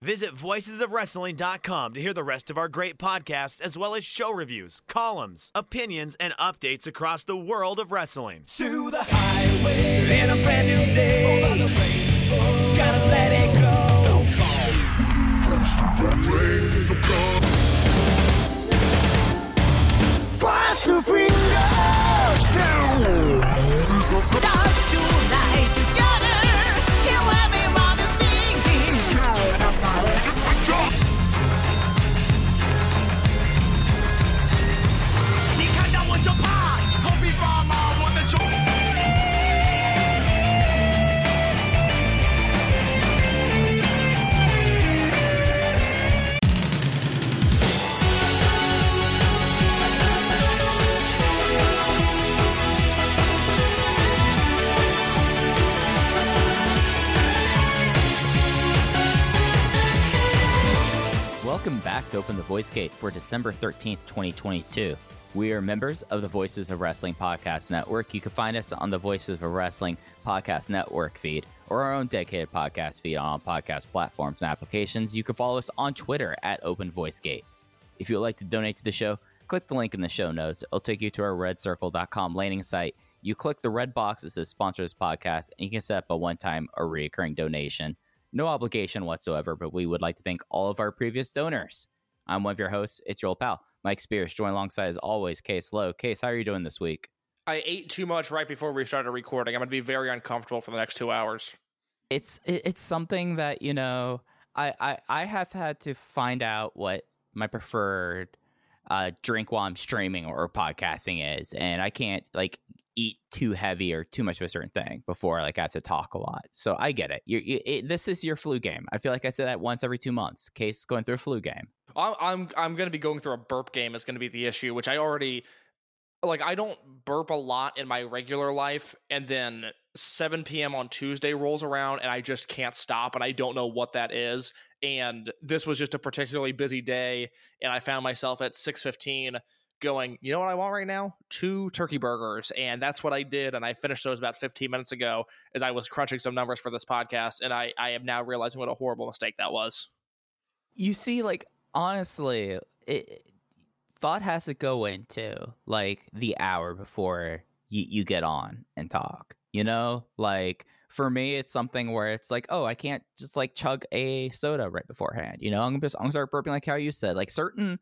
Visit voicesofwrestling.com to hear the rest of our great podcasts, as well as show reviews, columns, opinions, and updates across the world of wrestling. To the highway. In a brand new day. Fast to down. Welcome back to Open the Voice Gate for December 13th, 2022. We are members of the Voices of Wrestling Podcast Network. You can find us on the Voices of Wrestling Podcast Network feed or our own dedicated podcast feed on podcast platforms and applications. You can follow us on Twitter at Open Voice Gate. If you would like to donate to the show, click the link in the show notes. It'll take you to our redcircle.com landing site. You click the red box that says sponsor this podcast, and you can set up a one time or recurring donation. No obligation whatsoever, but we would like to thank all of our previous donors. I'm one of your hosts. It's your old pal, Mike Spears, joined alongside, as always, Case Lowe. Case, how are you doing this week? I ate too much right before we started recording. I'm going to be very uncomfortable for the next two hours. It's it's something that you know I, I I have had to find out what my preferred uh, drink while I'm streaming or podcasting is, and I can't like eat too heavy or too much of a certain thing before like I have to talk a lot. So I get it. You, it, this is your flu game. I feel like I say that once every two months. Case going through a flu game. I'm I'm, I'm going to be going through a burp game. Is going to be the issue, which I already like. I don't burp a lot in my regular life, and then 7 p.m. on Tuesday rolls around, and I just can't stop, and I don't know what that is. And this was just a particularly busy day, and I found myself at 6:15 going, you know what I want right now? Two turkey burgers. And that's what I did. And I finished those about 15 minutes ago as I was crunching some numbers for this podcast. And I, I am now realizing what a horrible mistake that was. You see, like honestly, it, thought has to go into like the hour before you, you get on and talk. You know, like for me, it's something where it's like, oh, I can't just like chug a soda right beforehand. You know, I'm just I'm gonna start burping like how you said. Like certain,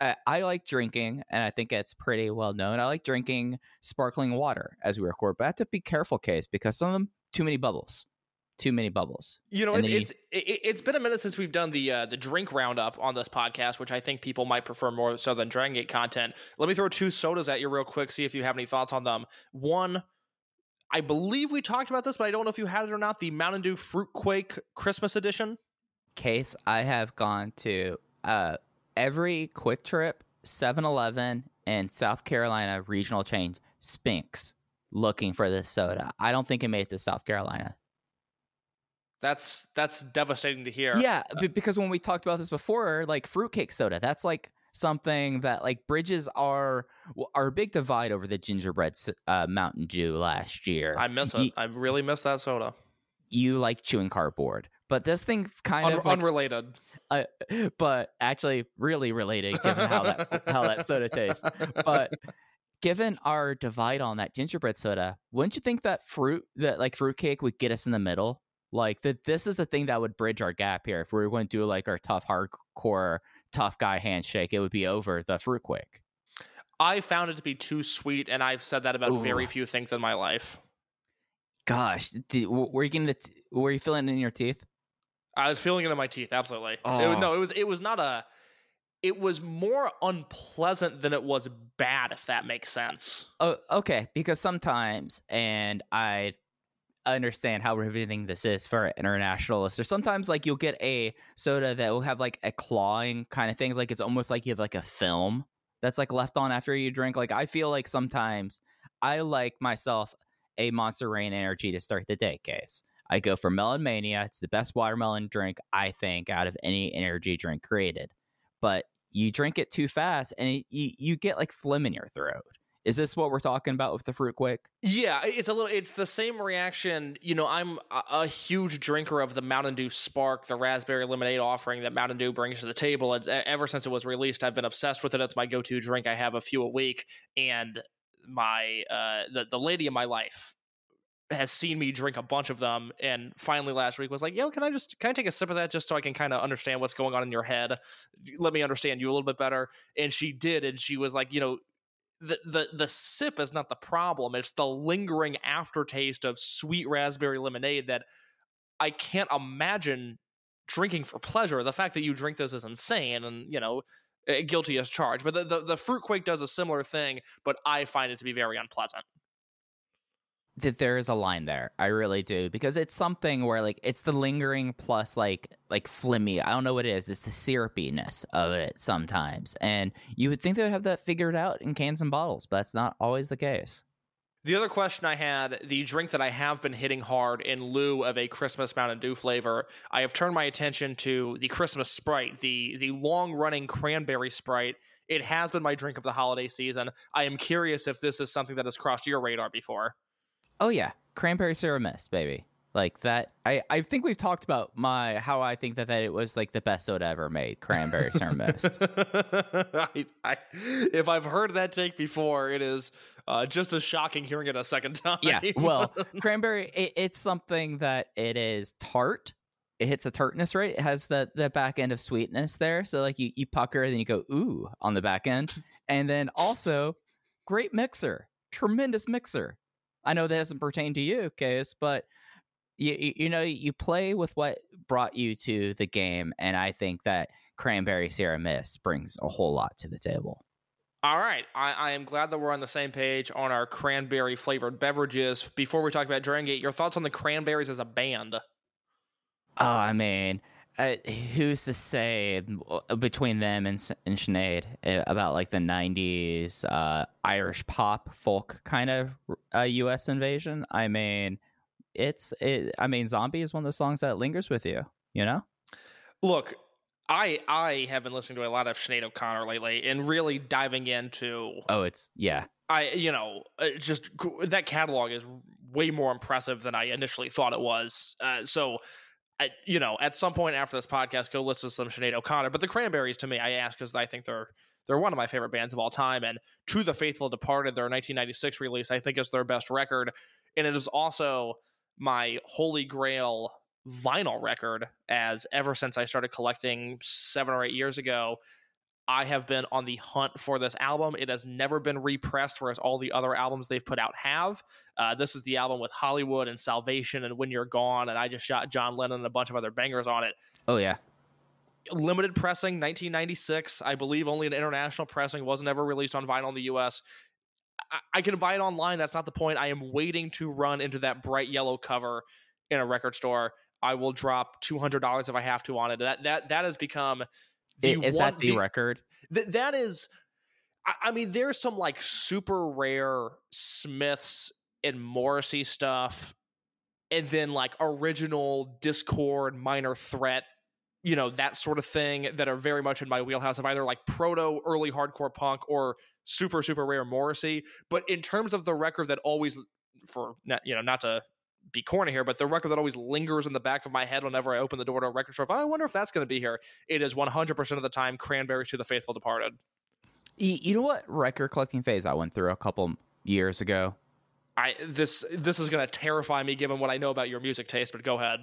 I like drinking, and I think it's pretty well known. I like drinking sparkling water as we record, but I have to be careful, case because some of them too many bubbles, too many bubbles. You know, it, you- it's it, it's been a minute since we've done the uh, the drink roundup on this podcast, which I think people might prefer more so than Dragon Gate content. Let me throw two sodas at you real quick, see if you have any thoughts on them. One, I believe we talked about this, but I don't know if you had it or not. The Mountain Dew Fruit Quake Christmas Edition. case, I have gone to uh, every QuikTrip, 7-Eleven, and South Carolina regional chain Spinx looking for this soda. I don't think it made it to South Carolina. That's that's devastating to hear. Yeah, because when we talked about this before, like fruitcake soda, that's like something that like bridges are our big divide over the gingerbread uh, Mountain Dew last year. I miss it. I really miss that soda. you like chewing cardboard, but this thing kind Un- of like, unrelated. But actually really related given how that how that soda tastes. But given our divide on that gingerbread soda, wouldn't you think that fruit that like fruitcake would get us in the middle? Like that this is the thing that would bridge our gap here if we were going to do like our tough hardcore tough guy handshake, it would be over the fruit quick. I found it to be too sweet, and I've said that about very few things in my life. Gosh, did, were you getting the t- were you feeling it in your teeth? I was feeling it in my teeth. Absolutely. Oh. was- no, it was it was not a. It was more unpleasant than it was bad, if that makes sense. Oh, okay. Because sometimes, and I understand how riveting this is for international listeners. Sometimes, like you'll get a soda that will have like a clawing kind of thing. Like it's almost like you have like a film that's like left on after you drink. Like I feel like sometimes I like myself a Monster Reign Energy to start the day case. I go for Melon Mania. It's the best watermelon drink I think out of any energy drink created. But you drink it too fast and it, you you get like phlegm in your throat. Is this what we're talking about with the fruit quick? Yeah, it's a little. It's the same reaction. You know, I'm a, huge drinker of the Mountain Dew Spark, the raspberry lemonade offering that Mountain Dew brings to the table. Ever since it was released, I've been obsessed with it. It's my go-to drink. I have a few a week, and my uh, the the lady in my life has seen me drink a bunch of them, and finally last week was like, "Yo, can I just can I take a sip of that just so I can kind of understand what's going on in your head? Let me understand you a little bit better." And she did, and she was like, "You know." the, the the sip is not the problem. It's the lingering aftertaste of sweet raspberry lemonade that I can't imagine drinking for pleasure. The fact that you drink this is insane, and you know, eh, guilty as charged. But the, the the fruit quake does a similar thing, but I find it to be very unpleasant. That there is a line there. I really do because it's something where like it's the lingering plus like like flimmy. I don't know what it is. It's the syrupiness of it sometimes, and you would think they would have that figured out in cans and bottles, but that's not always the case. The other question I had, the drink that I have been hitting hard in lieu of a Christmas Mountain Dew flavor, I have turned my attention to the Christmas Sprite, the the long running cranberry Sprite. It has been my drink of the holiday season. I am curious if this is something that has crossed your radar before. Oh yeah, cranberry Sierra Mist, baby. Like that. I I think we've talked about my how I think that, that it was like the best soda ever made. Cranberry Sierra Mist. I, I, if I've heard that take before, it is uh, just as shocking hearing it a second time. yeah. Well, cranberry. It, it's something that it is tart. It hits a tartness right? It has the the back end of sweetness there. So like you you pucker, and then you go ooh on the back end, and then also great mixer, tremendous mixer. I know that doesn't pertain to you, Case, but you you- know you play with what brought you to the game, and I think that cranberry Sierra Mist brings a whole lot to the table. All right. I, I am glad that we're on the same page on our cranberry flavored beverages. Before we talk about Drangate, your thoughts on the cranberries as a band? Oh, I mean, uh, who's to say uh, between them and, and Sinead uh, about like the '90s uh, Irish pop folk kind of uh, U.S. invasion? I mean, it's it. I mean, "Zombie" is one of those songs that lingers with you. You know? Look, I I have been listening to a lot of Sinead O'Connor lately and really diving into Oh, it's yeah. I you know uh, just that catalog is way more impressive than I initially thought it was. Uh, so. You know, at some point after this podcast, go listen to some Sinead O'Connor. But the Cranberries, to me, I ask because I think they're they're one of my favorite bands of all time. And To the Faithful Departed, their 1996 release, I think is their best record, and it is also my holy grail vinyl record. As ever since I started collecting seven or eight years ago, I have been on the hunt for this album. It has never been repressed, whereas all the other albums they've put out have. Uh, this is the album with Hollywood and Salvation and When You're Gone, and I just shot John Lennon and a bunch of other bangers on it. Oh yeah. Limited pressing, 1996. I believe only an international pressing wasn't ever released on vinyl in the US. I, I can buy it online. That's not the point. I am waiting to run into that bright yellow cover in a record store. I will drop two hundred dollars if I have to on it. That that that has become the is one, that the, record? Th- that is, I, I mean, there's some like super rare Smiths and Morrissey stuff, and then like original Dischord, Minor Threat, you know, that sort of thing that are very much in my wheelhouse of either like proto early hardcore punk or super super rare Morrissey. But in terms of the record that always, for you know, not to be corny here, but the record that always lingers in the back of my head whenever I open the door to a record store. Oh, I wonder if that's going to be here. It is 100% of the time Cranberries to the Faithful Departed. You know what record collecting phase I went through a couple years ago? I this this is going to terrify me given what I know about your music taste, but go ahead.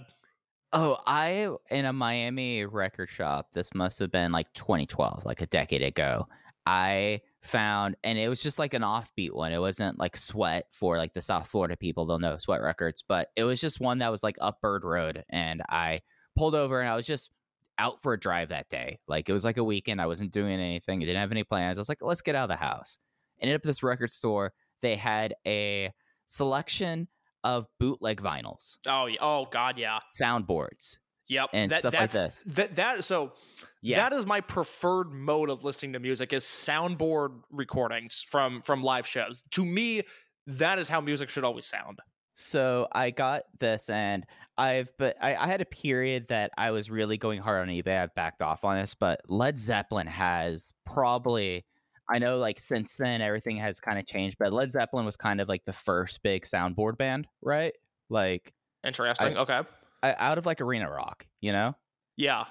Oh, I in a Miami record shop. This must have been like 2012, like a decade ago. I found, and it was just like an offbeat one. It wasn't like Sweat for like the South Florida people. They'll know Sweat Records, but it was just one that was like up Bird Road, and I pulled over and I was just out for a drive that day. Like it was like a weekend. I wasn't doing anything. I didn't have any plans. I was like, let's get out of the house. Ended up at this record store. They had a selection of bootleg vinyls, Oh, yeah. oh God, yeah. soundboards. Yep. And stuff like that's- this. That that so Yeah. that is my preferred mode of listening to music is soundboard recordings from from live shows. To me, that is how music should always sound. So I got this, and I've but I, I had a period that I was really going hard on eBay. I've backed off on this, but Led Zeppelin has probably I know like since then everything has kind of changed, but Led Zeppelin was kind of like the first big soundboard band, right? Like Interesting. I- okay. Out of like arena rock, you know Yeah.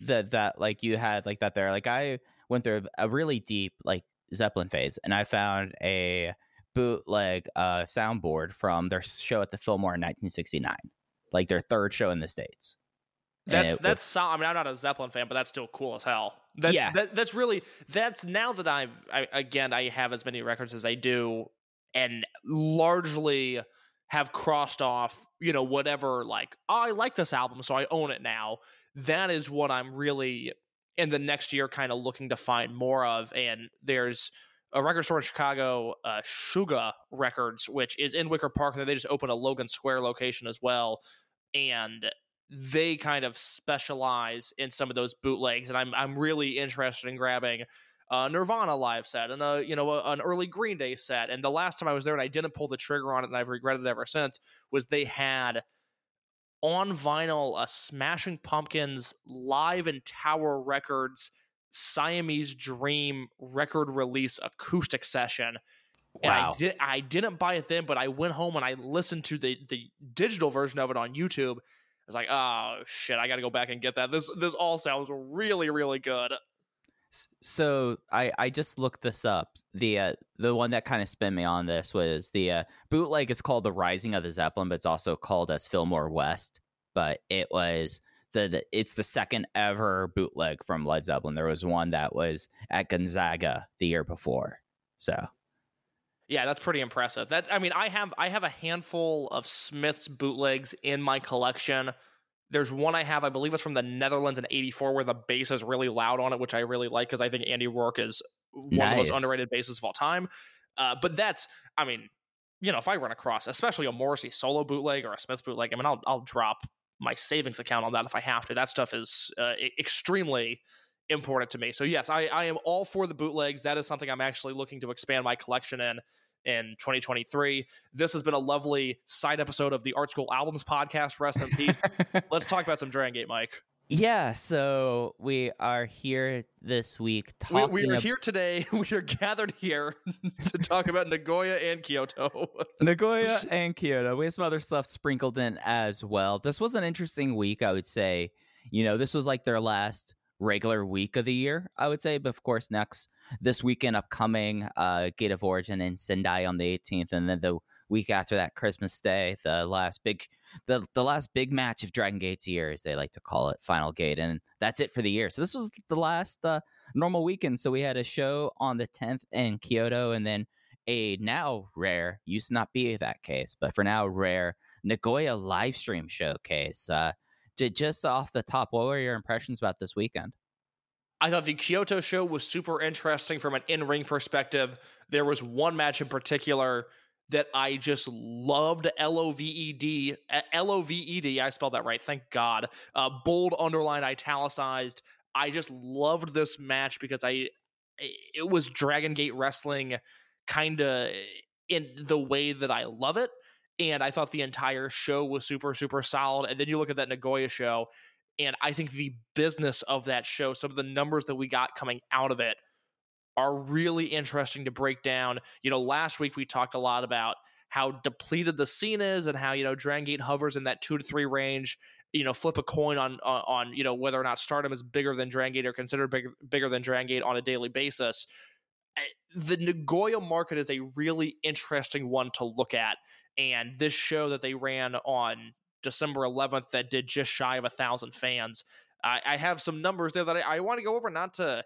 that that like you had like that there. Like I went through a really deep like Zeppelin phase, and I found a bootleg uh soundboard from their show at the Fillmore in 1969, like their third show in the states. That's it that's so, I mean I'm not a Zeppelin fan, but that's still cool as hell. That's Yeah. that, that's really that's now that I've I, again I have as many records as I do, and largely have crossed off you know whatever like oh, I like this album so I own it now. That is what I'm really in the next year kind of looking to find more of. And there's a record store in Chicago, uh, Shuga Records, which is in Wicker Park, and they just opened a Logan Square location as well. And they kind of specialize in some of those bootlegs, and I'm I'm really interested in grabbing a Nirvana live set and a you know a, an early Green Day set. And the last time I was there and I didn't pull the trigger on it, and I've regretted it ever since, was they had on vinyl a Smashing Pumpkins live in Tower Records Siamese Dream record release acoustic session. And I Wow. did I didn't buy it then, but I went home and I listened to the the digital version of it on YouTube. I was like, oh shit, I gotta go back and get that. This this all sounds really, really good. So I I just looked this up. The uh, the one that kind of spun me on this was the uh, bootleg is called the Rising of the Zeppelin, but it's also called as Fillmore West. But it was the, the it's the second ever bootleg from Led Zeppelin. There was one that was at Gonzaga the year before. So Yeah, that's pretty impressive. That I mean, I have I have a handful of Smith's bootlegs in my collection. There's one I have, I believe it's from the Netherlands in '84, where the bass is really loud on it, which I really like because I think Andy Rourke is one of the most underrated basses of all time. Uh, but that's, I mean, you know, if I run across, especially a Morrissey solo bootleg or a Smith bootleg, I mean, I'll I'll drop my savings account on that if I have to. That stuff is uh, extremely important to me. So yes, I, I am all for the bootlegs. That is something I'm actually looking to expand my collection in in 2023. This has been a lovely side episode of the Art School Albums podcast. Rest in peace. Let's talk about some Dragon Gate, Mike. yeah, so we are here this week We, talking. we are ab- here today. We are gathered here to talk about Nagoya and Kyoto. Nagoya and Kyoto. We have some other stuff sprinkled in as well. This was an interesting week, I would say. You know, this was like their last regular week of the year, I would say. But of course, next this weekend, upcoming uh, Gate of Origin in Sendai on the 18th, and then the week after that, Christmas Day, the last big, the the last big match of Dragon Gate's year, as they like to call it, Final Gate, and that's it for the year. So this was the last uh, normal weekend. So we had a show on the 10th in Kyoto, and then a now rare, used to not be that case, but for now rare Nagoya live stream showcase. Uh, j- just off the top, what were your impressions about this weekend? I thought the Kyoto show was super interesting from an in ring perspective. There was one match in particular that I just loved L O V E D. L O V E D, I spelled that right. Thank God. Uh, bold, underlined, italicized. I just loved this match because I it was Dragon Gate wrestling kind of in the way that I love it. And I thought the entire show was super, super solid. And then you look at that Nagoya show, and I think the business of that show, some of the numbers that we got coming out of it, are really interesting to break down. You know, last week we talked a lot about how depleted the scene is and how you know Dragon Gate hovers in that two to three range. You know, flip a coin on on, on you know whether or not Stardom is bigger than Dragon Gate or considered bigger bigger than Dragon Gate on a daily basis. I- The Nagoya market is a really interesting one to look at, and this show that they ran on December 11th that did just shy of a thousand fans. I, I have some numbers there that I, I want to go over, not to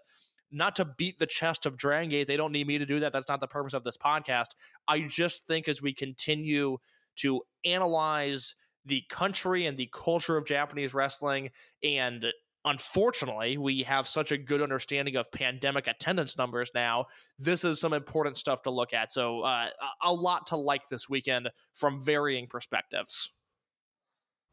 not to beat the chest of Dragon Gate. They don't need me to do that. That's not the purpose of this podcast. I just think as we continue to analyze the country and the culture of Japanese wrestling and unfortunately, we have such a good understanding of pandemic attendance numbers now. This is some important stuff to look at. So, uh, a lot to like this weekend from varying perspectives.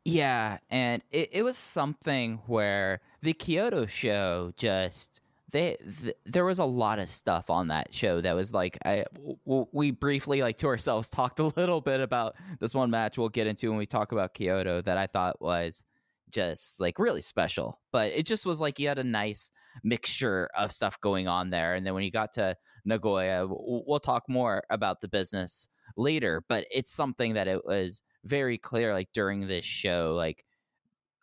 Yeah, and it, it was something where the Kyoto show just they th- there was a lot of stuff on that show that was like I w- we briefly like to ourselves talked a little bit about this one match we'll get into when we talk about Kyoto that I thought was just like really special but it just was like you had a nice mixture of stuff going on there and then when you got to Nagoya we'll talk more about the business later but it's something that it was very clear like during this show like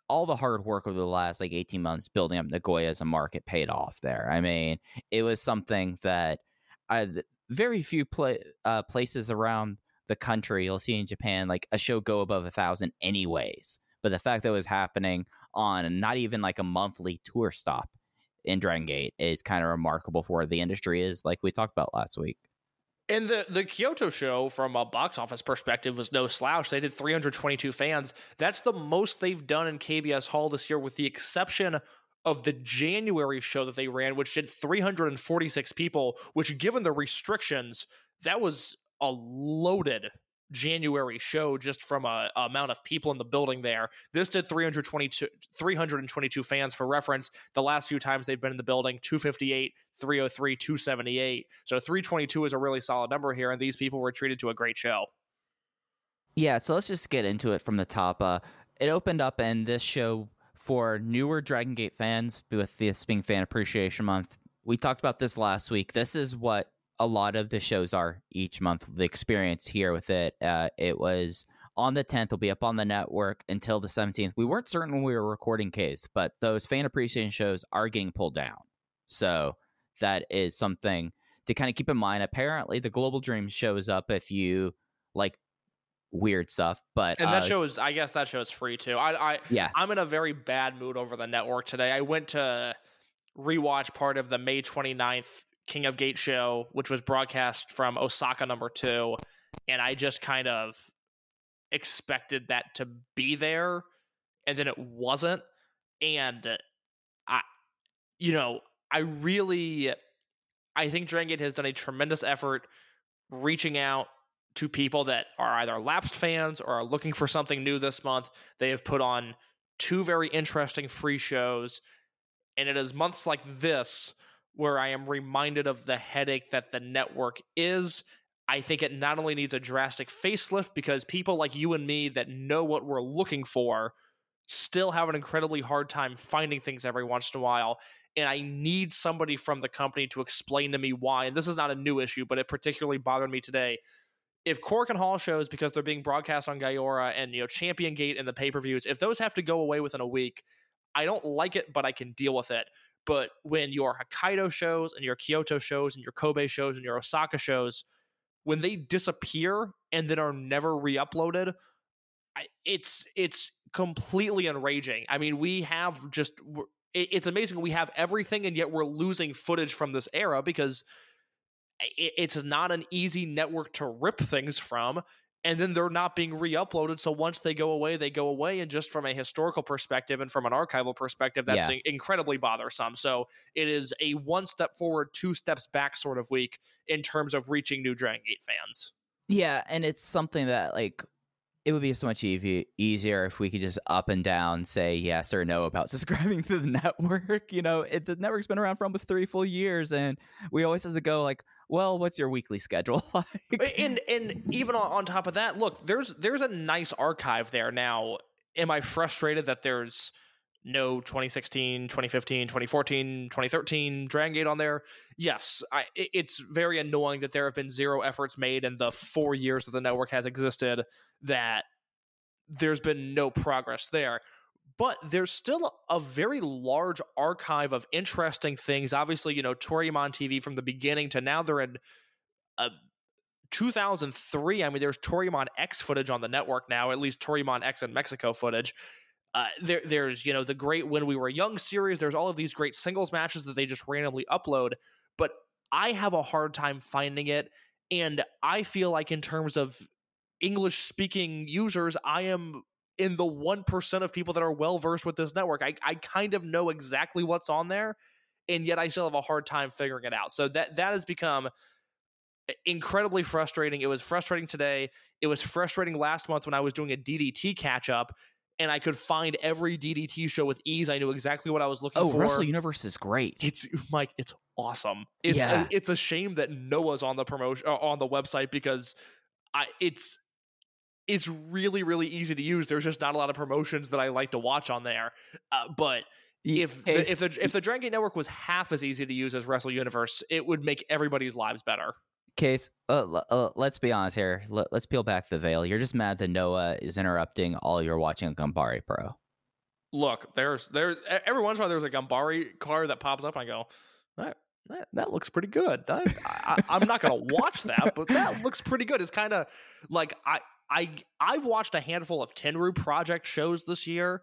all the hard work over the last like 18 months building up Nagoya as a market paid off there. I mean, it was something that I, very few uh, places around the country you'll see in Japan like a show go above a thousand anyways. But the fact that it was happening on not even like a monthly tour stop in Dragon Gate is kind of remarkable for the industry is, like we talked about last week. And the the Kyoto show, from a box office perspective, was no slouch. They did 322 fans. That's the most they've done in KBS Hall this year, with the exception of the January show that they ran, which did 346 people. Which, given the restrictions, that was a loaded January show just from a, a, amount of people in the building there. This did 322, 322 fans for reference. The last few times they've been in the building, 258, 303, 278. So 322 is a really solid number here, and these people were treated to a great show. Yeah, so let's just get into it from the top. Uh, it opened up in this show for newer Dragon Gate fans with this being Fan Appreciation Month. We talked about this last week. This is what a lot of the shows are each month. The experience here with it, uh, it was on the 10th. It'll be up on the network until the 17th. We weren't certain when we were recording case, but those fan appreciation shows are getting pulled down. So that is something to kind of keep in mind. Apparently, the Global Dream shows up if you like weird stuff, but and that uh, show is, I guess, that show is free too. I, I, yeah, I'm in a very bad mood over the network today. I went to rewatch part of the May 29th King of Gate show, which was broadcast from Osaka number two, and I just kind of expected that to be there, and then it wasn't. And I, you know, I really, I think Dragon Gate has done a tremendous effort reaching out to people that are either lapsed fans or are looking for something new this month. They have put on two very interesting free shows, and it is months like this where I am reminded of the headache that the network is. I think it not only needs a drastic facelift because people like you and me that know what we're looking for still have an incredibly hard time finding things every once in a while. And I need somebody from the company to explain to me why. And this is not a new issue, but it particularly bothered me today. If Korakuen Hall shows because they're being broadcast on Gaora and you know Champion Gate and the pay per views, if those have to go away within a week, I don't like it, but I can deal with it. But when your Hokkaido shows and your Kyoto shows and your Kobe shows and your Osaka shows, when they disappear and then are never re-uploaded, it's it's completely enraging. I mean, we have just it's amazing we have everything and yet we're losing footage from this era because it's not an easy network to rip things from and then they're not being re-uploaded. So once they go away they go away. And just from a historical perspective and from an archival perspective that's Yeah. incredibly bothersome. So it is a one step forward two steps back sort of week in terms of reaching new dragon gate fans. Yeah, and it's something that like it would be so much easy, easier if we could just up and down say yes or no about subscribing to the network. You know, it, the network's been around for almost three full years, and we always have to go like, well, what's your weekly schedule like? and and even on, on top of that look there's there's a nice archive there now am i frustrated that there's no 2016 2015 2014 2013 dragon gate on there. Yes I, it's very annoying that there have been zero efforts made in the four years that the network has existed that there's been no progress there. But there's still a very large archive of interesting things. Obviously you know Toryumon tv from the beginning to now they're in uh, 2003, I mean, there's Toryumon X footage on the network now, at least Toryumon X in Mexico footage. Uh, there, there's you know the great when we were young series. There's all of these great singles matches that they just randomly upload, but I have a hard time finding it, and I feel like in terms of English speaking users, I am in the one percent of people that are well versed with this network. I I kind of know exactly what's on there, and yet I still have a hard time figuring it out. So that that has become incredibly frustrating. It was frustrating today. It was frustrating last month when I was doing a DDT catch up and I could find every DDT show with ease. I knew exactly what I was looking Oh, for. Oh, Wrestle Universe is great. It's Mike. It's awesome. It's Yeah. it's a shame that Noah's on the promotion uh, on the website because I it's it's really really easy to use. There's just not a lot of promotions that I like to watch on there. Uh, but if the, if the if the Dragon Gate Network was half as easy to use as Wrestle Universe, it would make everybody's lives better. Case, uh, uh, let's be honest here. Let, let's peel back the veil. You're just mad that Noah is interrupting all you're watching on Ganbare Pro. Look, there's there's every once in a while there's a Ganbare car that pops up and I go, that that, that looks pretty good. I, I- I'm not gonna watch that, but that looks pretty good. It's kind of like I I I've watched a handful of Tenryu Project shows this year,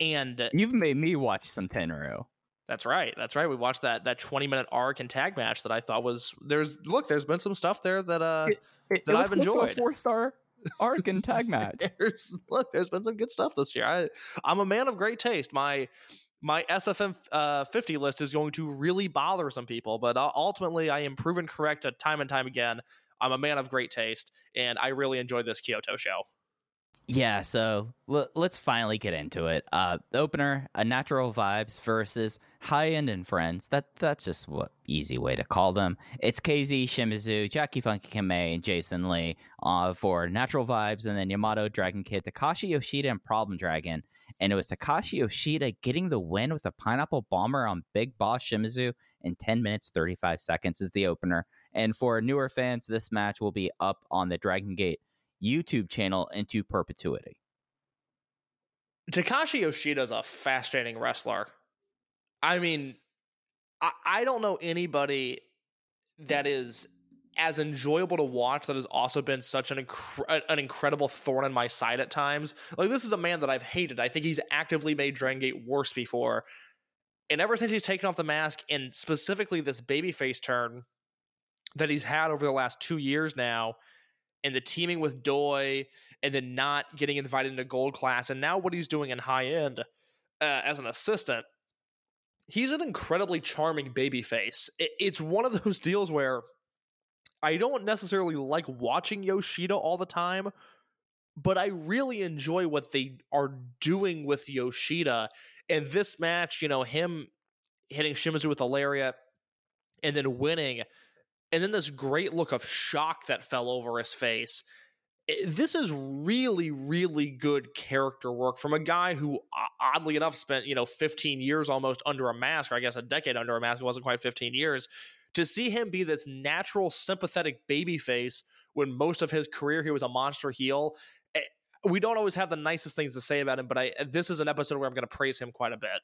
and You've made me watch some Tenryu. That's right, that's right. We watched that that 20 minute arc and tag match that I thought was there's look there's been some stuff there that uh It, That I've enjoyed. four star arc and tag match. there's look there's been some good stuff this year. I I'm a man of great taste. My my SFM uh, 50 list is going to really bother some people, but uh, ultimately I am proven correct time and time again. I'm a man of great taste, and I really enjoyed this Kyoto show. Yeah, so l- let's finally get into it. Uh, opener, a natural vibes versus high end and friends. That that's just what easy way to call them. It's KZ Shimizu, Jackie Funky Kamei, and Jason Lee uh, for natural vibes, and then Yamato Dragon Kid, Takashi Yoshida, and Problem Dragon. And it was Takashi Yoshida getting the win with a pineapple bomber on Big Boss Shimizu in 10 minutes 35 seconds is the opener. And for newer fans, this match will be up on the Dragon Gate YouTube channel into perpetuity. Takashi Yoshida is a fascinating wrestler. I mean, I, I don't know anybody that is as enjoyable to watch that has also been such an an incredible thorn in my side at times. Like this is a man that I've hated. I think he's actively made Dragon Gate worse before. And ever since he's taken off the mask and specifically this babyface turn that he's had over the last 2 years now and the teaming with Doi and then not getting invited into gold class and now what he's doing in high end uh, as an assistant he's an incredibly charming babyface it, it's one of those deals where i don't necessarily like watching yoshida all the time but i really enjoy what they are doing with yoshida and this match you know him hitting shimizu with a lariat and then winning and then this great look of shock that fell over his face this is really really good character work from a guy who oddly enough spent you know 15 years almost under a mask or i guess a decade under a mask it wasn't quite 15 years to see him be this natural sympathetic baby face when most of his career he was a monster heel eh, we don't always have the nicest things to say about him but i this is an episode where i'm going to praise him quite a bit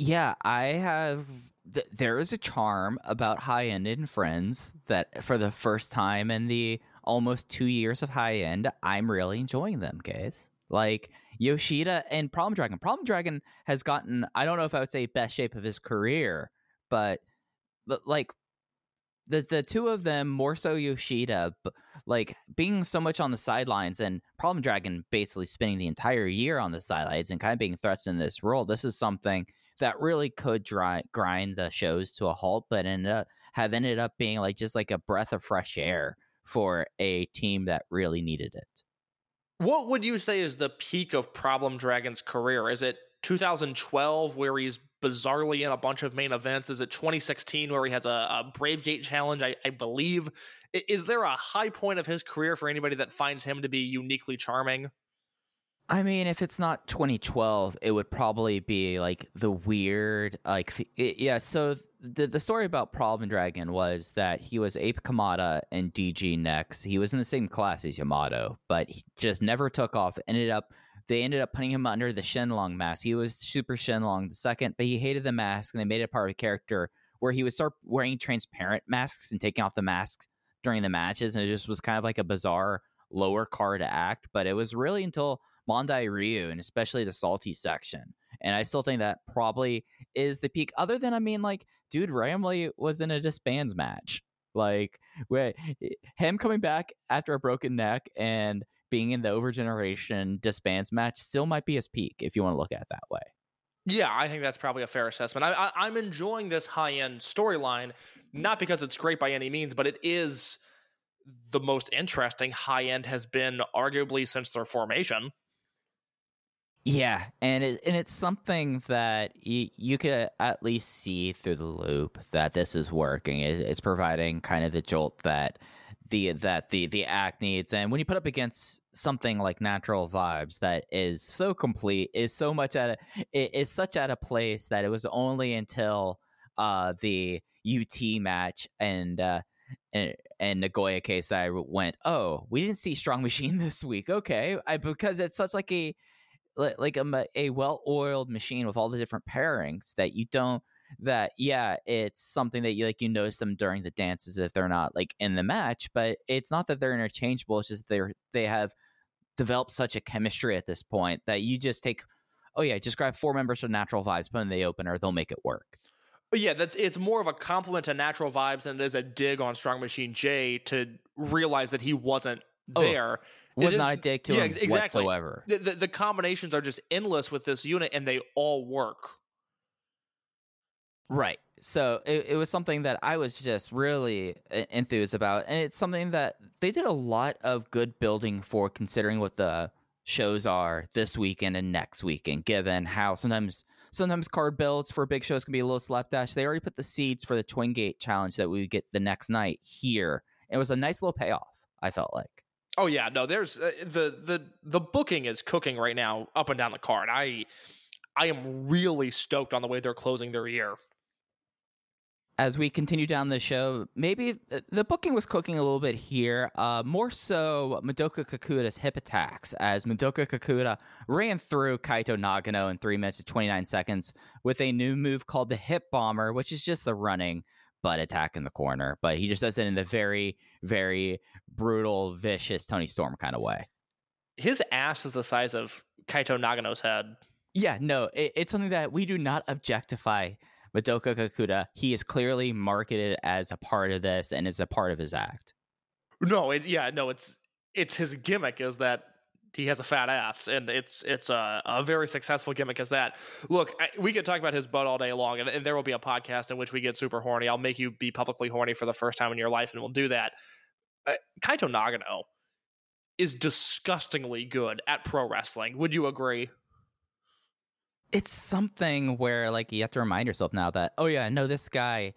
Yeah, I have. Th- there is a charm about high end in Friends that for the first time in the almost two years of high end, I'm really enjoying them, guys. Like Yoshida and Problem Dragon. Problem Dragon has gotten, I don't know if I would say best shape of his career, but, but like the the two of them, more so Yoshida, b- like being so much on the sidelines and Problem Dragon basically spending the entire year on the sidelines and kind of being thrust in this role. This is something that really could dry, grind the shows to a halt, but ended up have ended up being like just like a breath of fresh air for a team that really needed it. What would you say is the peak of Problem Dragon's career? Is it 2012 where he's bizarrely in a bunch of main events? Is it 2016 where he has a, a Brave Gate challenge? I, I believe. Is there a high point of his career for anybody that finds him to be uniquely charming? I mean, if it's not 2012, it would probably be like the weird, like, f- i- yeah. So the the story about Problem Dragon was that he was Ape Kamada and DG Next. He was in the same class as Yamato, but he just never took off. Ended up, they ended up putting him under the Shenlong mask. He was Super Shenlong the second, but he hated the mask, and they made it part of the character where he would start wearing transparent masks and taking off the masks during the matches, and it just was kind of like a bizarre lower card act. But it was really until Mondai Ryu and especially the salty section. And I still think that probably is the peak. Other than, I mean, like, dude, Ramley was in a disbands match. Like, wait, eh, him coming back after a broken neck and being in the overgeneration disbands match still might be his peak if you want to look at it that way. Yeah, I think that's probably a fair assessment. I, I, I'm enjoying this high end storyline, not because it's great by any means, but it is the most interesting high end has been arguably since their formation. Yeah, and it and it's something that you you could at least see through the loop that this is working. It, it's providing kind of the jolt that the that the the act needs, and when you put up against something like Natural Vibes that is so complete, is so much at a, it is such at a place that it was only until uh the UT match and uh and, and Nagoya case that I went, oh, we didn't see Strong Machine this week. Okay, I because it's such like a like a, a well-oiled machine with all the different pairings that you don't that yeah it's something that you like you notice them during the dances if they're not like in the match but it's not that they're interchangeable it's just they're they have developed such a chemistry at this point that you just take oh yeah just grab four members from natural vibes put in the opener they'll make it work. Uh, yeah, that's it's more of a compliment to natural vibes than it is a dig on Strong Machine J to realize that he wasn't Oh, there. It was not a dig to yeah, him exactly. whatsoever The, the, the combinations are just endless with this unit, and they all work. Right. So it, it was something that I was just really e- enthused about. And it's something that they did a lot of good building for considering what the shows are this weekend and next weekend, given how sometimes sometimes card builds for big shows can be a little slapdash. They already put the seeds for the Twin Gate challenge that we would get the next night here. It was a nice little payoff, I felt like. Oh yeah, no, there's uh, the the the booking is cooking right now up and down the card. I I am really stoked on the way they're closing their year. as we continue down the show, maybe the booking was cooking a little bit here. Uh, more so, Madoka Kakuta's hip attacks, as Madoka Kakuta ran through Kaito Nagano in 3 minutes and 29 seconds with a new move called the Hip Bomber, which is just the running butt attack in the corner. But he just does it in the very, very brutal, vicious Toni Storm kind of way. His ass is the size of Kaito Nagano's head. Yeah, no, it, it's something that we do not objectify Madoka Kakuta. He is clearly marketed as a part of this and is a part of his act. No, it, yeah, no, it's it's his gimmick is that he has a fat ass, and it's it's a, a very successful gimmick as that. Look, I, we could talk about his butt all day long, and, and there will be a podcast in which we get super horny. I'll make you be publicly horny for the first time in your life, and we'll do that. Uh, Kaito Nagano is disgustingly good at pro wrestling. Would you agree? it's something where like you have to remind yourself now that oh yeah no this guy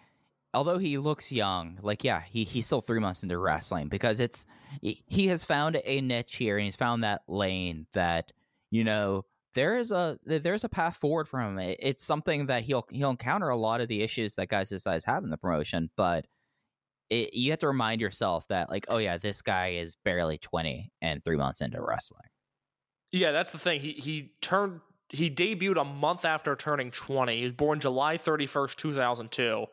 although he looks young like yeah he, he's still three months into wrestling because it's he has found a niche here and he's found that lane that you know there is a there's a path forward for him It- it's something that he'll he'll encounter a lot of the issues that guys his size have in the promotion but it, you have to remind yourself that like oh yeah this guy is barely 20 and three months into wrestling Yeah, that's the thing. He he turned he debuted a month after turning 20. He was born July 31st, 2002,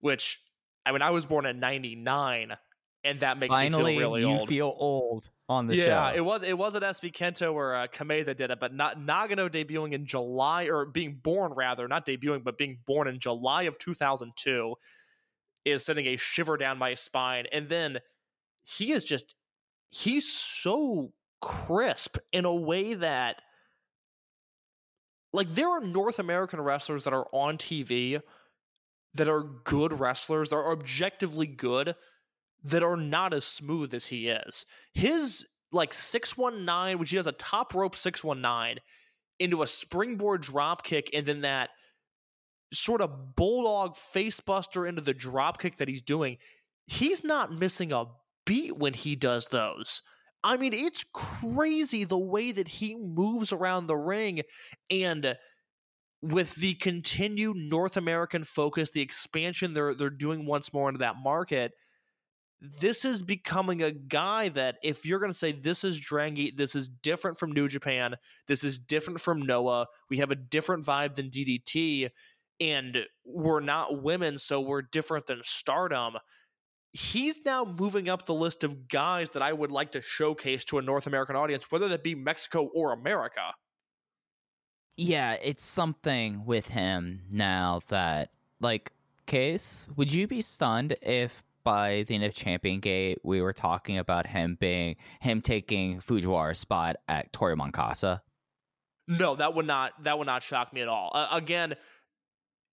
which I mean I was born in 99 and that makes finally me feel really old. you old. feel old on the yeah, show Yeah, it was it was at SB Kento or uh, Kamei that did it, but not Nagano debuting in July or being born rather, not debuting, but being born in July of 2002 is sending a shiver down my spine. And then he is just he's so crisp in a way that like there are North American wrestlers that are on TV that are good wrestlers, that are objectively good, that are not as smooth as he is. His like 619, which he has a top rope 619 into a springboard drop kick and then that sort of bulldog facebuster into the drop kick that he's doing. He's not missing a beat when he does those. I mean, it's crazy the way that he moves around the ring and with the continued North American focus, the expansion they're they're doing once more into that market, this is becoming a guy that if you're going to say this is Drangi, this is different from New Japan, this is different from Noah, we have a different vibe than DDT, and we're not women, so we're different than Stardom. he's now moving up the list of guys that I would like to showcase to a North American audience, whether that be Mexico or America. Yeah, it's something with him now that, like, Case, would you be stunned if by the end of Champion Gate we were talking about him being him taking Fujiwara's spot at Toru Moncasa? No, that would not that would not shock me at all. Uh, again,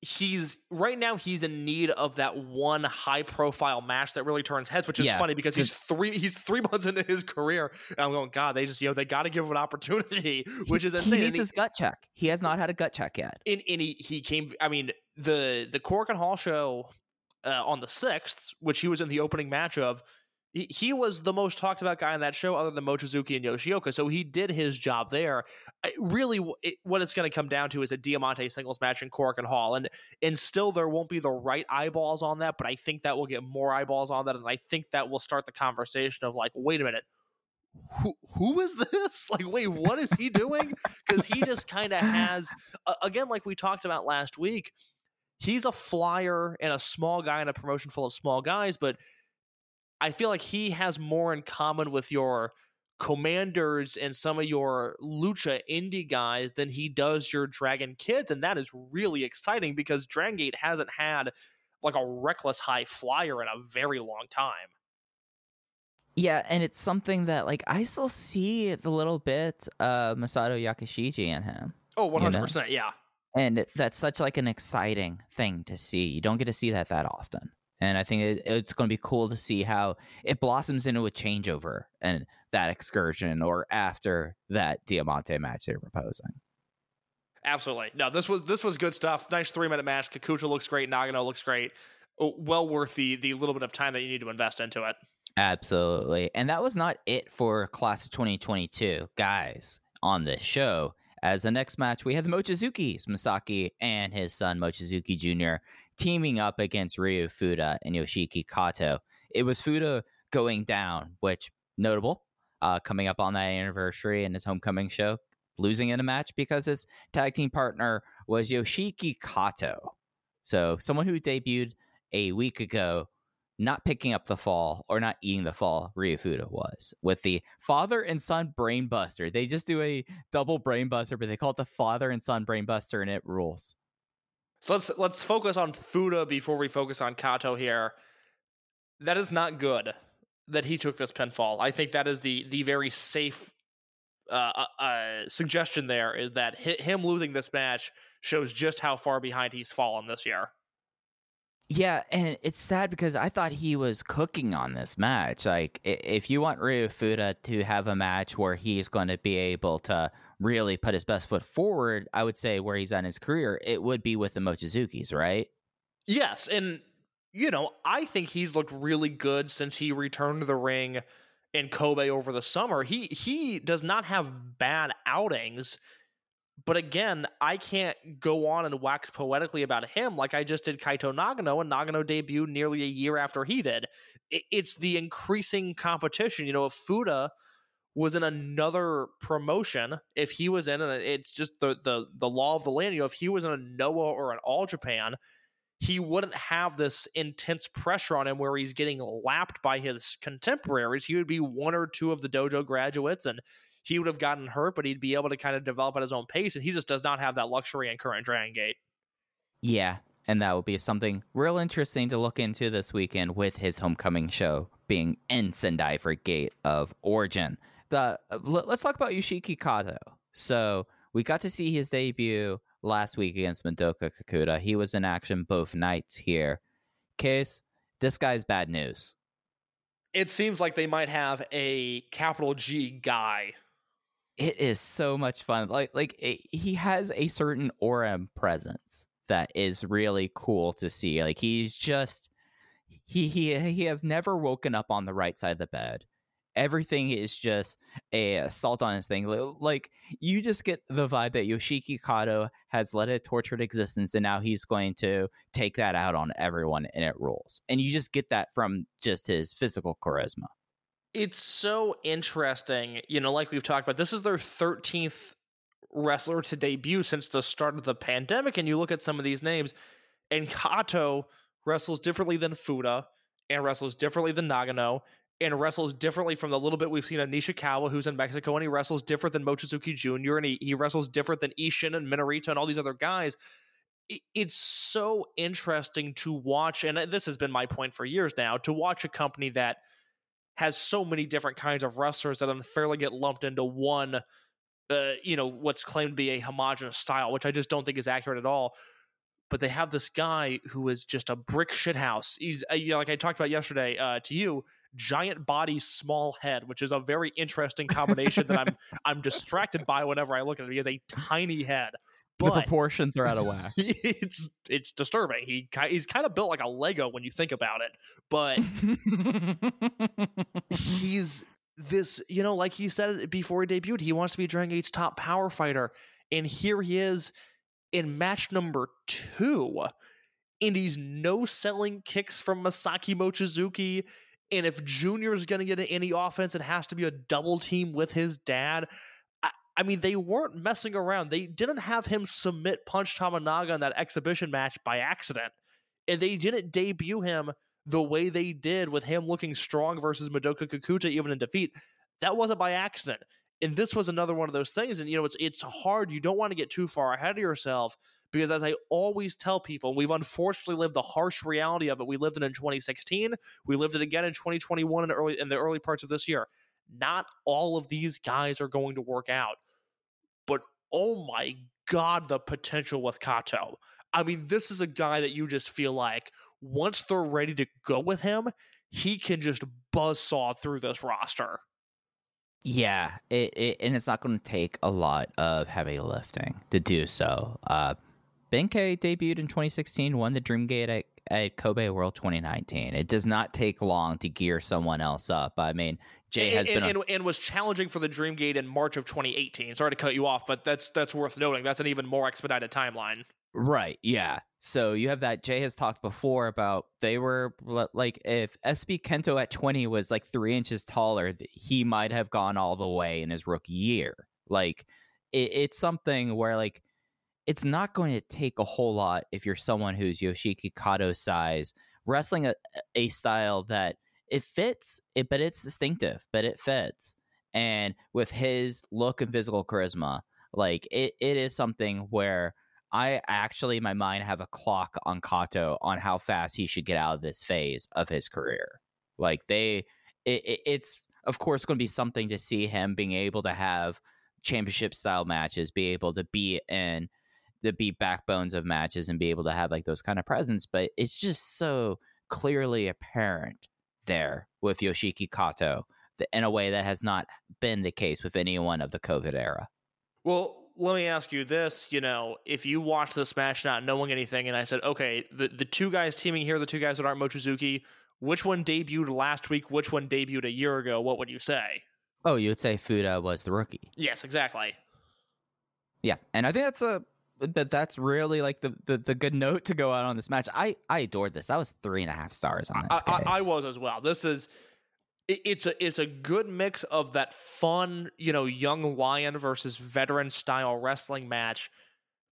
he's right now he's in need of that one high profile match that really turns heads, which is Yeah, funny because he's three he's three months into his career, and I'm going, God, they just you know they got to give him an opportunity, which is insane. And needs he- his gut check. He has not had a gut check yet. in, in he, he came i mean the the Korakuen Hall show uh, on the 6th which he was in the opening match of he, was the most talked about guy on that show other than mochizuki and yoshioka so he did his job there really it, what it's going to come down to is a diamante singles match in Korakuen Hall and and still there won't be the right eyeballs on that but i think that will get more eyeballs on that and i think that will start the conversation of like wait a minute who who is this? Like, wait, what is he doing? Because he just kind of has, uh, again, like we talked about last week, he's a flyer and a small guy in a promotion full of small guys, but I feel like he has more in common with your Komanders and some of your lucha indie guys than he does your dragon kids and that is really exciting because dragon gate hasn't had like a reckless high flyer in a very long time Yeah, and it's something that like I still see the little bit of Masato Yakushiji in him. oh You know? 100% yeah and that's such like an exciting thing to see you don't get to see that that often and i think it, it's going to be cool to see how it blossoms into a changeover and that excursion or after that diamante match they're proposing Absolutely. No, this was this was good stuff. Nice three minute match. Kakuta looks great. Nagano looks great. Oh, Well worth the the little bit of time that you need to invest into it. absolutely and that was not it for class of 2022 guys on this show as the next match we had the mochizuki's masaaki and his son mochizuki jr teaming up against ryu fuda and yoshiki kato it was fuda going down which notable uh, coming up on that anniversary in his homecoming show losing in a match because his tag team partner was yoshiki kato so someone who debuted a week ago not picking up the fall or not eating the fall Ryu Fuda was with the father and son brainbuster. They just do a double brainbuster, but they call it the father and son brainbuster, and it rules. So let's let's focus on Fuda before we focus on Kato here. That is not good that he took this pinfall. I think that is the the very safe uh, uh, uh, suggestion. There is that hi- him losing this match shows just how far behind he's fallen this year. Yeah, and it's sad because I thought he was cooking on this match. Like, if you want Ryu Fuda to have a match where he's going to be able to really put his best foot forward, I would say where he's on his career, it would be with the Mochizuki's, right? Yes, and you know, I think he's looked really good since he returned to the ring in Kobe over the summer. He he does not have bad outings, but again, I can't go on and wax poetically about him like I just did Kaito Nagano, and Nagano debuted nearly a year after he did. It's the increasing competition. You know, if Fuda was in another promotion, if he was in, and it's just the the the law of the land. You know, if he was in a Noah or an All Japan, he wouldn't have this intense pressure on him where he's getting lapped by his contemporaries. He would be one or two of the dojo graduates and he would have gotten hurt, but he'd be able to kind of develop at his own pace. And he just does not have that luxury in current Dragon Gate. Yeah, and that will be something real interesting to look into this weekend with his homecoming show being in Sendai for Gate of Origin. The uh, let's talk about Yoshiki Kato. So we got to see his debut last week against Madoka Kakuta. He was in action both nights here. Case, this guy's bad news. It seems like they might have a capital G guy. It is so much fun. Like like it, he has a certain and presence that is really cool to see. Like he's just he he eh, he has never woken up on the right side of the bed. Everything is just a assault on his thing. Like you just get the vibe that Yoshiki Kato has led a tortured existence, and now he's going to take that out on everyone, and it rules. And you just get that from just his physical charisma. It's so interesting. You know, like we've talked about, this is their 13th wrestler to debut since the start of the pandemic. And you look at some of these names, and Kato wrestles differently than Fuda and wrestles differently than Nagano and wrestles differently from the little bit we've seen of Nishikawa, who's in Mexico, and he wrestles different than Mochizuki Jr., and he, he wrestles different than Ishin and Minorita and all these other guys. It, it's so interesting to watch, and this has been my point for years now, to watch a company that has so many different kinds of wrestlers that unfairly get lumped into one, uh, you know, what's claimed to be a homogenous style, which I just don't think is accurate at all but they have this guy who is just a brick shithouse. He's uh, you know, like I talked about yesterday uh, to you, giant body, small head, which is a very interesting combination that I'm I'm distracted by whenever I look at him. He has a tiny head, the proportions are out of whack. it's it's disturbing. He he's kind of built like a Lego when you think about it, but he's this you know like he said it before he debuted he wants to be Dragon Gate's top power fighter and here he is in match number two and he's no selling kicks from Masaaki Mochizuki and if Junior is going to get any offense it has to be a double team with his dad I, mean they weren't messing around they didn't have him submit Punch Tominaga in that exhibition match by accident and they didn't debut him the way they did with him looking strong versus Madoka Kakuta even in defeat. That wasn't by accident. And this was another one of those things. And you know, it's it's hard. You don't want to get too far ahead of yourself because as I always tell people, we've unfortunately lived the harsh reality of it. We lived it in 2016. We lived it again in 2021 and early in the early parts of this year. Not all of these guys are going to work out. Oh my god, the potential with Kato. I mean, this is a guy that you just feel like once they're ready to go with him, he can just buzzsaw through this roster. Yeah, it, it and it's not going to take a lot of heavy lifting to do so. Uh, Ben K debuted in 2016, won the Dreamgate at, at Kobe World 2019. It does not take long to gear someone else up. I mean, Jay has and, been. and, a- and, and was challenging for the Dreamgate in March of 2018. Sorry to cut you off, but that's that's worth noting. That's an even more expedited timeline. Right. Yeah. So you have that. Jay has talked before about they were like if SB Kento at 20 was like three inches taller, he might have gone all the way in his rookie year. Like it, it's something where like it's not going to take a whole lot if you're someone who's Yoshiki Kato size, wrestling a, a style that it fits, it, but it's distinctive, but it fits. And with his look and physical charisma, like it, it is something where I actually, in my mind, have a clock on Kato on how fast he should get out of this phase of his career. Like they, it, it, it's of course going to be something to see him being able to have championship style matches, be able to be in the be backbones of matches, and be able to have like those kind of presence. But it's just so clearly apparent there with Yoshiki Kato in a way that has not been the case with anyone of the COVID era. Well, let me ask you this. You know, if you watch this match not knowing anything, and I said, okay, the, the two guys teaming here, the two guys that aren't Mochizuki, which one debuted last week? Which one debuted a year ago? What would you say? Oh, you would say Fuda was the rookie. Yes, exactly. Yeah, and I think that's a that that's really like the, the the good note to go out on this match. I I adored this. I was three and a half stars on I, this. I, I guys. was as well. This is it, it's a it's a good mix of that fun, you know, young lion versus veteran style wrestling match,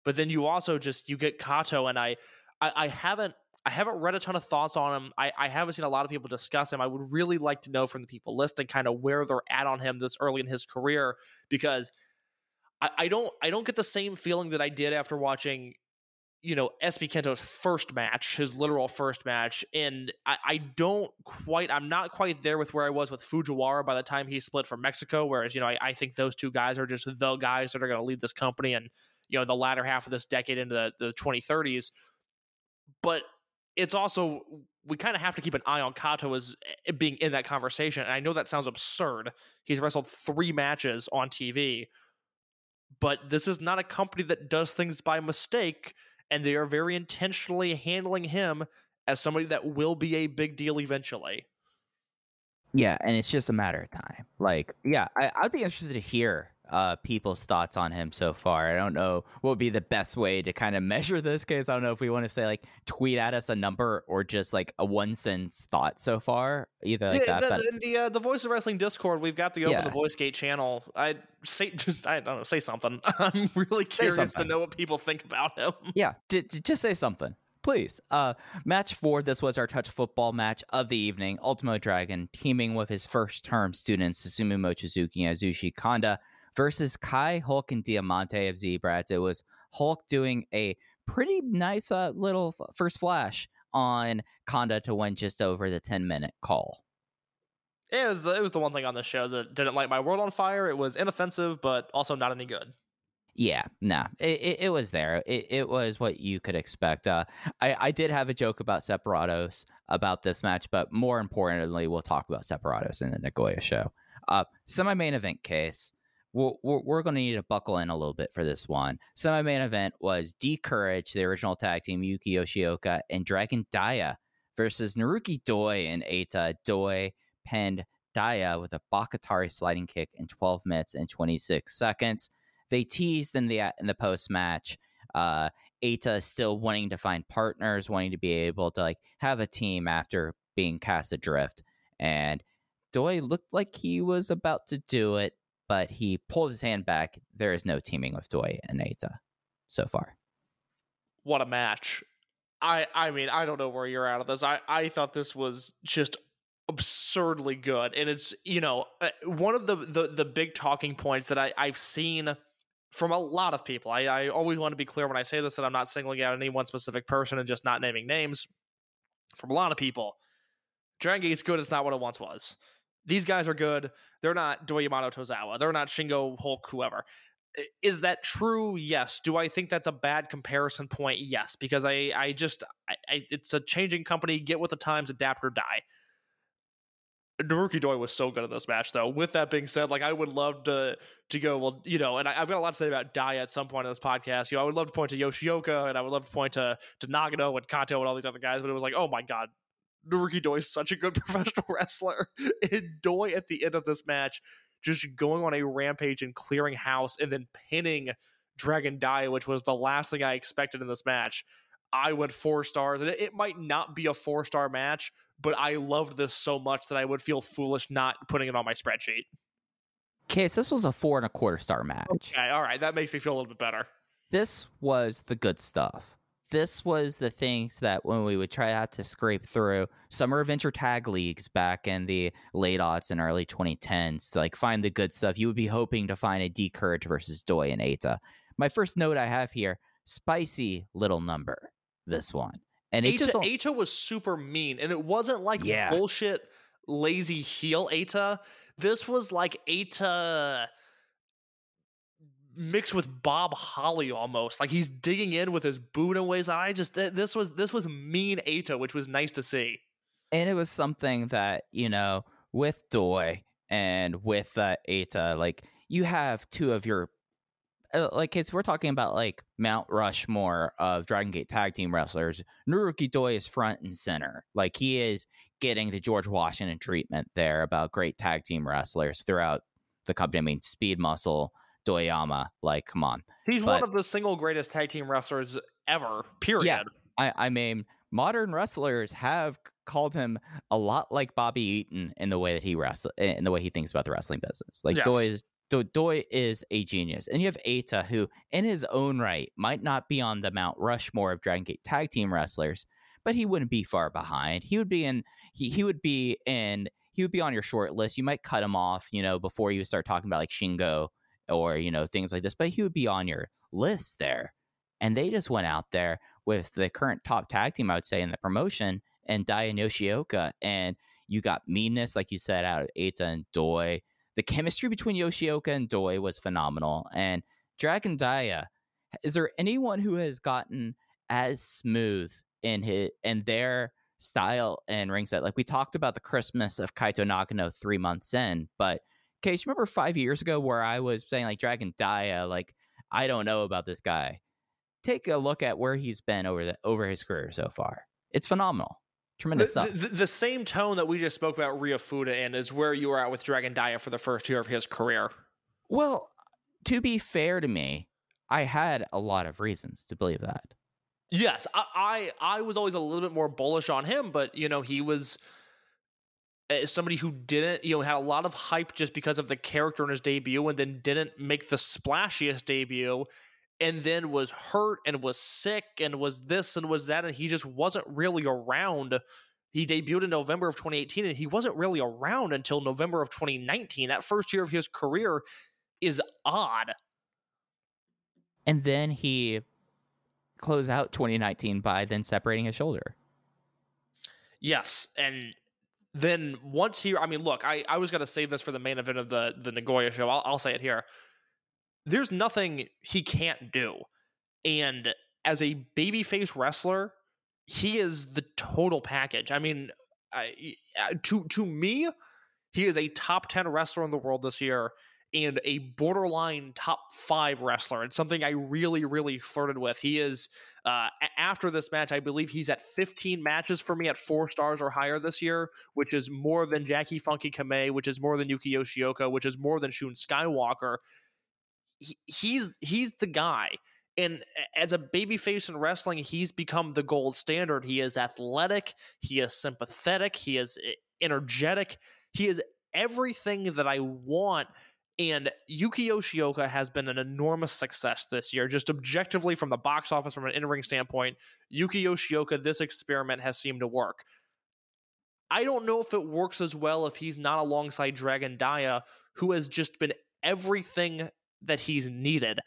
but then you also just you get Kato, and I I, I haven't. I haven't read a ton of thoughts on him. I, I haven't seen a lot of people discuss him. I would really like to know from the people listening kind of where they're at on him this early in his career because I, don't I don't get the same feeling that I did after watching you know SB Kento's first match, his literal first match, and I, I don't quite, I'm not quite there with where I was with Fujiwara by the time he split from Mexico. Whereas you know I, I think those two guys are just the guys that are going to lead this company and you know the latter half of this decade into the, the 2030s. But it's also we kind of have to keep an eye on Kato as eh, being in that conversation. And I know that sounds absurd. He's wrestled three matches on TV, but this is not a company that does things by mistake and they are very intentionally handling him as somebody that will be a big deal eventually. Yeah, and it's just a matter of time. Like, yeah, I, I'd be interested to hear uh, people's thoughts on him so far. I don't know what would be the best way to kind of measure this case. I don't know if we want to say like tweet at us a number or just like a one sentence thought so far, either like yeah, that. the, but the, uh, the Voice of Wrestling Discord, we've got the Open Yeah. the Voice Gate channel. I say just I don't know, say something. I'm really curious to know what people think about him. yeah, j- j- just say something. please. Uh, match four. This was our touch football match of the evening. Ultimo Dragon teaming with his first term students Susumu Mochizuki and Yasushi Kanda versus Kai Hulk and Diamante of Z-Brats. It was Hulk doing a pretty nice uh, little first flash on Kanda to win just over the 10 minute call. It was the, it was the one thing on the show that didn't light my world on fire. It was inoffensive, but also not any good. Yeah, nah, it, it, it was there. It, it was what you could expect. Uh, I, I did have a joke about Separados about this match, but more importantly, we'll talk about Separados in the Nagoya show. Uh, Semi main event case. We're, we're, going to need to buckle in a little bit for this one. Semi main event was D Courage, the original tag team, Yuki Yoshioka, and Dragon Dia versus Naruki Doi and Eita. Doi pinned Dia with a Bakatare sliding kick in 12 minutes and 26 seconds they teased in the in the post match uh still wanting to find partners, wanting to be able to like have a team after being cast adrift. And Doi looked like he was about to do it, but he pulled his hand back. There is no teaming with Doi and Eita so far. What a match! I I mean I don't know where you're at of this. I I thought this was just absurdly good, and it's you know uh, one of the the the big talking points that I I've seen from a lot of people. I, I always want to be clear when I say this that I'm not singling out any one specific person and just not naming names. From a lot of people, Dragon Gate's good. It's not what it once was. These guys are good. They're not Doyamato Tozawa. They're not Shingo Hulk, whoever. Is that true? Yes. Do I think that's a bad comparison point? Yes, because I, I just, I, I, it's a changing company. Get with the times, adapt or die. Naruki Doi was so good in this match, though. With that being said, like I would love to to go, well, you know, and I, I've got a lot to say about Dia at some point in this podcast. You know, I would love to point to Yoshioka and I would love to point to to Nagano and Kato and all these other guys, but it was like, oh my god, Naruki Doi is such a good professional wrestler. And Doi at the end of this match, just going on a rampage and clearing house and then pinning Dragon Dia, which was the last thing I expected in this match. I went four stars, and it, it might not be a four star match, but I loved this so much that I would feel foolish not putting it on my spreadsheet. Case, this was a four and a quarter star match. Okay, all right, that makes me feel a little bit better. this was the good stuff. This was the things that when we would try out to scrape through summer adventure tag leagues back in the late aughts and early 2010s to like find the good stuff, you would be hoping to find a D Courage versus Doi and Eita. My first note I have here: spicy little number. This one, and it Eita, just Eita was super mean, and it wasn't like Yeah. bullshit lazy heel Eita. This was like Eita mixed with Bob Holly almost. Like he's digging in with his boot ways I just this was this was mean Eita, which was nice to see. and it was something that you know with Doi and with uh, Eita, like you have two of your uh, like it's we're talking about like Mount Rushmore of Dragon Gate tag team wrestlers. Naruki Doi is front and center. Like he is getting the George Washington treatment there about great tag team wrestlers throughout the company. I mean, Speed Muscle, Doyama. Like, come on. He's one of the single greatest tag team wrestlers ever. Period. Yeah. I, I mean, modern wrestlers have called him a lot like Bobby Eaton in the way that he wrestle in the way he thinks about the wrestling business. Like Yes. Doi is Do- Doi is a genius, and you have Eita, who in his own right might not be on the Mount Rushmore of Dragon Gate tag team wrestlers, but he wouldn't be far behind. He would be in he he would be in he would be on your short list. You might cut him off, you know, before you start talking about like Shingo or you know things like this, but he would be on your list there. And they just went out there with the current top tag team, I would say, in the promotion, and Dia and Yoshioka. And you got meanness, like you said, out of Eita and Doi. The chemistry between Yoshioka and Doi was phenomenal. And Dragon Dia, is there anyone who has gotten as smooth in his in their style and ring set? Like we talked about the Christmas of Kaito Nagano three months in, but Case, you remember five years ago where I was saying like Dragon Dia, uh, like I don't know about this guy. Take a look at where he's been over the over his career so far. It's phenomenal. Tremendous The, stuff. the, the same tone that we just spoke about Ryu Fuda in is where you were at with Dragon Dia for the first year of his career. well, to be fair to me, I had a lot of reasons to believe that. Yes, I, I I was always a little bit more bullish on him, but you know he was uh, somebody who didn't you know had a lot of hype just because of the character in his debut, and then didn't make the splashiest debut, and then was hurt and was sick and was this and was that and he just wasn't really around. He debuted in November of 2018 and he wasn't really around until November of 2019 that first year of his career is odd. And then he closed out 2019 by then separating his shoulder. Yes, and then once he, I mean, look, I, I was gonna save this for the main event of the the Nagoya show. I'll, I'll say it here. There's nothing he can't do, and as a babyface wrestler, he is the total package. I mean, I, to to me, he is a top ten wrestler in the world this year and a borderline top five wrestler. It's something I really, really flirted with. He is uh, after this match, I believe he's at 15 matches for me at four stars or higher this year, which is more than Jacky Funky Kamei, which is more than Yuki Yoshioka, which is more than Shun Skywalker. He, he's he's the guy. And as a babyface in wrestling, he's become the gold standard. He is athletic, he is sympathetic, he is energetic, he is everything that I want. And Yuki Yoshioka has been an enormous success this year, just objectively from the box office, from an in ring standpoint. Yuki Yoshioka, this experiment has seemed to work. I don't know if it works as well if he's not alongside Dragon Dia, who has just been everything that he's needed.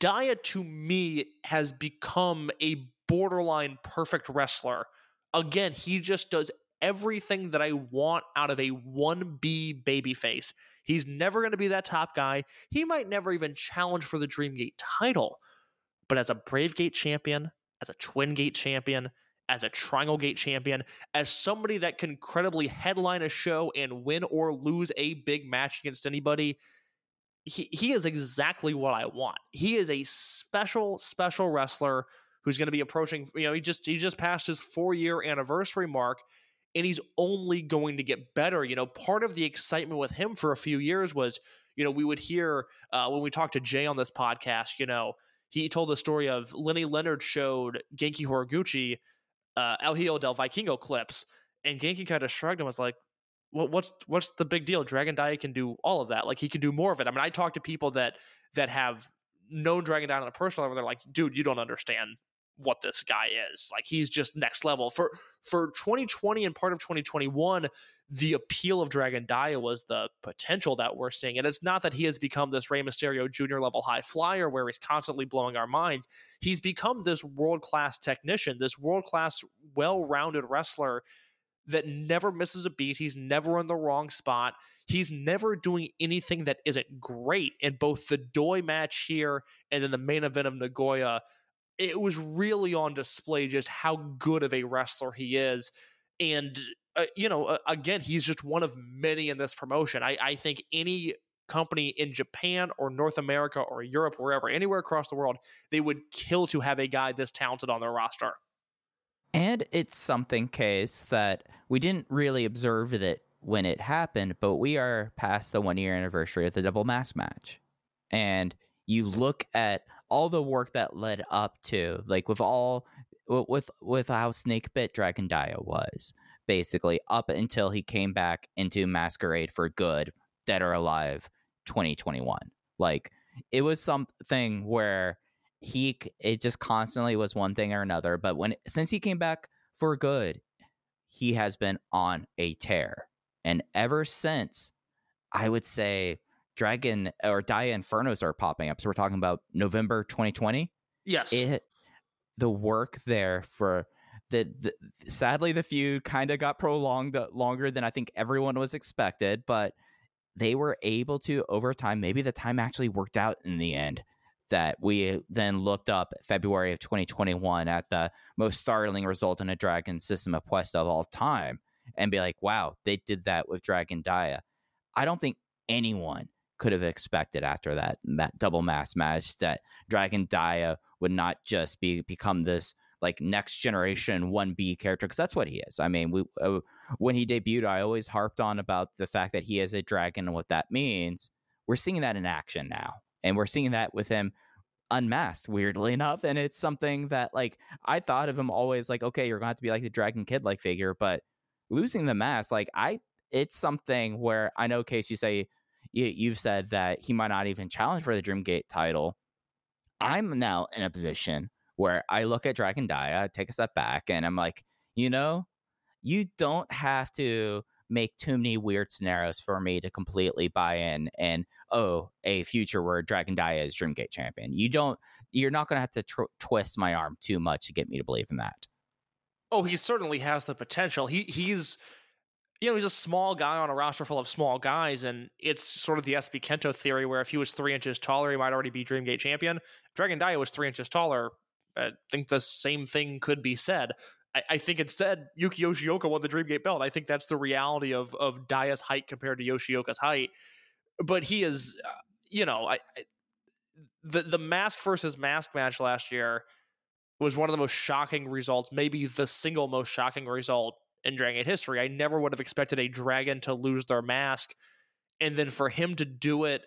Dia, to me, has become a borderline perfect wrestler. Again, he just does everything that I want out of a 1B babyface. He's never going to be that top guy. He might never even challenge for the Dreamgate title. But as a Brave Gate champion, as a Twin Gate champion, as a Triangle Gate champion, as somebody that can credibly headline a show and win or lose a big match against anybody, he, he is exactly what I want. He is a special, special wrestler who's going to be approaching, you know, he just he just passed his four year anniversary mark and he's only going to get better. You know, part of the excitement with him for a few years was, you know, we would hear uh, when we talked to Jay on this podcast, you know, he told the story of Lenny Leonard showed Genki Horiguchi uh, El Hijo del Vikingo clips, and Genki kind of shrugged and was like, well, what's what's the big deal? Dragon Dia can do all of that. Like he can do more of it. I mean, I talk to people that that have known Dragon Dia on a personal level. They're like, dude, you don't understand what this guy is. Like he's just next level. For for 2020 and part of 2021, the appeal of Dragon Dia was the potential that we're seeing. And it's not that he has become this Rey Mysterio junior level high flyer where he's constantly blowing our minds. He's become this world-class technician, this world-class well-rounded wrestler that never misses a beat. He's never in the wrong spot. He's never doing anything that isn't great. In both the Doi match here and then the main event of Nagoya, it was really on display just how good of a wrestler he is. And, uh, you know, uh, again, he's just one of many in this promotion. I, I think any company in Japan or North America or Europe, wherever, anywhere across the world, they would kill to have a guy this talented on their roster. And it's something, case that we didn't really observe that when it happened, but we are past the one year anniversary of the double mask match. And you look at all the work that led up to, like with all with with how Snake Bit Dragon Dia was, basically, up until he came back into Masquerade for good, Dead or Alive 2021. Like it was something where he it just constantly was one thing or another but when since he came back for good he has been on a tear and ever since i would say dragon or dia infernos are popping up. So we're talking about november 2020 Yes. it the work there for the, the sadly the feud kind of got prolonged uh, longer than i think everyone was expected but they were able to over time maybe the time actually worked out in the end that we then looked up february of 2021 at the most startling result in a dragon system of quest of all time and be like wow they did that with dragon dia. I don't think anyone could have expected after that double mass match that dragon dia would not just be become this like next generation 1B character because that's what he is. I mean, we uh, when he debuted, I always harped on about the fact that he is a dragon and what that means. We're seeing that in action now, and we're seeing that with him unmasked. Weirdly enough, and it's something that like I thought of him always like, okay, you're going to have to be like the Dragon Kid like figure, but losing the mask, like I, it's something where I know, Case, you say you, you've said that he might not even challenge for the Dreamgate title. I'm now in a position where I look at Dragon Dia, take a step back, and I'm like, you know, you don't have to make too many weird scenarios for me to completely buy in and oh a future where dragon dia is dreamgate champion you don't you're not going to have to tr- twist my arm too much to get me to believe in that Oh, he certainly has the potential. He he's you know, he's a small guy on a roster full of small guys, and it's sort of the SB Kento theory where if he was three inches taller, he might already be Dreamgate champion. Dragon Dia was three inches taller. I think the same thing could be said. I, I think instead Yuki Yoshioka won the Dreamgate belt. I think that's the reality of of Dia's height compared to Yoshioka's height. But he is, uh, you know, I, I the the mask versus mask match last year was one of the most shocking results, maybe the single most shocking result in Dragon history. I never would have expected a dragon to lose their mask, and then for him to do it,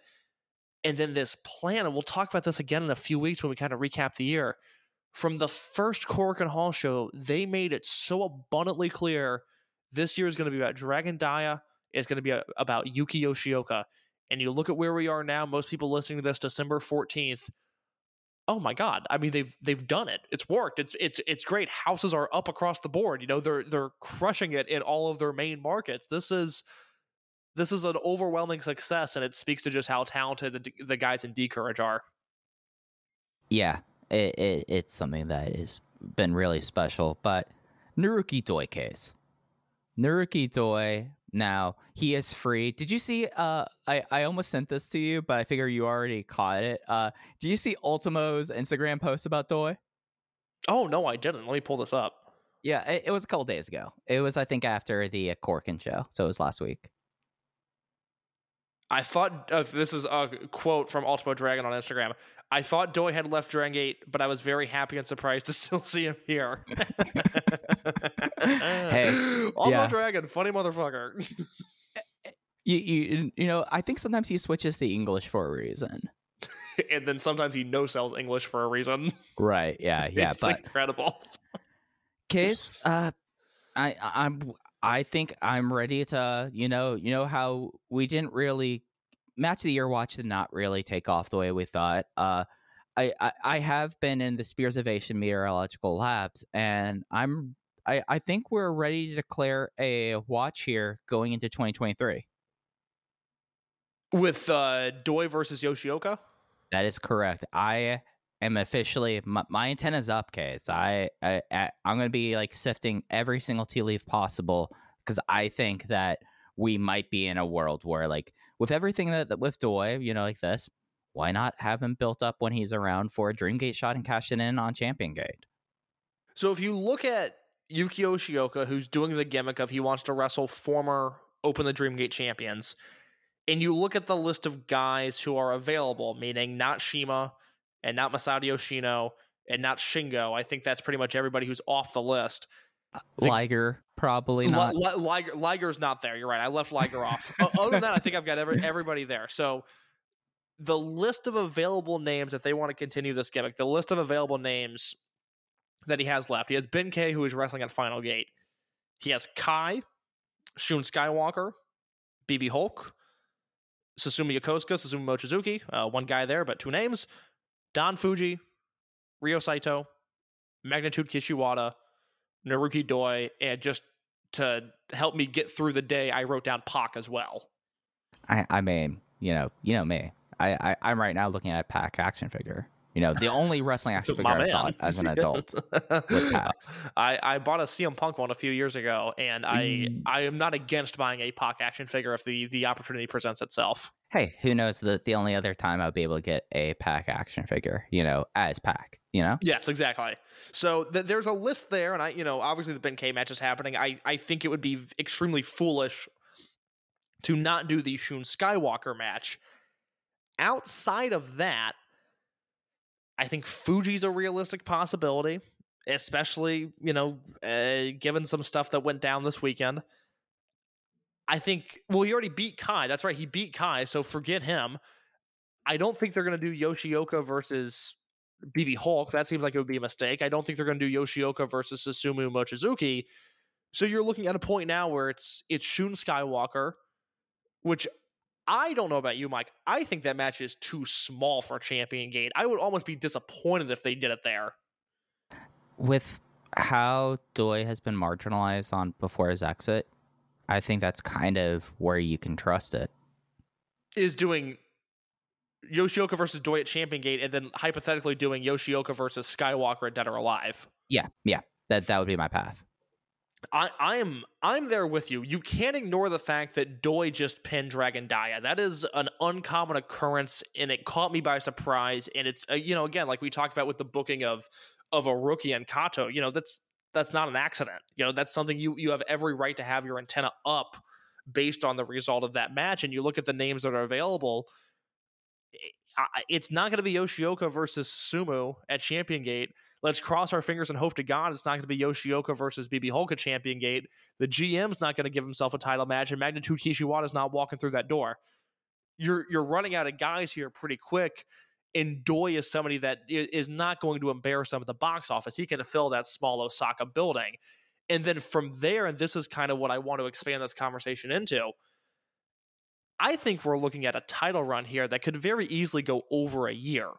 and then this plan. And we'll talk about this again in a few weeks when we kind of recap the year. From the first Korakuen Hall show, they made it so abundantly clear this year is going to be about Dragon Dia. It's going to be about Yuki Yoshioka. And you look at where we are now. Most people listening to this December fourteenth oh my god i mean they've they've done it. It's worked. It's it's it's great. Houses are up across the board you know they're they're crushing it in all of their main markets. This is this is an overwhelming success and it speaks to just how talented the, the guys in D. Courage are. Yeah it, it, it's something that has been really special but naruki doi case. Naruki doi now he is free. Did you see? Uh, I I almost sent this to you, but I figure you already caught it. Uh, did you see Ultimo's Instagram post about Doi? oh no i didn't let me pull this up Yeah, it, it was a couple days ago. It was I think after the uh, Korakuen show, so it was last week. I thought uh, this is a quote from ultimo dragon on instagram i thought doi had left Dragon Gate, but i was very happy and surprised to still see him here Hey, ultimo yeah. dragon funny motherfucker You, you you know I think sometimes he switches to English for a reason. and then sometimes he no sells english for a reason Right? Yeah, yeah. it's but incredible case uh I- i'm i think i'm ready to you know you know how we didn't really match of the year watch did not really take off the way we thought uh I, I, I have been in the Spears Ovation Meteorological Labs, and I'm I, I think we're ready to declare a watch here going into 2023. with uh doi versus yoshioka That is correct. I am officially my, my antenna's up, case. I, I, I I'm gonna be like sifting every single tea leaf possible because I think that we might be in a world where like with everything that, that with Doi, you know, like this, why not have him built up when he's around for a Dreamgate shot and cash it in on Champion Gate? So if you look at Yuki Yoshioka, who's doing the gimmick of he wants to wrestle former Open the Dreamgate champions, and you look at the list of guys who are available, meaning not CIMA and not Masato Yoshino and not Shingo, I think that's pretty much everybody who's off the list. Think- Liger probably not. Li- Liger, Liger's not there. You're right. I left Liger off. Other than that, I think I've got every, everybody there. So the list of available names, if they want to continue this gimmick, the list of available names that he has left. He has Ben K, who is wrestling at Final Gate. He has Kai, Shun Skywalker, BB Hulk, Susumu Yokosuka, Susumu Mochizuki, uh, one guy there, but two names. Don Fuji, Ryo Saito, Magnitude Kishiwada, Naruki Doi, and just to help me get through the day, I wrote down Pac as well. I, I mean, you know, you know me. I, I I'm right now looking at a Pac action figure. You know, the only wrestling action figure I man. thought as an adult was Pac's. I, I bought a CM Punk one a few years ago, and I Mm. I am not against buying a Pac action figure if the the opportunity presents itself. Hey, who knows that the only other time I'll be able to get a Pac action figure, you know, as Pac, you know? Yes, exactly. So th- there's a list there, and I, you know, obviously the Ben K match is happening. I, I think it would be extremely foolish to not do the Shun Skywalker match. Outside of that, I think Fuji's a realistic possibility, especially you know, uh, given some stuff that went down this weekend. I think. Well, he already beat Kai. That's right. He beat Kai, so forget him. I don't think they're going to do Yoshioka versus BB Hulk. That seems like it would be a mistake. I don't think they're going to do Yoshioka versus Susumu Mochizuki. So you're looking at a point now where it's it's Shun Skywalker, which I don't know about you, Mike. I think that match is too small for Champion Gate. I would almost be disappointed if they did it there. With how Doi has been marginalized on before his exit, I think that's kind of where you can trust it. Is doing Yoshioka versus Doi at Champion Gate, and then hypothetically doing Yoshioka versus Skywalker at Dead or Alive. Yeah, yeah. That that would be my path. I, I'm I'm there with you. You can't ignore the fact that Doi just pinned Dragon Dia. That is an uncommon occurrence, and it caught me by surprise. And it's uh, you know again like we talked about with the booking of of a rookie and Kato. You know that's that's not an accident. You know that's something you you have every right to have your antenna up based on the result of that match. And you look at the names that are available. Eh, it's not going to be Yoshioka versus Sumu at Champion Gate. Let's cross our fingers and hope to God it's not going to be Yoshioka versus BB Hulk at Champion Gate. The GM's not going to give himself a title match, and Magnitude Kishiwada is not walking through that door. You're you're running out of guys here pretty quick. And Doi is somebody that is not going to embarrass them at the box office. He can fill that small Osaka building. And then from there, and this is kind of what I want to expand this conversation into. I think we're looking at a title run here that could very easily go over a year.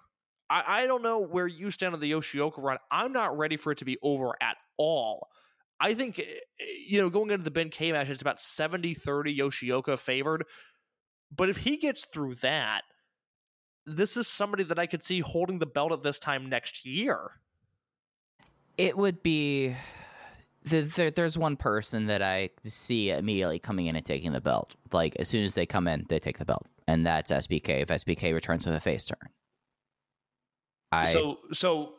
I, I don't know where you stand on the Yoshioka run. I'm not ready for it to be over at all. I think, eh, eh, you know, going into the Ben K match, it's about 70 30 Yoshioka favored. But if he gets through that, this is somebody that I could see holding the belt at this time next year. It would be. The, there, there's one person that I see immediately coming in and taking the belt. Like as soon as they come in, they take the belt, and that's SBK. If SBK returns with a face turn, I so so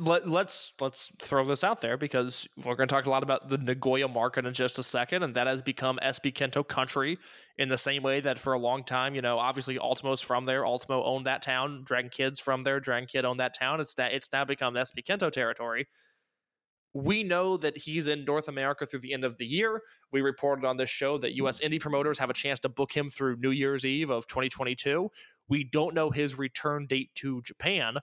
let, let's let's throw this out there because we're going to talk a lot about the Nagoya market in just a second, and that has become SB Kento country in the same way that for a long time, you know, obviously Ultimo's from there, Ultimo owned that town, Dragon Kid's from there, Dragon Kid owned that town. It's that it's now become SB Kento territory. We know that he's in North America through the end of the year. We reported on this show that US indie promoters have a chance to book him through New Year's Eve of 2022. We don't know his return date to Japan.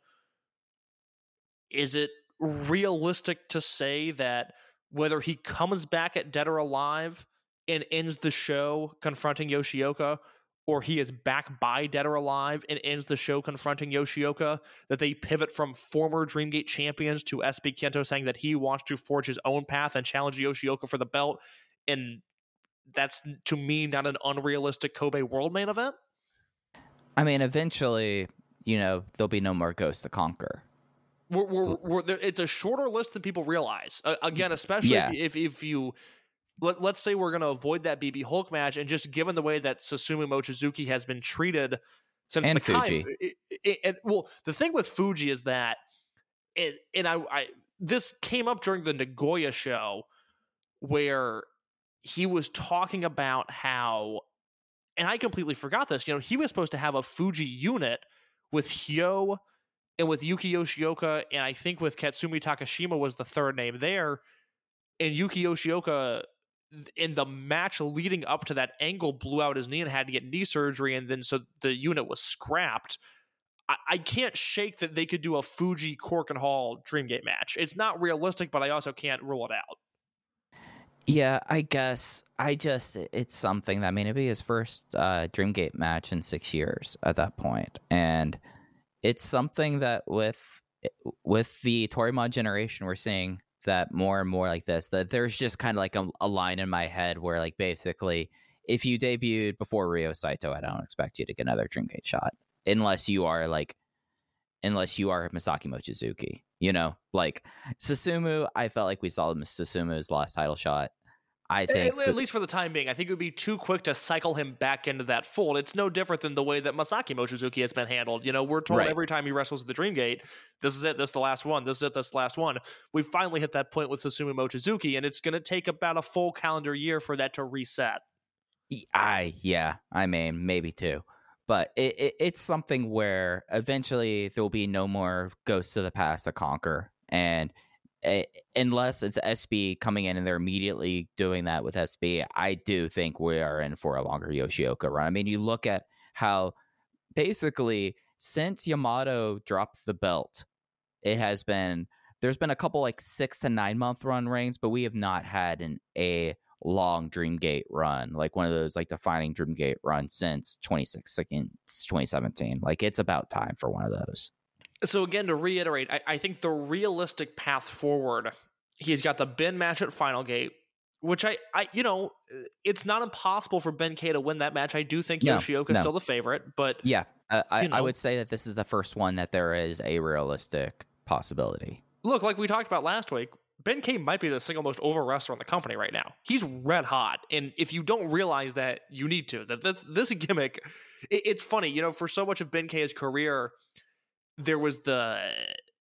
Is it realistic to say that whether he comes back at Dead or Alive and ends the show confronting Yoshioka, or he is back by Dead or Alive and ends the show confronting Yoshioka, that they pivot from former Dreamgate champions to SB Kento saying that he wants to forge his own path and challenge Yoshioka for the belt? And that's to me not an unrealistic Kobe World main event. I mean, eventually, you know, there'll be no more Ghost to conquer. We're, we're, we're, it's a shorter list than people realize. Uh, again, especially Yeah. if, if if you let, let's say we're going to avoid that BB Hulk match, and just given the way that Susumu Mochizuki has been treated since And the Kai- Fuji. it- it- and well, the thing with Fuji is that it, and I, I this came up during the Nagoya show where he was talking about how, and I completely forgot this. You know, he was supposed to have a Fuji unit with Hyo and with Yuki Yoshioka, and I think with Katsumi Takashima was the third name there. And Yuki Yoshioka, in the match leading up to that angle, blew out his knee and had to get knee surgery, and then so the unit was scrapped. I, can't shake that they could do a Fuji Korakuen Hall Dreamgate match. It's not realistic, but I also can't rule it out. Yeah, I guess I just it's something that I mean it'd be his first uh, Dreamgate match in six years at that point, and it's something that with eh, with the Toryumon generation we're seeing that more and more like this that there's just kind of like a, a line in my head where like basically if you debuted before Ryo Saito, I don't expect you to get another Dreamgate shot unless you are like unless you are Masaaki Mochizuki. You know, like Susumu, I felt like we saw Susumu's last title shot. I think At, at least for the time being, I think it would be too quick to cycle him back into that fold. It's no different than the way that Masaaki Mochizuki has been handled. You know, we're told Right. every time he wrestles at the Dreamgate, this is it, this is the last one, this is it, this is the last one. We finally hit that point with Susumu Mochizuki, and it's going to take about a full calendar year for that to reset. I yeah, I mean maybe two, but it, it it's something where eventually there will be no more ghosts of the past to conquer, and Eh, unless it's SB coming in and they're immediately doing that with SB, I do think we are in for a longer Yoshioka run. I mean, you look at how basically since Yamato dropped the belt, it has been there's been a couple like six to nine month run reigns, but we have not had an a long Dreamgate run, like one of those like defining Dreamgate runs since 2016, 2017. Like it's about time for one of those. So again, to reiterate, I, I think the realistic path forward, he's got the Ben match at Final Gate, which I, I, you know, it's not impossible for Ben K to win that match. I do think No, Yoshioka's no. still the favorite, but Yeah, uh, I, You know. I would say that this is the first one that there is a realistic possibility. look, like we talked about last week, Ben K might be the single most over wrestler in the company right now. He's red hot, and if you don't realize that, you need to. That that- this gimmick, it, it's funny, you know. For so much of Ben K's career, there was the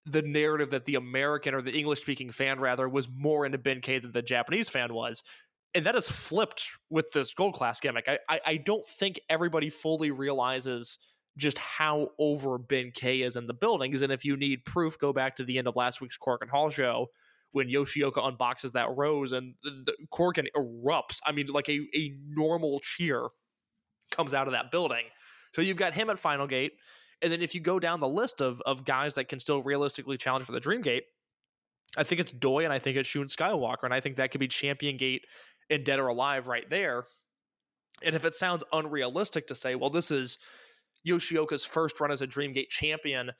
the narrative that the American or the English speaking fan rather was more into Ben K than the Japanese fan was. And that has flipped with this gold class gimmick. I, I, I don't think everybody fully realizes just how over Ben K is in the buildings. And if you need proof, go back to the end of last week's Korakuen Hall show when Yoshioka unboxes that rose and the, Korakuen erupts. I mean, like a, a normal cheer comes out of that building. So you've got him at Final Gate. And then if you go down the list of, of guys that can still realistically challenge for the Dream Gate, I think it's Doi and I think it's Shun Skywalker. And I think that could be Champion Gate and Dead or Alive right there. And if it sounds unrealistic to say, well, this is Yoshioka's first run as a Dream Gate champion,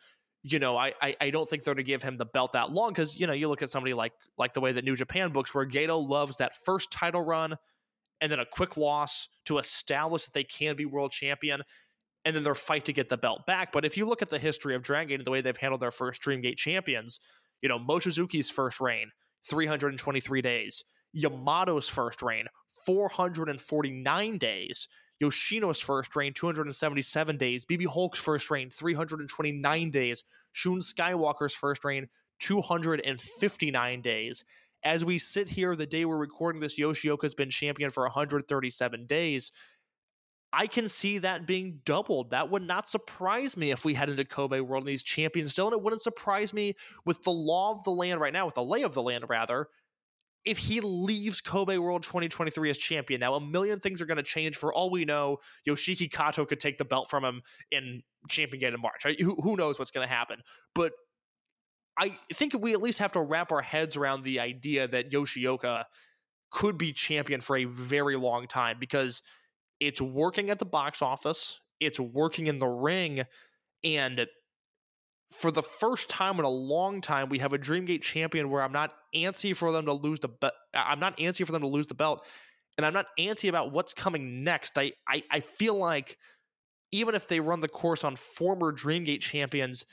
you know, I, I, I don't think they're going to give him the belt that long because, you know, you look at somebody like like the way that New Japan books where Gedo loves that first title run and then a quick loss to establish that they can be world champion and then their fight to get the belt back. But if you look at the history of Dragon Gate and the way they've handled their first Dreamgate champions, you know, Mochizuki's first reign, 323 days. Yamato's first reign, 449 days. Yoshino's first reign, 277 days. BB Hulk's first reign, 329 days. Shun Skywalker's first reign, 259 days. As we sit here, the day we're recording this, Yoshioka's been champion for 137 days. I can see that being doubled. That would not surprise me if we head into Kobe World and he's champion still. And it wouldn't surprise me with the law of the land right now, with the lay of the land, rather, if he leaves Kobe World 2023 as champion. Now, a million things are going to change. For all we know, Yoshiki Kato could take the belt from him in Champion Gate in March. Right? Who, who knows what's going to happen? But I think we at least have to wrap our heads around the idea that Yoshioka could be champion for a very long time because it's working at the box office, it's working in the ring, and for the first time in a long time, we have a Dreamgate champion where I'm not antsy for them to lose the belt. I'm not antsy for them to lose the belt, and I'm not antsy about what's coming next. I, I I feel like even if they run the course on former Dreamgate champions,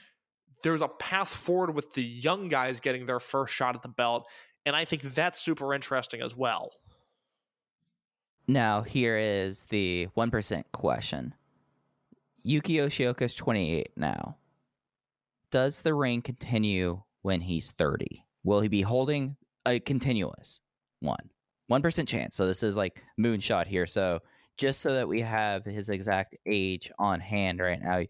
there's a path forward with the young guys getting their first shot at the belt, and I think that's super interesting as well. Now, here is the 1% question. Yuki Yoshioka's 28 now. Does the reign continue when he's 30? Will he be holding a continuous one? 1% chance. So this is like moonshot here. So just so that we have his exact age on hand right now,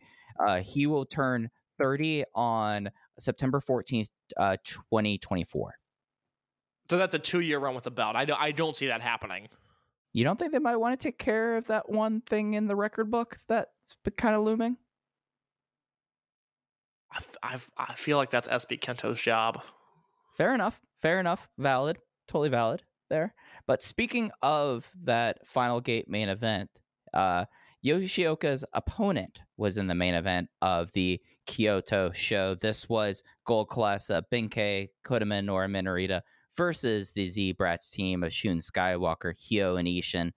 uh, he will turn 30 on September 14th, uh, 2024. So that's a two year run with the belt. I don't, I don't see that happening. You don't think they might want to take care of that one thing in the record book that's kind of looming? I, f- I f- I feel like that's SB Kento's job. Fair enough. Fair enough. Valid. Totally valid there. But speaking of that final gate main event, uh, Yoshioka's opponent was in the main event of the Kyoto show. This was Gold Class uh, Ben K, Kodaman, Nora Minorita versus the Z Brats team of Shun Skywalker, Hyo, and Ishin.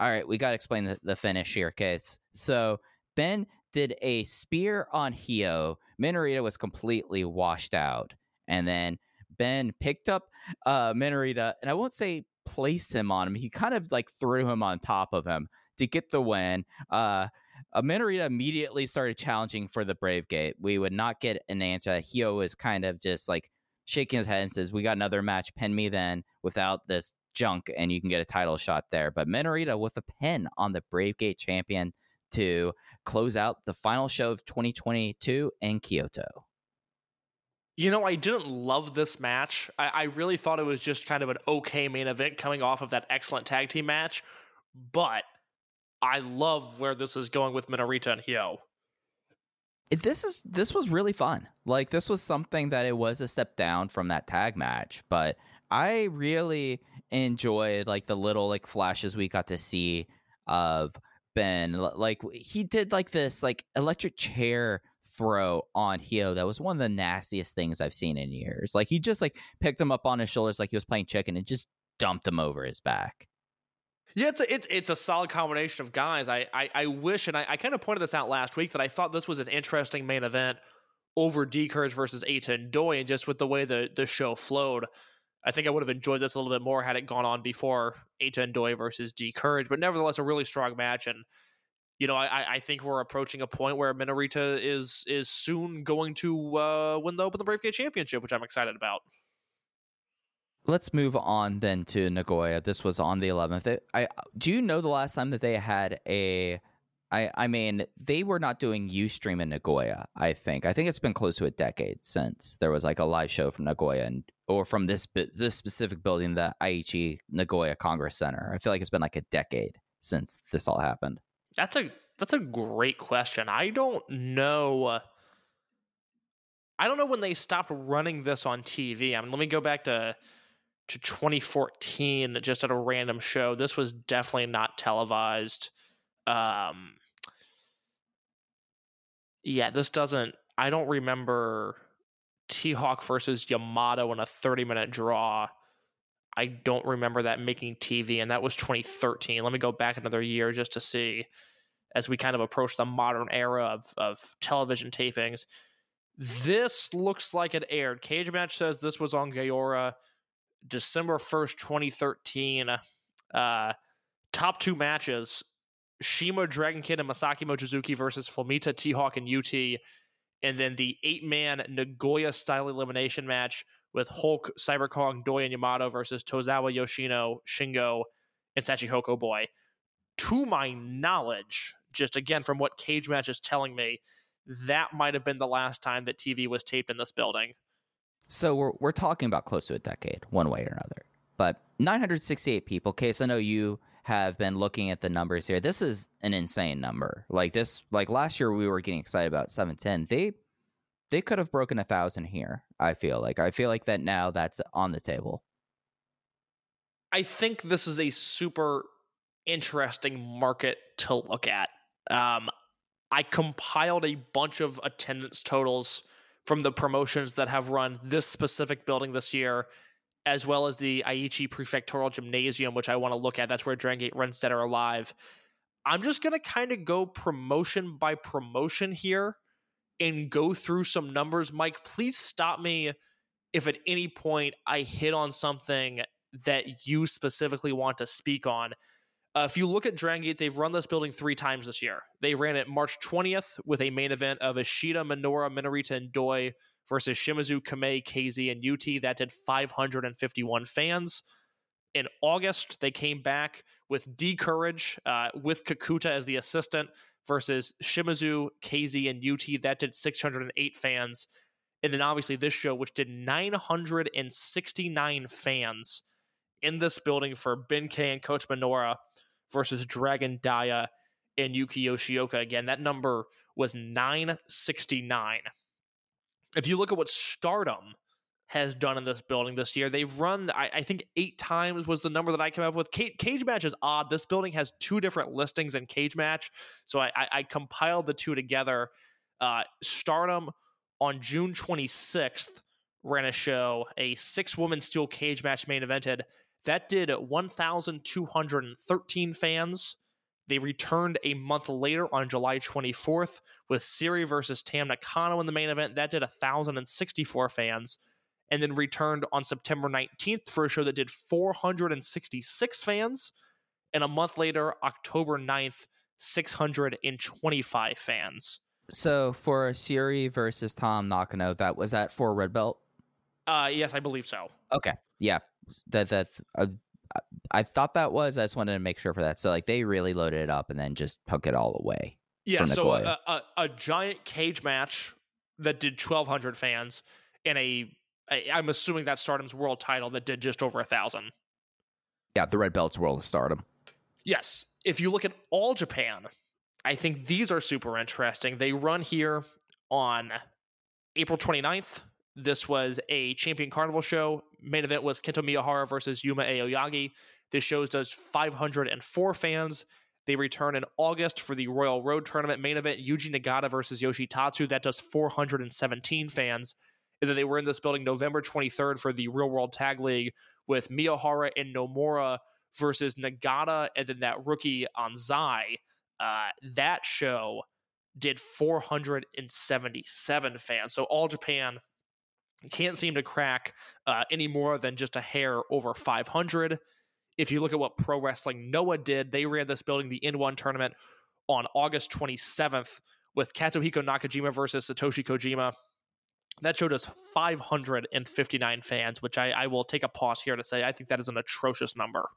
All right, we got to explain the, the finish here, case. So Ben did a spear on Hyo. Minorita was completely washed out. And then Ben picked up uh, Minorita, and I won't say placed him on him. He kind of like threw him on top of him to get the win. Uh, Minorita immediately started challenging for the Brave Gate. We would not get an answer. Hyo was kind of just like shaking his head and says, "We got another match. Pin me then without this junk, and you can get a title shot there." But Minorita with a pin on the Brave Gate champion to close out the final show of 2022 in Kyoto. You know, I didn't love this match. I, I really thought it was just kind of an okay main event coming off of that excellent tag team match. But I love where this is going with Minorita and Hyo. This is this was really fun. Like this was something that it was a step down from that tag match, but I really enjoyed like the little like flashes we got to see of Ben. Like he did like this like electric chair throw on Hyo that was one of the nastiest things I've seen in years. Like he just like picked him up on his shoulders like he was playing chicken and just dumped him over his back. Yeah, it's a, it's it's a solid combination of guys. I I, I wish, and I, I kind of pointed this out last week that I thought this was an interesting main event over D Courage versus and Doi, and just with the way the the show flowed, I think I would have enjoyed this a little bit more had it gone on before and Doi versus D Courage. But nevertheless, a really strong match, and you know I I think we're approaching a point where Minorita is is soon going to uh, win the Open the Brave Gate Championship, which I'm excited about. Let's move on then to Nagoya. This was on the 11th. I do you know the last time that they had a I I mean, they were not doing Ustream in Nagoya, I think. I think it's been close to a decade since there was like a live show from Nagoya and or from this this specific building, the Aichi Nagoya Congress Center. I feel like it's been like a decade since this all happened. That's a that's a great question. I don't know. I don't know when they stopped running this on TV. I mean, let me go back to to 2014, just at a random show. This was definitely not televised. Um, yeah, this doesn't. I don't remember T Hawk versus Yamato in a 30 minute draw. I don't remember that making TV, and that was 2013. Let me go back another year just to see as we kind of approach the modern era of, of television tapings. This looks like it aired. Cage Match says this was on Gaora December 1st, 2013. Uh, top two matches CIMA Dragon Kid and Masaaki Mochizuki versus Flamita T Hawk and UT. And then the eight man Nagoya style elimination match with Hulk, Cyber Kong, Doi, and Yamato versus Tozawa Yoshino, Shingo, and Shachihoko Boy. To my knowledge, just again from what Cage Match is telling me, that might have been the last time that TV was taped in this building. So we're we're talking about close to a decade, one way or another. But 968 people. Case, I know you have been looking at the numbers here. This is an insane number. Like this, like last year we were getting excited about 710. They they could have broken a thousand here. I feel like I feel like that now that's on the table. I think this is a super interesting market to look at. Um, I compiled a bunch of attendance totals from the promotions that have run this specific building this year, as well as the Aichi Prefectural Gymnasium, which I want to look at. That's where Dragon Gate runs Dead or Alive. I'm just going to kind of go promotion by promotion here and go through some numbers. Mike, please stop me if at any point I hit on something that you specifically want to speak on. Uh, if you look at Dragon Gate, they've run this building three times this year. They ran it March 20th with a main event of Ishida, Minora, Minorita, and Doi versus Shimizu, Kamei, KZ, and UT. That did 551 fans. In August, they came back with D Courage uh, with Kakuta as the assistant versus Shimizu, KZ, and UT. That did 608 fans. And then obviously this show, which did 969 fans in this building for Ben K and Kota Minora versus Dragon Dia and Yuki Yoshioka. Again, that number was 969. If you look at what Stardom has done in this building this year, they've run, I, I think, eight times was the number that I came up with. Cage, cage Match is odd. This building has two different listings in Cage Match. So I, I, I compiled the two together. Uh, Stardom on June 26th ran a show, a six woman steel cage match main evented. That did 1,213 fans. They returned a month later on July 24th with Syuri versus Tam Nakano in the main event. That did 1,064 fans. And then returned on September 19th for a show that did 466 fans. And a month later, October 9th, 625 fans. So for Syuri versus Tam Nakano, that was that for red belt. Uh, yes, I believe so. Okay, yeah, that that uh, I thought that was. I just wanted to make sure for that. So like they really loaded it up and then just took it all away. Yeah, so a, a, a giant cage match that did 1,200 fans and a, a I'm assuming that Stardom's world title that did just over a thousand. Yeah, the red belts world of stardom. Yes, if you look at all Japan, I think these are super interesting. They run here on April 29th, This was a Champion Carnival show. Main event was Kento Miyahara versus Yuma Aoyagi. This show does 504 fans. They return in August for the Royal Road Tournament main event, Yuji Nagata versus Yoshitatsu. That does 417 fans. And then they were in this building November 23rd for the Real World Tag League with Miyahara and Nomura versus Nagata and then that rookie Anzai. Uh, that show did 477 fans. So All Japan can't seem to crack uh, any more than just a hair over 500. If you look at what Pro Wrestling Noah did, they ran this building, the N1 tournament, on August 27th with Katsuhiko Nakajima versus Satoshi Kojima. That showed us 559 fans, which I, I will take a pause here to say I think that is an atrocious number.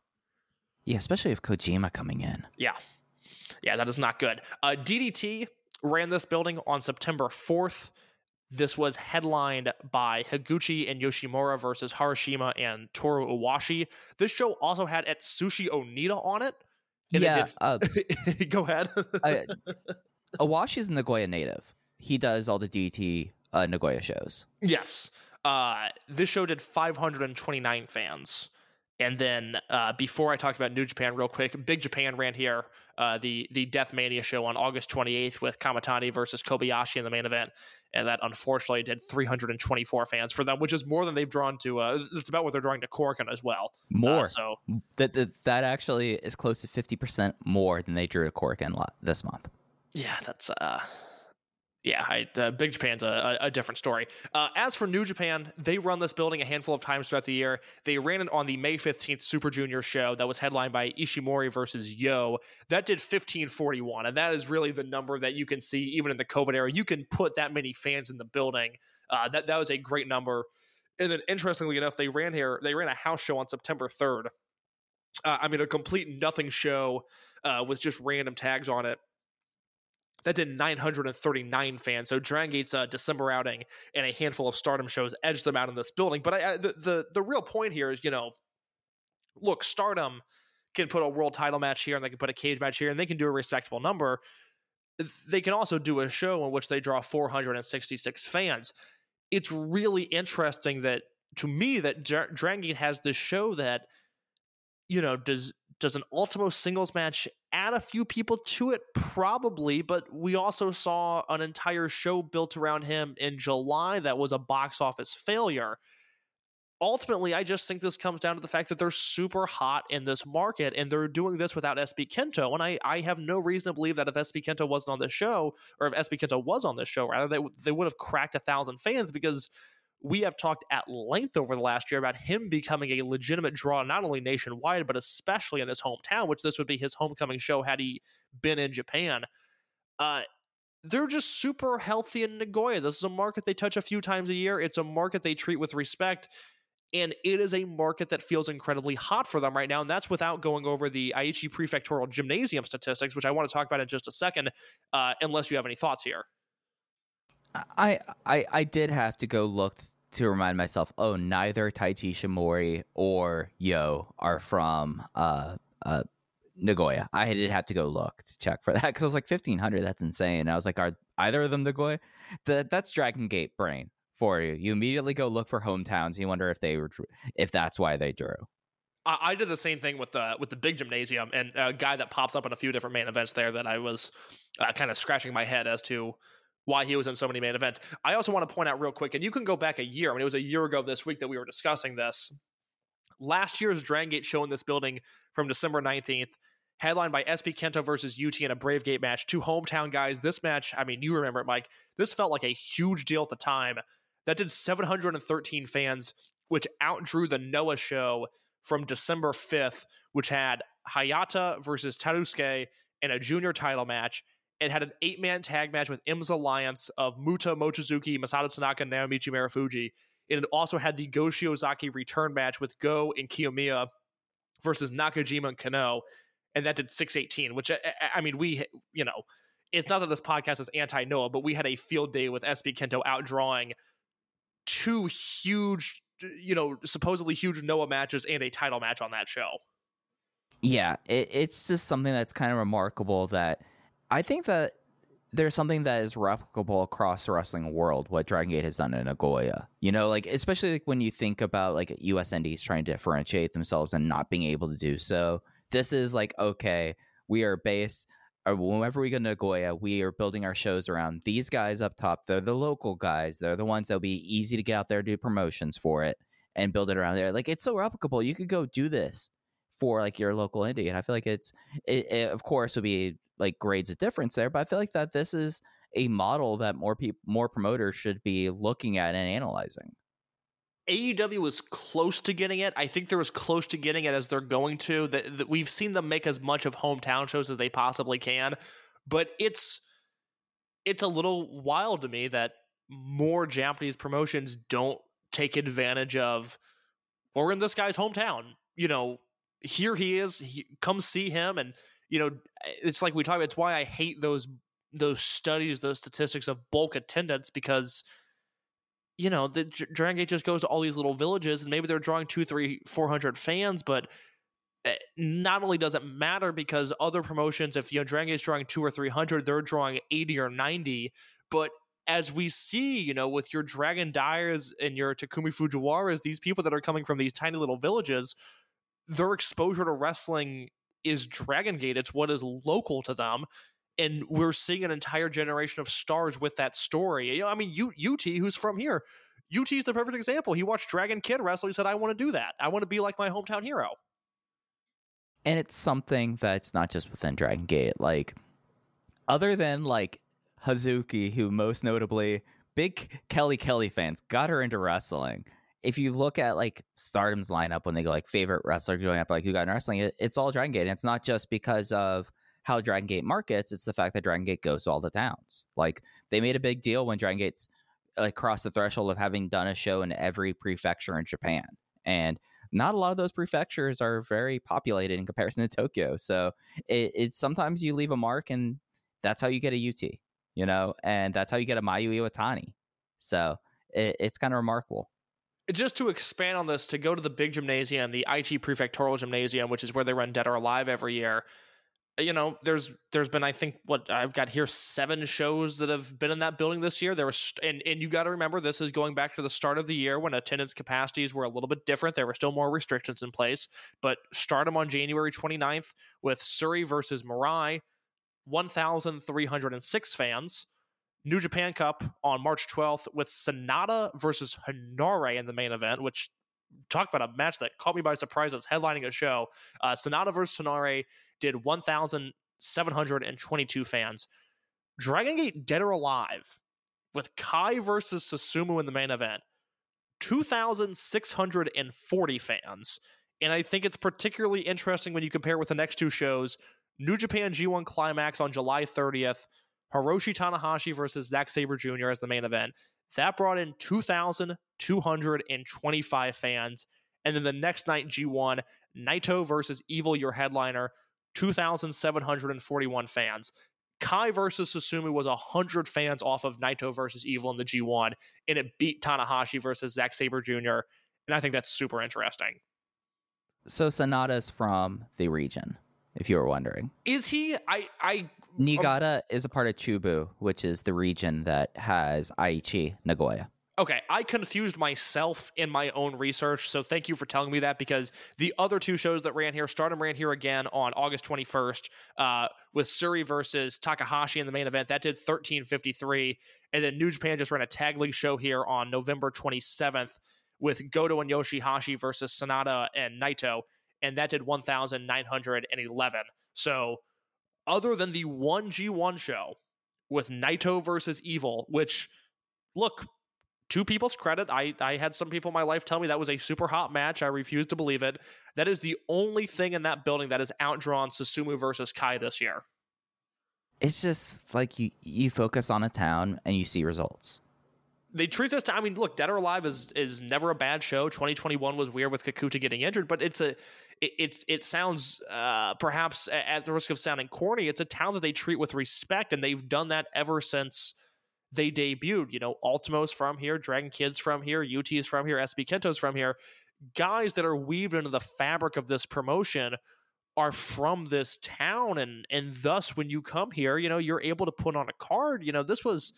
Yeah, especially if Kojima coming in. Yeah. Yeah, that is not good. Uh, DDT ran this building on September 4th. This was headlined by Higuchi and Yoshimura versus Harashima and Toru Owashi. This show also had Atsushi Onita on it. and it yeah, uh, Go ahead. I, Owashi's a Nagoya native. He does all the DT uh, Nagoya shows. Yes. Uh, this show did 529 fans. And then uh, before I talk about New Japan real quick, Big Japan ran here uh, the the Death Mania show on August 28th with Kamatani versus Kobayashi in the main event, and that unfortunately did 324 fans for them, which is more than they've drawn to. Uh, it's about what they're drawing to Korakuen as well. Uh, More. so That, that that actually is close to fifty percent more than they drew to Korakuen this month. yeah, that's uh, yeah, I, uh, Big Japan's a, a, different story. Uh, as for New Japan, they run this building a handful of times throughout the year. They ran it on the May 15th Super Junior show that was headlined by Ishimori versus Yo. That did 1541, and that is really the number that you can see even in the COVID era. You can put that many fans in the building. Uh, that, that was a great number. And then, interestingly enough, they ran here, they ran a house show on September 3rd. Uh, I mean, a complete nothing show uh, with just random tags on it that did 939 fans. So Dragon Gate's uh, December outing and a handful of Stardom shows edged them out in this building. But I, I, the, the the real point here is, you know, look, Stardom can put a world title match here and they can put a cage match here and they can do a respectable number. They can also do a show in which they draw 466 fans. It's really interesting that to me that Dra- Dragon Gate has this show that you know does does an Ultimo singles match add a few people to it? Probably, but we also saw an entire show built around him in July that was a box office failure. Ultimately, I just think this comes down to the fact that they're super hot in this market and they're doing this without SB Kento. And I, I have no reason to believe that if SB Kento wasn't on this show, or if SB Kento was on this show, rather, they, they would have cracked a thousand fans because we have talked at length over the last year about him becoming a legitimate draw, not only nationwide, but especially in his hometown, which this would be his homecoming show had he been in Japan. Uh, they're just super healthy in Nagoya. This is a market they touch a few times a year. It's a market they treat with respect. And it is a market that feels incredibly hot for them right now. And that's without going over the Aichi Prefectural Gymnasium statistics, which I want to talk about in just a second, uh, unless you have any thoughts here. I I I did have to go look to remind myself. Oh, neither Taiji Ishimori or Yo are from uh uh Nagoya. I did have to go look to check for that because I was like fifteen hundred. That's insane. And I was like, are either of them Nagoya? That that's Dragon Gate brain for you. You immediately go look for hometowns. You wonder if they were if that's why they drew. I, I did the same thing with the with the big gymnasium and a guy that pops up in a few different main events there that I was uh, kind of scratching my head as to why he was in so many main events. I also want to point out real quick, and you can go back a year. I mean, it was a year ago this week that we were discussing this. Last year's Dragon Gate show in this building from December 19th, headlined by SB Kento versus UT in a Brave Gate match. Two hometown guys. This match, I mean, you remember it, Mike. This felt like a huge deal at the time. That did 713 fans, which outdrew the Noah show from December 5th, which had Hayata versus Tadasuke in a junior title match. It had an eight man tag match with M's Alliance of Muta, Mochizuki, Masato Tanaka, and Naomichi Marufuji. It also had the Go Shiozaki return match with Go and Kiyomiya versus Nakajima and Kano. And that did 618, which, I, I mean, we, you know, it's not that this podcast is anti Noah, but we had a field day with SB Kento outdrawing two huge, you know, supposedly huge Noah matches and a title match on that show. Yeah, it, it's just something that's kind of remarkable that I think that there's something that is replicable across the wrestling world what Dragon Gate has done in Nagoya. You know, like especially like when you think about like US indies trying to differentiate themselves and not being able to do so. This is like okay, we are based or whenever we go to Nagoya, we are building our shows around these guys up top. They're the local guys. They're the ones that'll be easy to get out there, do promotions for it, and build it around there. Like it's so replicable. You could go do this for like your local indie, and I feel like it's it, it of course would be like grades of difference there, but I feel like that this is a model that more people, more promoters should be looking at and analyzing. AEW was close to getting it. I think they're as close to getting it as they're going to. That, that we've seen them make as much of hometown shows as they possibly can, but it's it's a little wild to me that more Japanese promotions don't take advantage of. We're in this guy's hometown. You know, here he is. He, come see him, and you know, it's like we talk. It's why I hate those those studies, those statistics of bulk attendance because you know, the Dragon Gate just goes to all these little villages, and maybe they're drawing two, three, four hundred fans, but eh, not only does it matter because other promotions, if you know Dragon Gate's drawing two or three hundred, they're drawing eighty or ninety, but as we see, you know, with your Dragon Dias and your Takumi Fujiwaras, these people that are coming from these tiny little villages, their exposure to wrestling is Dragon Gate. It's what is local to them and we're seeing an entire generation of stars with that story. You know, I mean, U- UT, who's from here, UT is the perfect example. He watched Dragon Kid wrestle. He said, "I want to do that. I want to be like my hometown hero." and it's something that's not just within Dragon Gate. Like, other than like Hazuki, who most notably big Kelly Kelly fans got her into wrestling. If you look at like Stardom's lineup when they go like favorite wrestler going up, like who got in wrestling, it, it's all Dragon Gate. And it's not just because of how Dragon Gate markets; it's the fact that Dragon Gate goes to all the towns. Like they made a big deal when Dragon Gate's like crossed the threshold of having done a show in every prefecture in Japan, and not a lot of those prefectures are very populated in comparison to Tokyo. So it, it's sometimes you leave a mark, and that's how you get a UT, you know, and that's how you get a Mayu Iwatani. So it, it's kind of remarkable. Just to expand on this, to go to the big gymnasium, the Aichi Prefectural Gymnasium, which is where they run Dead or Alive every year. You know, there's there's been I think what I've got here seven shows that have been in that building this year. There was and and you got to remember this is going back to the start of the year when attendance capacities were a little bit different. There were still more restrictions in place, but Stardom on January 29th with Syuri versus Marai, 1,306 fans. New Japan Cup on March 12th with Sanada versus Hanare in the main event, which talk about a match that caught me by surprise as headlining a show. Uh, Sanada versus Hanare did 1,722 fans. Dragon Gate Dead or Alive with Kai versus Susumu in the main event, 2,640 fans. And I think it's particularly interesting when you compare with the next two shows New Japan G1 Climax on July 30th, Hiroshi Tanahashi versus Zack Sabre Jr. as the main event. That brought in 2,225 fans. And then the next night, G1, Naito versus Evil, your headliner, 2,741 fans. Kai versus Susumu was 100 fans off of Naito versus Evil in the G1, and it beat Tanahashi versus Zack Sabre Jr. And I think that's super interesting. So Sanada's from the region, if you were wondering. Is he? I I Niigata is a part of Chubu, which is the region that has Aichi Nagoya. Okay, I confused myself in my own research, so thank you for telling me that because the other two shows that ran here, Stardom ran here again on August 21st uh, with Syuri versus Takahashi in the main event. That did 1353. And then New Japan just ran a tag league show here on November 27th with Goto and Yoshihashi versus Sanada and Naito. And that did 1,911. So, other than the 1G1 show with Naito versus Evil, which, look, to people's credit, I, I had some people in my life tell me that was a super hot match. I refuse to believe it. That is the only thing in that building that has outdrawn Susumu versus Kai this year. It's just like you you focus on a town and you see results. They treat us to. I mean, look, Dead or Alive is is never a bad show. 2021 was weird with Kakuta getting injured, but it's a it, it's it sounds uh, perhaps at the risk of sounding corny. It's a town that they treat with respect, and they've done that ever since they debuted. You know, Ultimo's from here, Dragon Kid's from here, UT is from here, SB Kento's from here. Guys that are weaved into the fabric of this promotion are from this town and and thus when you come here you know you're able to put on a card you know this was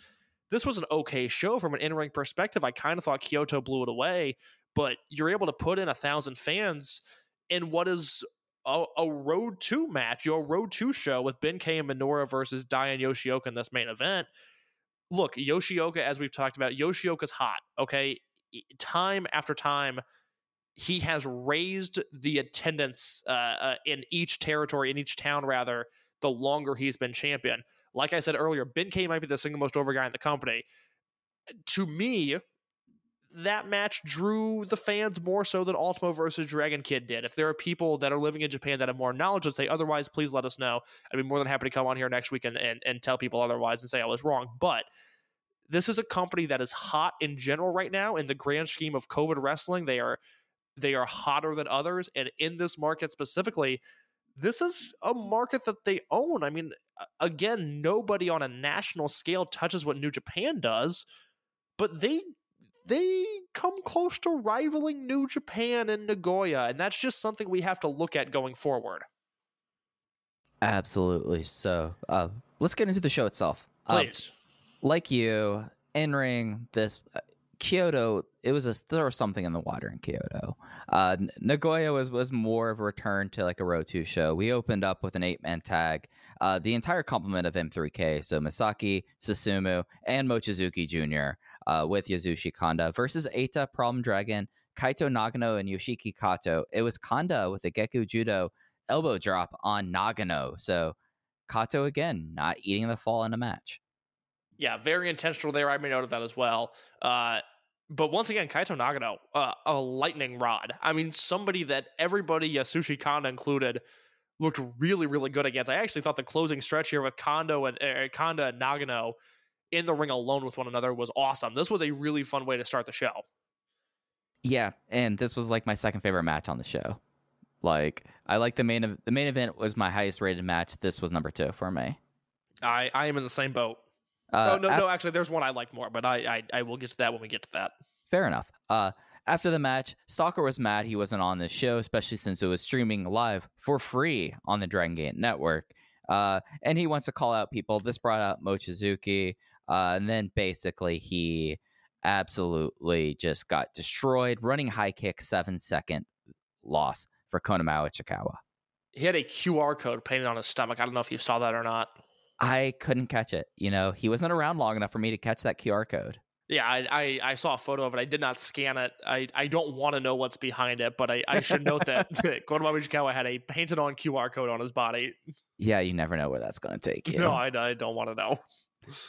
this was an okay show from an in-ring perspective. I kind of thought kyoto blew it away but you're able to put in a thousand fans in what is a, a road two match your road two show with ben k and minoura versus diane yoshioka in this main event. Look yoshioka as we've talked about yoshioka's hot okay? Time after time he has raised the attendance uh, uh, in each territory, in each town, rather, the longer he's been champion. Like I said earlier, Ben K might be the single most over guy in the company. To me, that match drew the fans more so than Ultimo versus Dragon Kid did. If there are people that are living in Japan that have more knowledge that say otherwise, please let us know. I'd be more than happy to come on here next week and, and, and tell people otherwise and say I was wrong. But this is a company that is hot in general right now in the grand scheme of COVID wrestling. They are they are hotter than others and in this market specifically this is a market that they own i mean again nobody on a national scale touches what new japan does but they they come close to rivaling new japan and nagoya and that's just something we have to look at going forward Absolutely. So, uh, let's get into the show itself. Uh, please like you, in ring, this uh, Kyoto, it was a there was something in the water in Kyoto. Uh, Nagoya was was more of a return to like a row Two show. We opened up with an eight man tag. Uh, the entire complement of M3K, so Masaaki, Susumu, and Mochizuki Jr. Uh, with Yasushi Kanda versus Eita, Problem Dragon, Kaito Nagano, and Yoshiki Kato. It was Kanda with a Geku Judo elbow drop on Nagano. So Kato again not eating the fall in a match. Yeah very intentional there i made note of that as well uh but once again, Kaito Nagano, uh, a lightning rod. I mean, somebody that everybody, Yasushi Kanda included, looked really, really good against. I actually thought the closing stretch here with Kondo and uh, Kanda and Nagano in the ring alone with one another was awesome. This was a really fun way to start the show. Yeah, and this was like my second favorite match on the show. Like I like the main ev- the main event was my highest rated match. This was number two for me. I, I am in the same boat. Uh, oh no, no, actually, there's one I like more, but I, I I will get to that when we get to that. fair enough. Uh, after the match, Stalker was mad he wasn't on this show, especially since it was streaming live for free on the Dragon Gate network. Uh, and he wants to call out people. This brought out Mochizuki, uh, and then basically he absolutely just got destroyed. Running high kick, seven second loss for Konamao Ichikawa. He had a QR code painted on his stomach. I don't know if you saw that or not. I couldn't catch it. You know, he wasn't around long enough for me to catch that QR code. Yeah, I, I, I saw a photo of it. I did not scan it. I, I don't want to know what's behind it, but I, I should note that Konamama Ichikawa had a painted on QR code on his body. Yeah, you never know where that's going to take you. No, I, I don't want to know.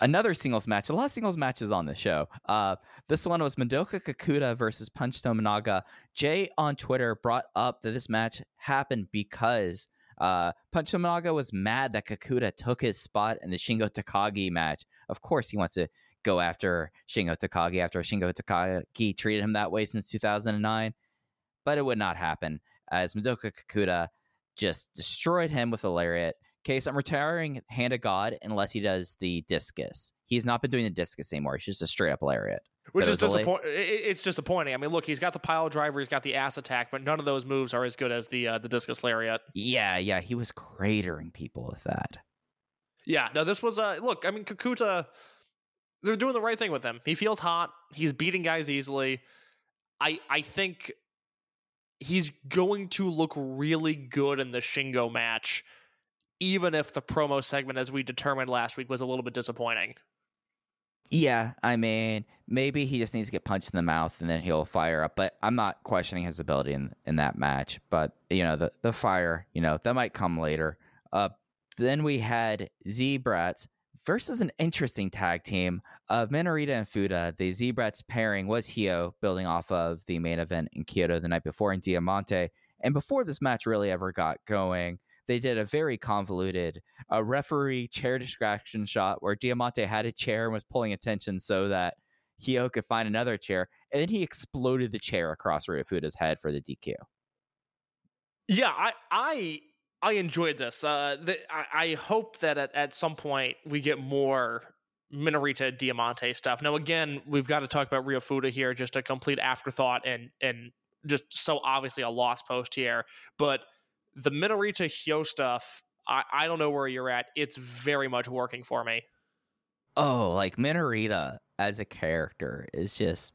Another singles match. A lot of singles matches on the show. Uh, this one was Madoka Kakuta versus Punch Tominaga. Jay on Twitter brought up that this match happened because uh, was mad that Kakuta took his spot in the Shingo Takagi match. Of course, he wants to go after Shingo Takagi after Shingo Takagi treated him that way since 2009. But it would not happen as Madoka Kakuta just destroyed him with a lariat. Case, I'm retiring Hand of God unless he does the discus. He's not been doing the discus anymore. It's just a straight up lariat. Which is it was a late- disappointing. It's disappointing. I mean, look, he's got the pile driver, he's got the ass attack, but none of those moves are as good as the uh, the discus lariat. Yeah, yeah, he was cratering people with that. Yeah, no, this was uh look, I mean Kakuta they're doing the right thing with him. He feels hot. He's beating guys easily. I I think he's going to look really good in the Shingo match, even if the promo segment, as we determined last week, was a little bit disappointing. Yeah, I mean, maybe he just needs to get punched in the mouth and then he'll fire up. But I'm not questioning his ability in in that match. But you know, the the fire, you know, that might come later. Uh, then we had Z Brats versus an interesting tag team of Minorita and Fuda. The Z Brats pairing was Hyo, building off of the main event in Kyoto the night before in Diamante. And before this match really ever got going, they did a very convoluted a referee chair distraction shot where Diamante had a chair and was pulling attention so that Hyo could find another chair, and then he exploded the chair across Ryofuda's head for the DQ. Yeah, I I I enjoyed this. Uh, the, I, I hope that at, at some point we get more Minorita Diamante stuff. Now, again, we've got to talk about Ryu Fuda here, just a complete afterthought and and just so obviously a lost post here. But the Minorita Hyo stuff, I, I don't know where you're at. It's very much working for me. Oh, like Minorita as a character is just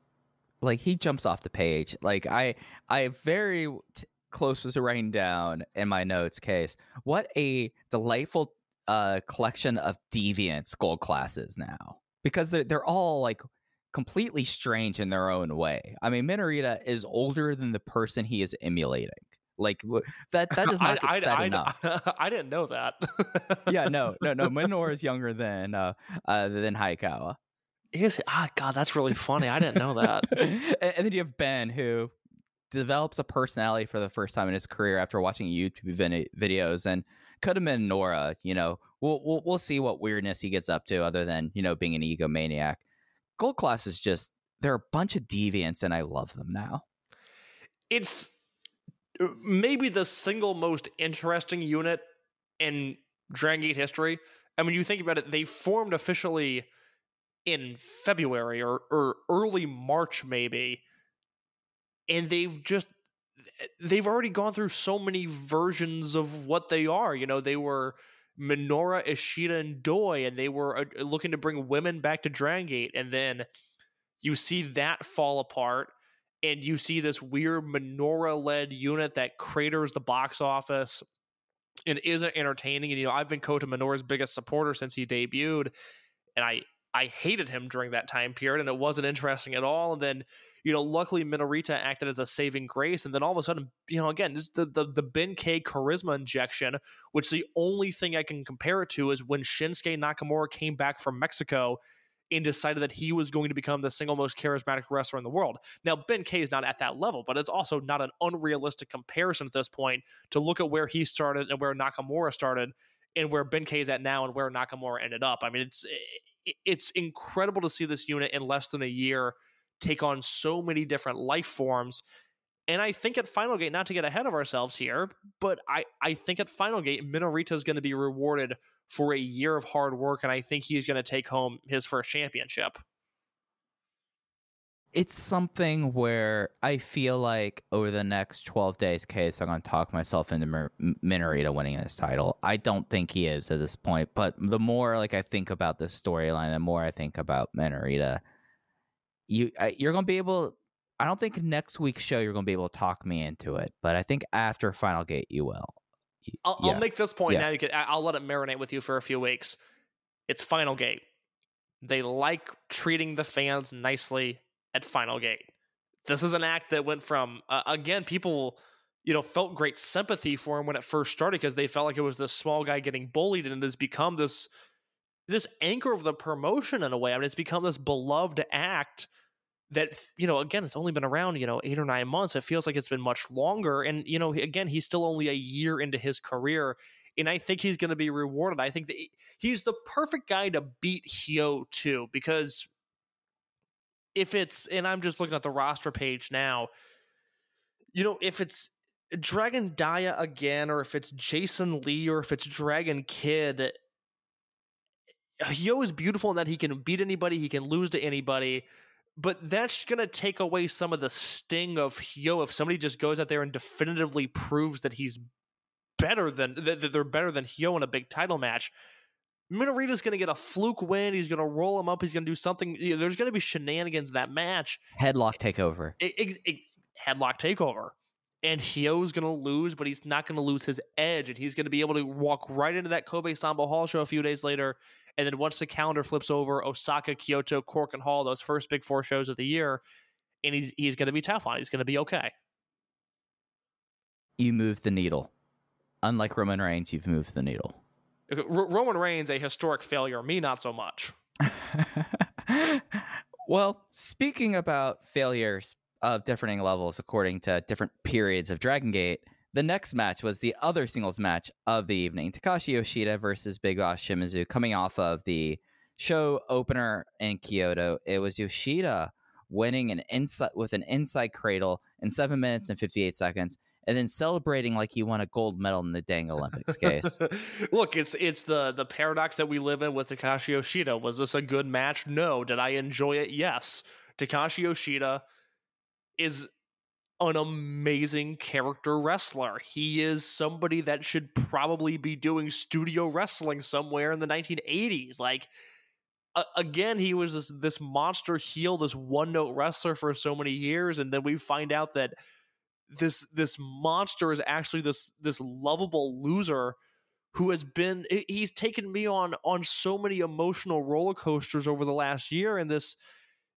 like he jumps off the page. Like I, I very t- close to writing down in my notes case. What a delightful uh collection of deviant gold classes now because they're they're all like completely strange in their own way. I mean, Minorita is older than the person he is emulating. Like that that does not I, said I, enough. I, didn't know that. yeah, no, no, no. Minor is younger than uh, uh than Haikawa. Is ah God, that's really funny. I didn't know that. and, and then you have Ben, who develops a personality for the first time in his career after watching YouTube vid- videos, and could have been Nora. You know, we'll, we'll we'll see what weirdness he gets up to, other than you know being an egomaniac. Gold Class is just they're a bunch of deviants, and I love them now. It's maybe the single most interesting unit in Dragon Gate history. I mean, you think about it, they formed officially in February or, or early March, maybe, and they've just they've already gone through so many versions of what they are. You know, they were Minora, Ishida, and Doi, and they were uh, looking to bring women back to Dragon Gate, and then you see that fall apart, and you see this weird Minora-led unit that craters the box office and isn't entertaining. And you know, I've been Kota Minora's biggest supporter since he debuted, and I I hated him during that time period, and it wasn't interesting at all. And then, you know, luckily Minorita acted as a saving grace, and then all of a sudden, you know, again, the the the Ben K charisma injection, which the only thing I can compare it to is when Shinsuke Nakamura came back from Mexico and decided that he was going to become the single most charismatic wrestler in the world. Now, Ben K is not at that level, but it's also not an unrealistic comparison at this point to look at where he started and where Nakamura started and where Ben K is at now and where Nakamura ended up. I mean, it's it's incredible to see this unit in less than a year take on so many different life forms. And I think at Final Gate, not to get ahead of ourselves here, but I, I think at Final Gate, Minorita is going to be rewarded for a year of hard work, and I think he's going to take home his first championship. It's something where I feel like over the next 12 days, case, I'm going to talk myself into Mir- Minorita winning this title. I don't think he is at this point, but the more like I think about this storyline, the more I think about Minorita, you you're going to be able. I don't think next week's show you're going to be able to talk me into it, but I think after Final Gate you will. I'll, yeah. I'll make this point Yeah. now. You can, I'll let it marinate with you for a few weeks. It's Final Gate. They like treating the fans nicely at Final Gate. This is an act that went from uh, again people you know felt great sympathy for him when it first started because they felt like it was this small guy getting bullied and it has become this this anchor of the promotion in a way. I mean, it's become this beloved act that you know again it's only been around you know eight or nine months it feels like it's been much longer and you know again he's still only a year into his career and i think he's going to be rewarded i think that he's the perfect guy to beat hyo too because if it's and i'm just looking at the roster page now you know if it's dragon dia again or if it's jason lee or if it's dragon kid eh, Hyo is beautiful in that he can beat anybody, he can lose to anybody, but that's going to take away some of the sting of Hyo if somebody just goes out there and definitively proves that he's better than that, that they're better than Hyo in a big title match. Minorita's going to get a fluke win. He's going to roll him up. He's going to do something. you know, there's going to be shenanigans in that match. headlock takeover. It, it, it- headlock takeover. And Hyo's going to lose, but he's not going to lose his edge. And he's going to be able to walk right into that Kobe Sanbo Hall show a few days later. And then once the calendar flips over, Osaka, Kyoto, Korakuen Hall, those first big four shows of the year, and he's, he's going to be tough on it. He's going to be okay. You move the needle. Unlike Roman Reigns, you've moved the needle. R- Roman Reigns, a historic failure. Me, not so much. well, speaking about failures of differing levels according to different periods of Dragon Gate, the next match was the other singles match of the evening. Takashi Yoshida versus Big Boss Shimizu coming off of the show opener in Kyoto. It was Yoshida winning an inside with an inside cradle in 7 minutes and 58 seconds and then celebrating like he won a gold medal in the dang Olympics case. Look, it's it's the the paradox that we live in with Takashi Yoshida. Was this a good match? No. Did I enjoy it? Yes. Takashi Yoshida is an amazing character wrestler. He is somebody that should probably be doing studio wrestling somewhere in the 1980s. Like a- again, he was this this monster heel, this one note wrestler for so many years, and then we find out that this this monster is actually this this lovable loser who has been he's taken me on on so many emotional roller coasters over the last year and this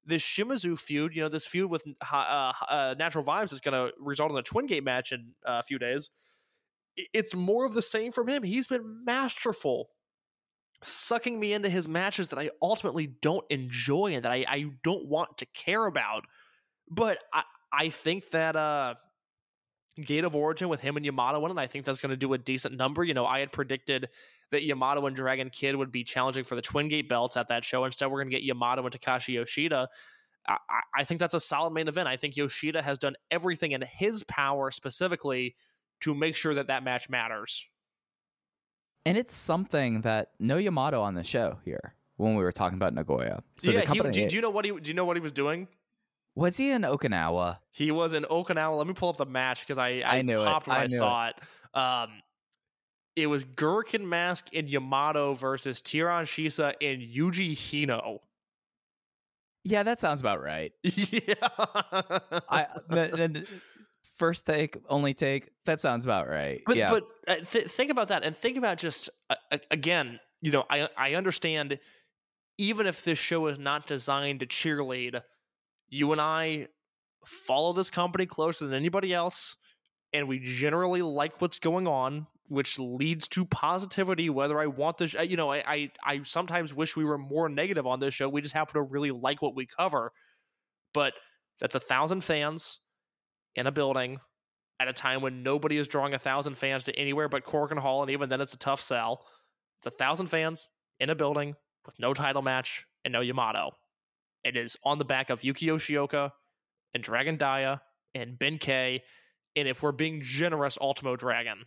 this Shimizu feud, you know, this feud with uh, uh, Natural Vibes is going to result in a Twin Gate match in uh, a few days. It's more of the same from him. He's been masterful, sucking me into his matches that I ultimately don't enjoy and that I, I don't want to care about. But I, I think that uh, Gate of Origin with him and Yamato in it, I think that's going to do a decent number. You know, I had predicted that Yamato and Dragon Kid would be challenging for the Twin Gate belts at that show. Instead, we're going to get Yamato and Takashi Yoshida. I, I- think that's a solid main event. I think Yoshida has done everything in his power specifically to make sure that that match matters. And it's something that no Yamato on the show here when we were talking about Nagoya. So yeah, the he, do, do you know what he do you know what he was doing? Was he in Okinawa? He was in Okinawa. Let me pull up the match because I, I, I knew it. when I I, saw it. Um, it was Guriken Mask and Yamato versus Tiran Shisa and Yuji Hino. Yeah, that sounds about right. yeah. I but- and first take, only take. That sounds about right. But yeah, but uh, th- think about that, and think about just uh, again. You know, I I understand. Even if this show is not designed to cheerlead, you and I follow this company closer than anybody else, and we generally like what's going on, which leads to positivity. Whether I want this, uh, you know, I I, I sometimes wish we were more negative on this show. We just happen to really like what we cover, but that's a thousand fans in a building at a time when nobody is drawing a thousand fans to anywhere but Korakuen Hall, and even then it's a tough sell. It's a thousand fans in a building with no title match and no Yamato. It is on the back of Yuki Yoshioka and Dragon Dia and Ben K. And if we're being generous, Ultimo Dragon.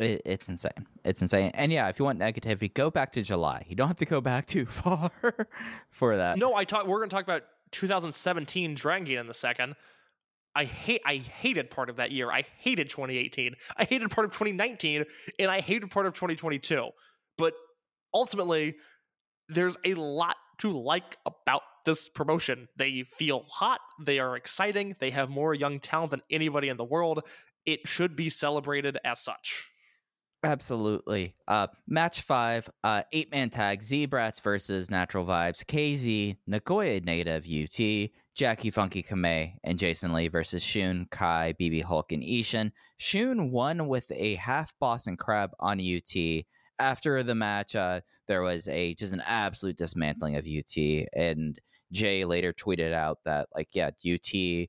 it, it's insane. It's insane. And yeah, if you want negativity, go back to July. You don't have to go back too far for that. No, I talk. We're going to talk about 2017 Dragon Gate in a second. I hate. I hated part of that year. I hated 2018. I hated part of 2019, and I hated part of 2022. But ultimately, there's a lot to like about this promotion. They feel hot. They are exciting. They have more young talent than anybody in the world. It should be celebrated as such. Absolutely. Uh, match five, uh, eight man tag, Z-Brats versus Natural Vibes, KZ, Nagoya native UT, Jacky Funky Kamei, and Jason Lee versus Shun, Kai, BB Hulk, and Ishin. Shun won with a half Boston Crab on UT. After the match, uh, there was a just an absolute dismantling of UT, and Jay later tweeted out that like, yeah, UT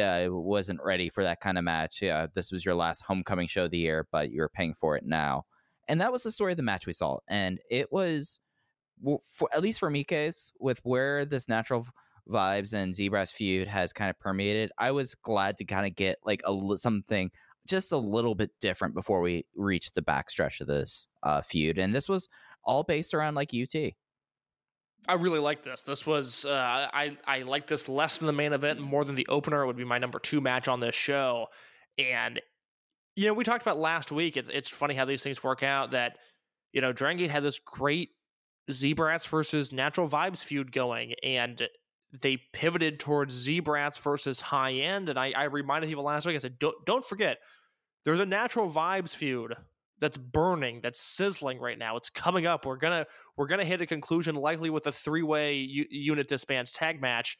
uh, wasn't ready for that kind of match. Yeah, this was your last homecoming show of the year, but you're paying for it now. And that was the story of the match we saw. And it was, for at least for case with where this natural vibes and Z-Brats feud has kind of permeated. I was glad to kind of get like a something just a little bit different before we reached the backstretch of this uh, feud. And this was all based around like UT. I really like this. This was uh, I I like this less than the main event more than the opener. It would be my number two match on this show. And you know, we talked about last week. It's it's funny how these things work out. That you know, Dragon Gate had this great Z-Brats versus Natural Vibes feud going, and they pivoted towards Z-Brats versus High End. And I, I reminded people last week. I said, don't don't forget, there's a Natural Vibes feud that's burning, that's sizzling right now. It's coming up. We're gonna we're gonna hit a conclusion likely with a three way u- unit disbands tag match.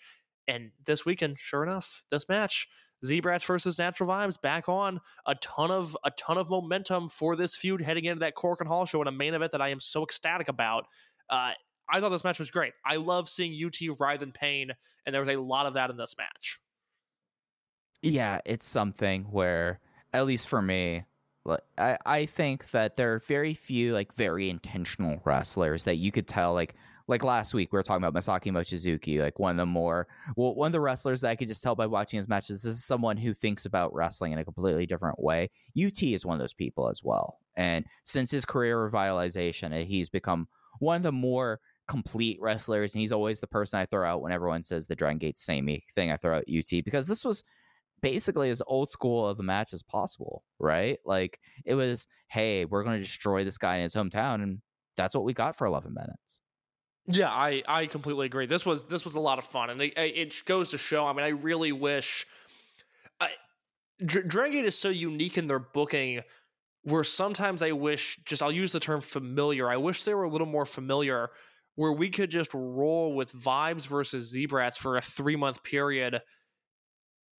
And this weekend, sure enough, this match, Z-Brats versus Natural Vibes, back on a ton of a ton of momentum for this feud heading into that Korakuen Hall show in a main event that I am so ecstatic about. Uh, I thought this match was great. I love seeing UT writhe in pain, and there was a lot of that in this match. yeah, it's something where, at least for me, like, I, I think that there are very few like very intentional wrestlers that you could tell like like last week we were talking about Masaaki Mochizuki, like one of the more well one of the wrestlers that I could just tell by watching his matches. This is someone who thinks about wrestling in a completely different way. UT is one of those people as well, and since his career revitalization, uh, he's become one of the more complete wrestlers, and he's always the person I throw out when everyone says the Dragon Gate samey thing. I throw out UT because this was basically as old school of a match as possible, right? Like it was, hey, we're going to destroy this guy in his hometown, and that's what we got for 11 minutes. Yeah, I I completely agree. This was this was a lot of fun, and it, it goes to show. I mean, I really wish. I, Dr- Dragon Gate is so unique in their booking, where sometimes I wish just I'll use the term familiar. I wish they were a little more familiar, where we could just roll with vibes versus Z-Brats for a three month period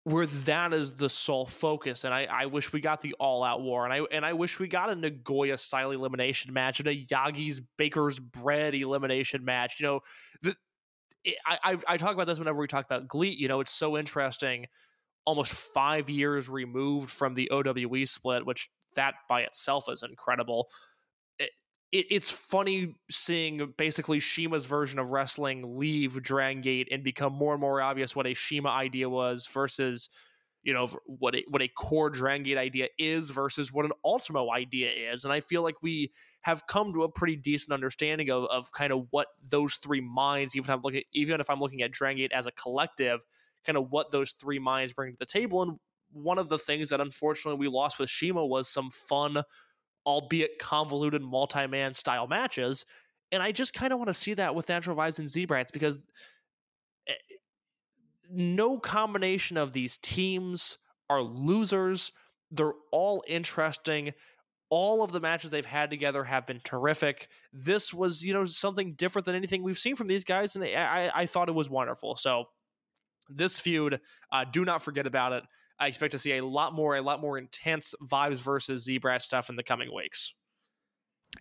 where that is the sole focus. And I, I wish we got the all out war. And I and I wish we got a Nagoya style elimination match and a Yagi's Baker's Bread elimination match. You know, the, it, I, I I talk about this whenever we talk about Gleat. You know, it's so interesting. Almost five years removed from the OWE split, which that by itself is incredible. It, it, it's funny seeing basically CIMA's version of wrestling leave Dragon Gate and become more and more obvious what a CIMA idea was versus, you know, what a, what a core Dragon Gate idea is versus what an Ultimo idea is. And I feel like we have come to a pretty decent understanding of, of kind of what those three minds, even if I'm looking, even if I'm looking at Dragon Gate as a collective, kind of what those three minds bring to the table. And one of the things that unfortunately we lost with CIMA was some fun albeit convoluted multi-man style matches. And I just kind of want to see that with Natural Vibes and Z-Brats because eh, no combination of these teams are losers. They're all interesting. All of the matches they've had together have been terrific. This was, you know, something different than anything we've seen from these guys, and I, I thought it was wonderful. So, this feud, uh, do not forget about it. I expect to see a lot more, a lot more intense vibes versus Z-Brat stuff in the coming weeks.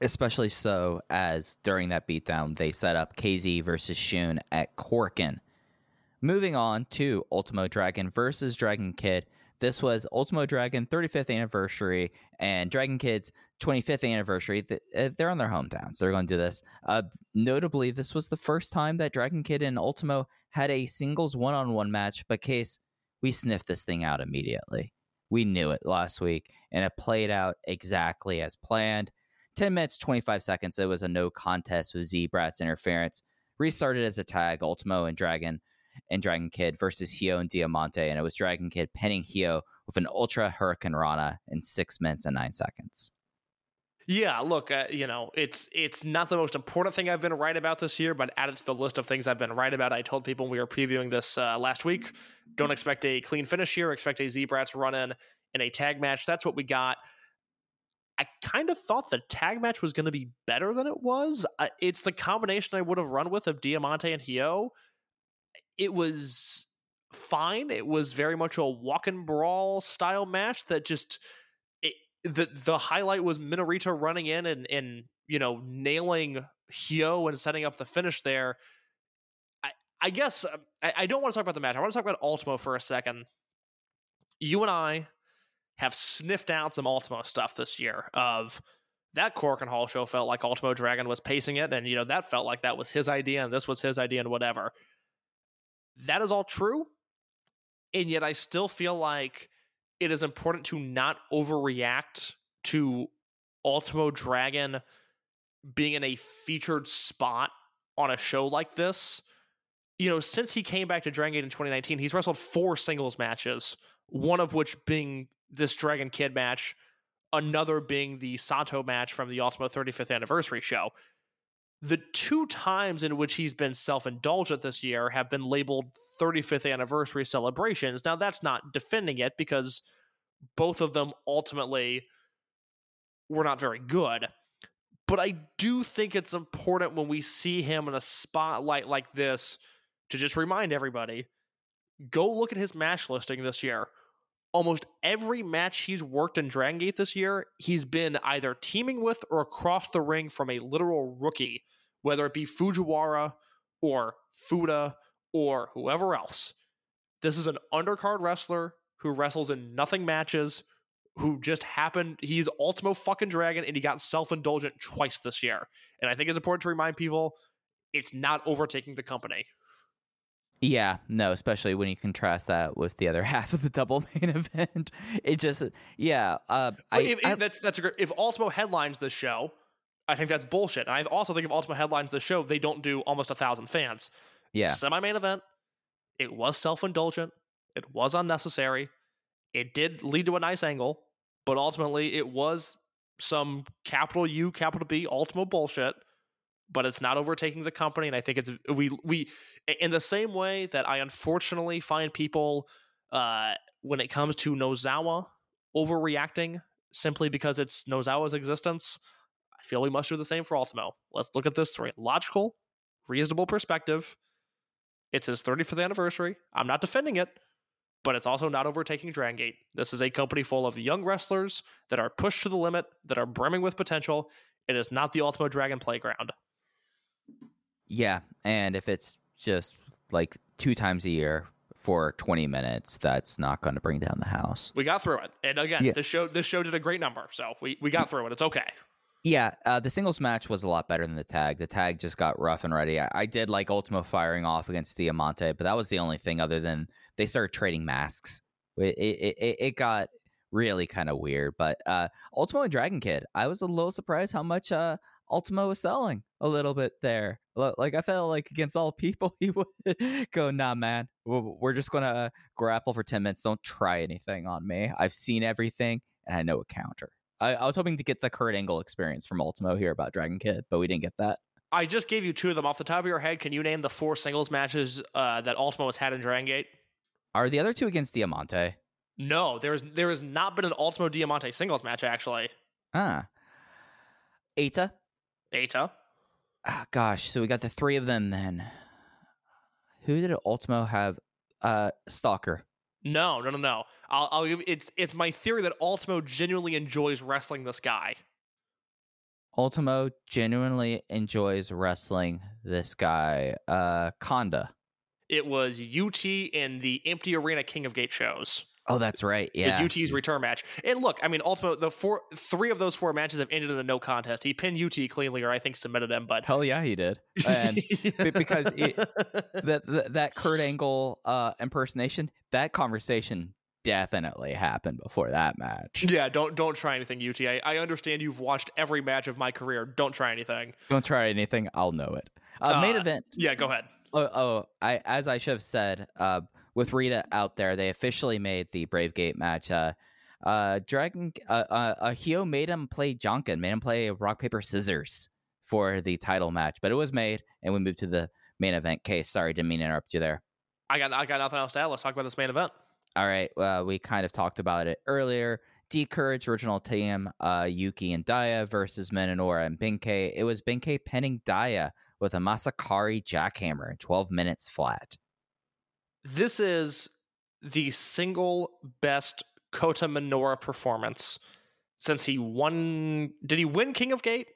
Especially so as during that beatdown, they set up KZ versus Shun at Korakuen. Moving on to Ultimo Dragon versus Dragon Kid. This was Ultimo Dragon 35th anniversary and Dragon Kid's 25th anniversary. uh, They're on their hometowns. They're going to do this. Uh, notably, this was the first time that Dragon Kid and Ultimo had a singles one on one match, but case we sniffed this thing out immediately. We knew it last week, and it played out exactly as planned. 10 minutes, 25 seconds. It was a no contest with Z-Brat's interference. Restarted as a tag, Ultimo and Dragon and Dragon Kid versus Hyo and Diamante, and it was Dragon Kid pinning Hyo with an Ultra Hurricane Rana in six minutes and nine seconds. Yeah, look, uh, you know, it's it's not the most important thing I've been right about this year, but added to the list of things I've been right about. I told people we were previewing this uh, last week. Don't expect a clean finish here. Expect a Z-Brats run in in a tag match. That's what we got. I kind of thought the tag match was going to be better than it was. Uh, it's the combination I would have run with of Diamante and Hyo. It was fine. It was very much a walk and brawl style match that just the the highlight was Minorita running in and and you know nailing Hyo and setting up the finish there. I I guess uh, I, I don't want to talk about the match. I want to talk about Ultimo for a second. You and I have sniffed out some Ultimo stuff this year. Of that Korakuen Hall show felt like Ultimo Dragon was pacing it, and you know that felt like that was his idea, and this was his idea, and whatever. That is all true, and yet I still feel like it is important to not overreact to Ultimo Dragon being in a featured spot on a show like this. You know, since he came back to Dragon Gate in 2019, he's wrestled four singles matches, one of which being this Dragon Kid match, another being the Sato match from the Ultimo 35th anniversary show. The two times in which he's been self indulgent this year have been labeled 35th anniversary celebrations. Now, that's not defending it because both of them ultimately were not very good. But I do think it's important when we see him in a spotlight like this to just remind everybody go look at his match listing this year. Almost every match he's worked in Dragon Gate this year, he's been either teaming with or across the ring from a literal rookie, whether it be Fujiwara or Fuda or whoever else. This is an undercard wrestler who wrestles in nothing matches, who just happened. He's Ultimo fucking Dragon, and he got self indulgent twice this year. And I think it's important to remind people it's not overtaking the company. Yeah, no, especially when you contrast that with the other half of the double main event. It just, yeah. Uh, I, if, I, if that's that's a, great- if Ultimo headlines the show, I think that's bullshit. And I also think if Ultimo headlines the show, they don't do almost a thousand fans. Yeah. Semi main event, it was self indulgent, it was unnecessary, it did lead to a nice angle, but ultimately it was some capital U, capital B, Ultimo bullshit. But it's not overtaking the company, and I think it's we we in the same way that I unfortunately find people uh, when it comes to Nozawa overreacting simply because it's Nozawa's existence. I feel we must do the same for Ultimo. Let's look at this through a logical, reasonable perspective. It's his 35th anniversary. I'm not defending it, but it's also not overtaking Dragon Gate. This is a company full of young wrestlers that are pushed to the limit, that are brimming with potential. It is not the Ultimo Dragon playground. Yeah, and if it's just like two times a year for 20 minutes, that's not going to bring down the house. We got through it. And again, Yeah. this show this show did a great number. So we, we got through it. It's okay. Yeah, uh, the singles match was a lot better than the tag. The tag just got rough and ready. I, I did like Ultimo firing off against Diamante, but that was the only thing other than they started trading masks. It it, it, it got really kind of weird. But uh, Ultimo and Dragon Kid, I was a little surprised how much uh, Ultimo was selling a little bit there. Like I felt like against all people, he would go, "Nah, man, we're just gonna uh, grapple for ten minutes. Don't try anything on me. I've seen everything, and I know a counter." I, I was hoping to get the Kurt Angle experience from Ultimo here about Dragon Kid, but we didn't get that. I just gave you two of them off the top of your head. Can you name the four singles matches uh, that Ultimo has had in Dragon Gate? Are the other two against Diamante? No, there's there has not been an Ultimo Diamante singles match actually. Ah, Eita. Eita. Ah, gosh, so we got the three of them then. Who did Ultimo have? Uh, Stalker. No, no, no, no. I'll, I'll give it's it's my theory that Ultimo genuinely enjoys wrestling this guy. Ultimo genuinely enjoys wrestling this guy. Uh, Conda. It was UT in the Empty Arena King of Gate shows. Oh, that's right. Yeah. UT's return match. And look, I mean, Ultimo, the four, three of those four matches have ended in a no contest. He pinned UT cleanly, or I think submitted him. But Hell yeah, he did. And be- because it- that that- that Kurt Angle uh, impersonation, that conversation definitely happened before that match. yeah, don't don't try anything, UT. I, I understand you've watched every match of my career. Don't try anything. Don't try anything. I'll know it. Uh, main Uh, event. Yeah, go ahead. Oh, oh, I as I should have said. Uh, with Rita out there, they officially made the Brave Gate match. Uh, uh, Dragon, uh, uh, uh, Hyo made him play Janken, made him play rock paper scissors for the title match, but it was made, and we moved to the main event case. Sorry, didn't mean to interrupt you there. I got I got nothing else to add. Let's talk about this main event. All right, uh, we kind of talked about it earlier. D Courage original team, uh, Yuki and Dia versus Minotaur and Ben K. It was Ben K pinning Dia with a Masakari jackhammer in 12 minutes flat. This is the single best Kota Minoura performance since he won. Did he win King of Gate?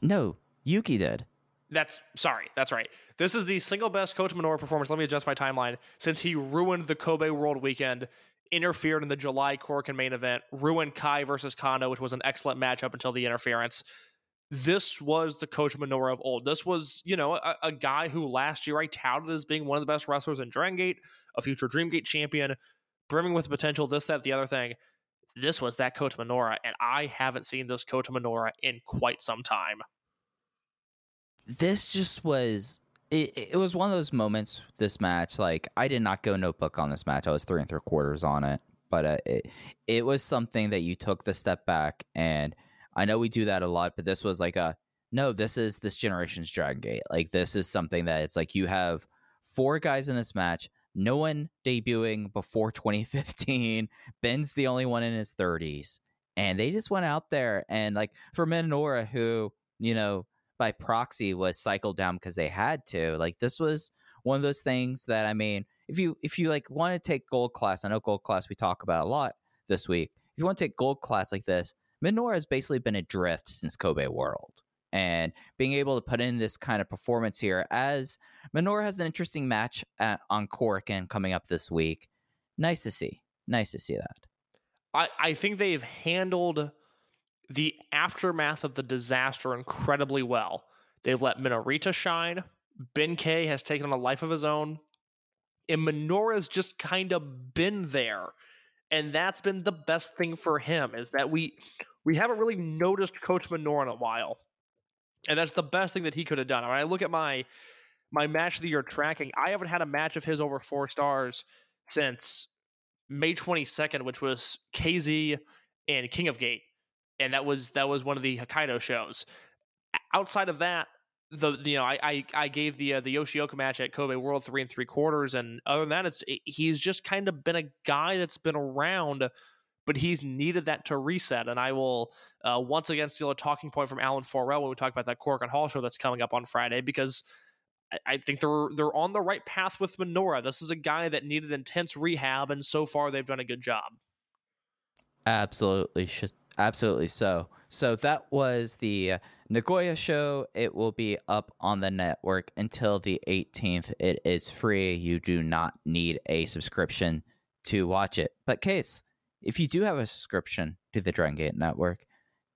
No, Yuki did. That's sorry, that's right. This is the single best Kota Minoura performance. Let me adjust my timeline. Since he ruined the Kobe World Weekend, interfered in the July Korakuen main event, ruined Kai versus Kondo, which was an excellent matchup until the interference. This was the Kota Minoura of old. This was, you know, a, a guy who last year I touted as being one of the best wrestlers in Dragon Gate, a future Dreamgate champion, brimming with potential, this, that, the other thing. This was that Kota Minoura, and I haven't seen this Kota Minoura in quite some time. this just was it, it was one of those moments this match like i did not go notebook on this match i was three and three quarters on it but uh, it, it was something that you took the step back and i know we do that a lot but this was like a no this is this generation's dragon gate like this is something that it's like you have four guys in this match no one debuting before 2015 ben's the only one in his 30s and they just went out there and like for Minoura, who you know by proxy was cycled down because they had to. Like this was one of those things that I mean, if you if you like want to take gold class, I know gold class we talk about a lot this week. If you want to take gold class like this, Minoura has basically been adrift since Kobe World. And being able to put in this kind of performance here, as Minoura has an interesting match at, on Korakuen coming up this week. Nice to see. Nice to see that. I, I think they've handled the aftermath of the disaster incredibly well. They've let Minorita shine. Ben K has taken on a life of his own. And Minoura's just kind of been there. And that's been the best thing for him is that we we haven't really noticed Kota Minoura in a while, and that's the best thing that he could have done. When I look at my my match of the year tracking, I haven't had a match of his over four stars since May 22nd, which was KZ and King of Gate, and that was that was one of the Hokkaido shows. Outside of that, the you know I I, I gave the uh, the Yoshioka match at Kobe World three and three quarters, and other than that, it's it, he's just kind of been a guy that's been around, but he's needed that to reset. And I will uh, once again steal a talking point from Alan Forel when we talk about that Korakuen Hall show that's coming up on Friday because. I- I think they're they're on the right path with Minoura. This is a guy that needed intense rehab, and so far they've done a good job. Absolutely, should absolutely so. So that was the Nagoya show. It will be up on the network until the 18th. It is free. You do not need a subscription to watch it. But case, if you do have a subscription to the Dragon Gate Network,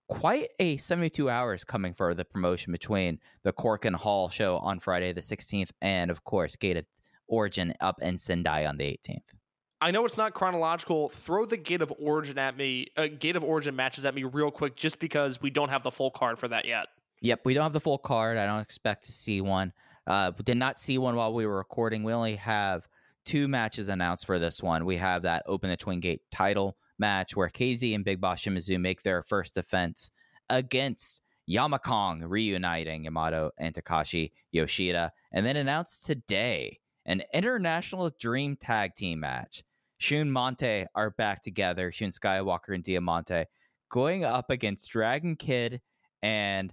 quite a 72 hours coming for the promotion between the Korakuen Hall show on Friday the 16th and of course Gate of Origin up in Sendai on the 18th. I know it's not chronological. Throw the Gate of Origin at me, uh, Gate of Origin matches at me real quick, just because we don't have the full card for that yet. Yep, we don't have the full card. I don't expect to see one. Uh, we did not see one while we were recording. We only have two matches announced for this one. We have that Open the Twin Gate title match where KZ and Big Boss Shimizu make their first defense against Yamakong, reuniting Yamato and Takashi Yoshida. And then announced today an international dream tag team match. Shun Monte are back together, Shun Skywalker and Diamante, going up against Dragon Kid and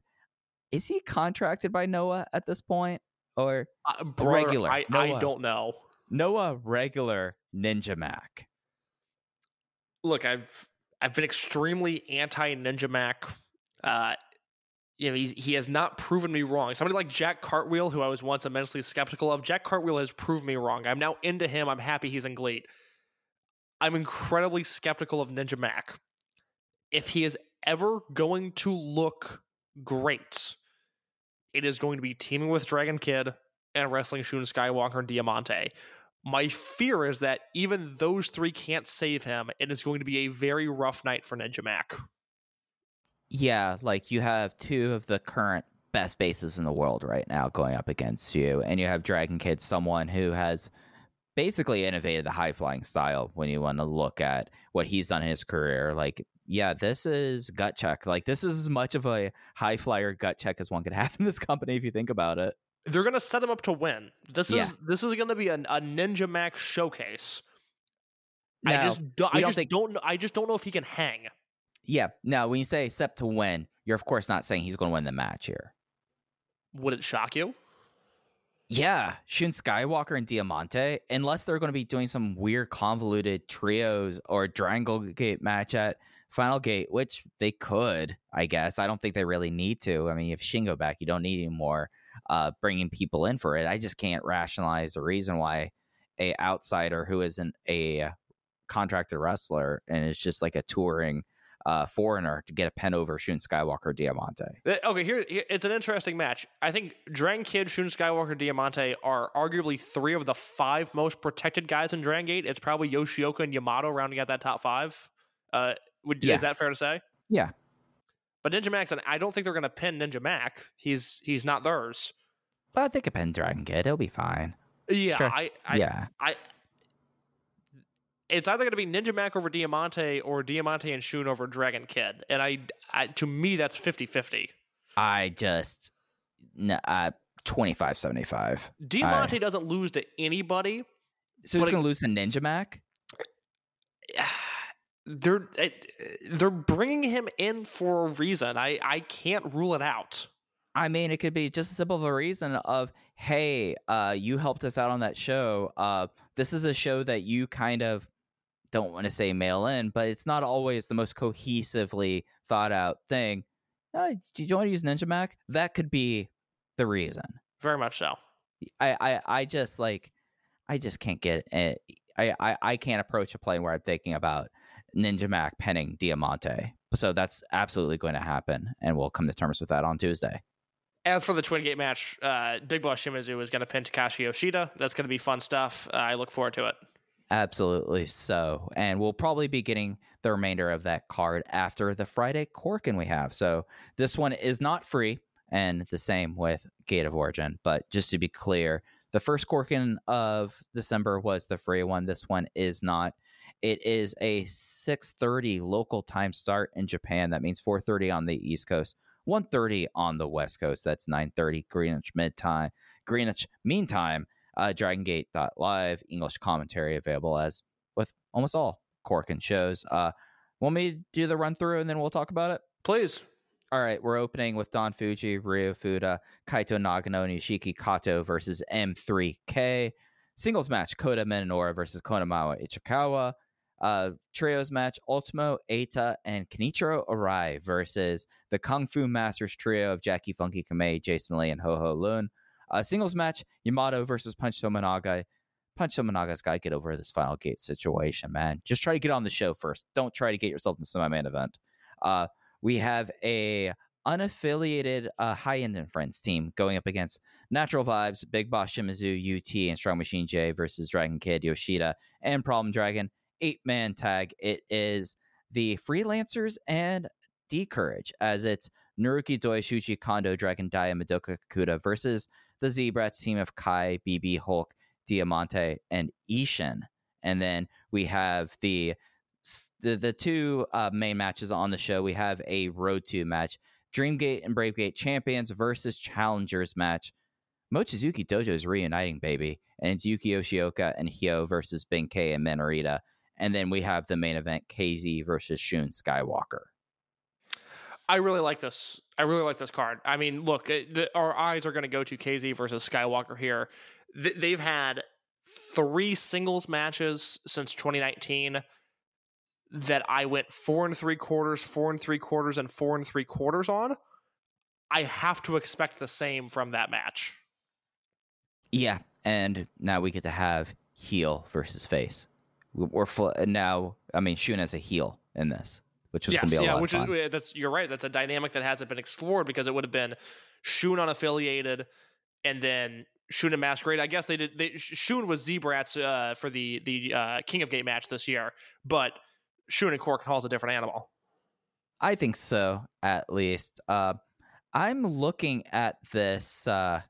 is he contracted by Noah at this point? Or Uh, brother, regular, I, I don't know. Noah regular Ninja Mac? Look, I've I've been extremely anti Ninja Mac. Uh, you know, he has not proven me wrong. Somebody like Jack Cartwheel, who I was once immensely skeptical of, Jack Cartwheel has proved me wrong. I'm now into him. I'm happy he's in Gleat. I'm incredibly skeptical of Ninja Mac. If he is ever going to look great, it is going to be teaming with Dragon Kid and wrestling Shun Skywalker and Diamante. My fear is that even those three can't save him, and it's going to be a very rough night for Ninja Mac. Yeah, like you have two of the current best bases in the world right now going up against you, and you have Dragon Kid, someone who has basically innovated the high flying style when you want to look at what he's done in his career. Like, yeah, this is gut check. Like, this is as much of a high flyer gut check as one could have in this company if you think about it. They're going to set him up to win. This Yeah. is this is going to be a, a Ninja Mac showcase. I just do, I don't just think- don't know- I just don't know if he can hang. Yeah, now when you say set to win, you're of course not saying he's going to win the match here. Would it shock you? Yeah, Shun Skywalker and Diamante, unless they're going to be doing some weird convoluted trios or triangle gate match at Final Gate, which they could, I guess. I don't think they really need to. I mean, if Shingo back, you don't need any more uh, bringing people in for it. I just can't rationalize the reason why a outsider who isn't a contracted wrestler and is just like a touring uh, foreigner to get a pen over Shun Skywalker Diamante. Uh, Okay, here, here it's an interesting match. I think Dragon Kid, Shun Skywalker, Diamante are arguably three of the five most protected guys in Dragon Gate. It's probably Yoshioka and Yamato rounding out that top five. Uh, would Yeah. is that fair to say? Yeah. But Ninja Max, and I don't think they're going to pin Ninja Mac. He's he's not theirs. But they could pen Dragon Kid. It'll be fine. Yeah, Sure. I, I yeah. I it's either going to be Ninja Mac over Diamante or Diamante and Shun over Dragon Kid. And I, I to me that's 50-50. I just n- uh 25 75. Diamante doesn't lose to anybody. So he's going to lose to Ninja Mac? They're they're bringing him in for a reason. I I can't rule it out. I mean, it could be just as simple of a reason of, hey, uh, you helped us out on that show. Uh, this is a show that you kind of don't want to say mail in, but it's not always the most cohesively thought out thing. Uh, do you want to use Ninja Mac? That could be the reason. Very much so. I, I, I just like, I just can't get it. I, I, I can't approach a play where I'm thinking about Ninja Mac penning Diamante. So that's absolutely going to happen, and we'll come to terms with that on Tuesday. As for the Twin Gate match, uh, Big Boss Shimizu is going to pin Takashi Yoshida. That's going to be fun stuff. Uh, I look forward to it. Absolutely so. And we'll probably be getting the remainder of that card after the Friday Korakuen we have. So this one is not free, and the same with Gate of Origin. But just to be clear, the first Korakuen of December was the free one. This one is not. It is a 6:30 local time start in Japan. That means 4:30 on the East Coast, 1:30 on the West Coast. That's 9:30 Greenwich Mid Time, Greenwich Mean Time. Uh, DragonGate.live English commentary available as with almost all Korakuen shows. Uh, want me to do the run through and then we'll talk about it? Please. All right, we're opening with Don Fuji, Ryu Fuda, Kaito Nagano, Nishiki Kato versus M3K. Singles match, Kota Minoura versus Konamawa Ichikawa. Uh, trios match, Ultimo, Eita, and Kenichiro Arai versus the Kung Fu Masters trio of Jacky Funky Kamei, Jason Lee, and Ho Ho Lun. Uh, singles match, Yamato versus Punch Tominaga. Punch Tominaga's got to get over this final gate situation, man. Just try to get on the show first. Don't try to get yourself in the semi-main event. Uh, we have a unaffiliated uh, High End and Friends team going up against Natural Vibes, Big Boss Shimizu, UT, and Strong Machine J versus Dragon Kid, Yoshida, and Problem Dragon. Eight man tag. It is the freelancers and D Courage, as it's Naruki Doi, Shuji Kondo, Dragon Dia, Madoka Kakuta versus the Zebrats team of Kai, BB, Hulk, Diamante, and Ishin. And then we have the the, the two uh, main matches on the show. We have a Road to match, Dreamgate and Bravegate champions versus challengers match. Mochizuki Dojo is reuniting, baby, and it's Yuki Yoshioka and Hyo versus Ben K and Minorita. And then we have the main event, KZ versus Shun Skywalker. I really like this. I really like this card. I mean, look, eh, the, our eyes are going to go to KZ versus Skywalker here. Th- they've had three singles matches since 2019 that I went four and three quarters, four and three quarters, and four and three quarters on. I have to expect the same from that match. Yeah, and now we get to have heel versus face. We- We're full, and now. I mean, Shun as a heel in this, which was going to be a yeah, lot which of fun. is that's you're right. That's a dynamic that hasn't been explored because it would have been Shun unaffiliated, and then Shun and Masquerade. I guess they did. They, Shun was Zebrats uh, for the the uh, King of Gate match this year, but Shun and Korakuen Hall is a different animal. I think so, at least. Uh, I'm looking at this. Uh,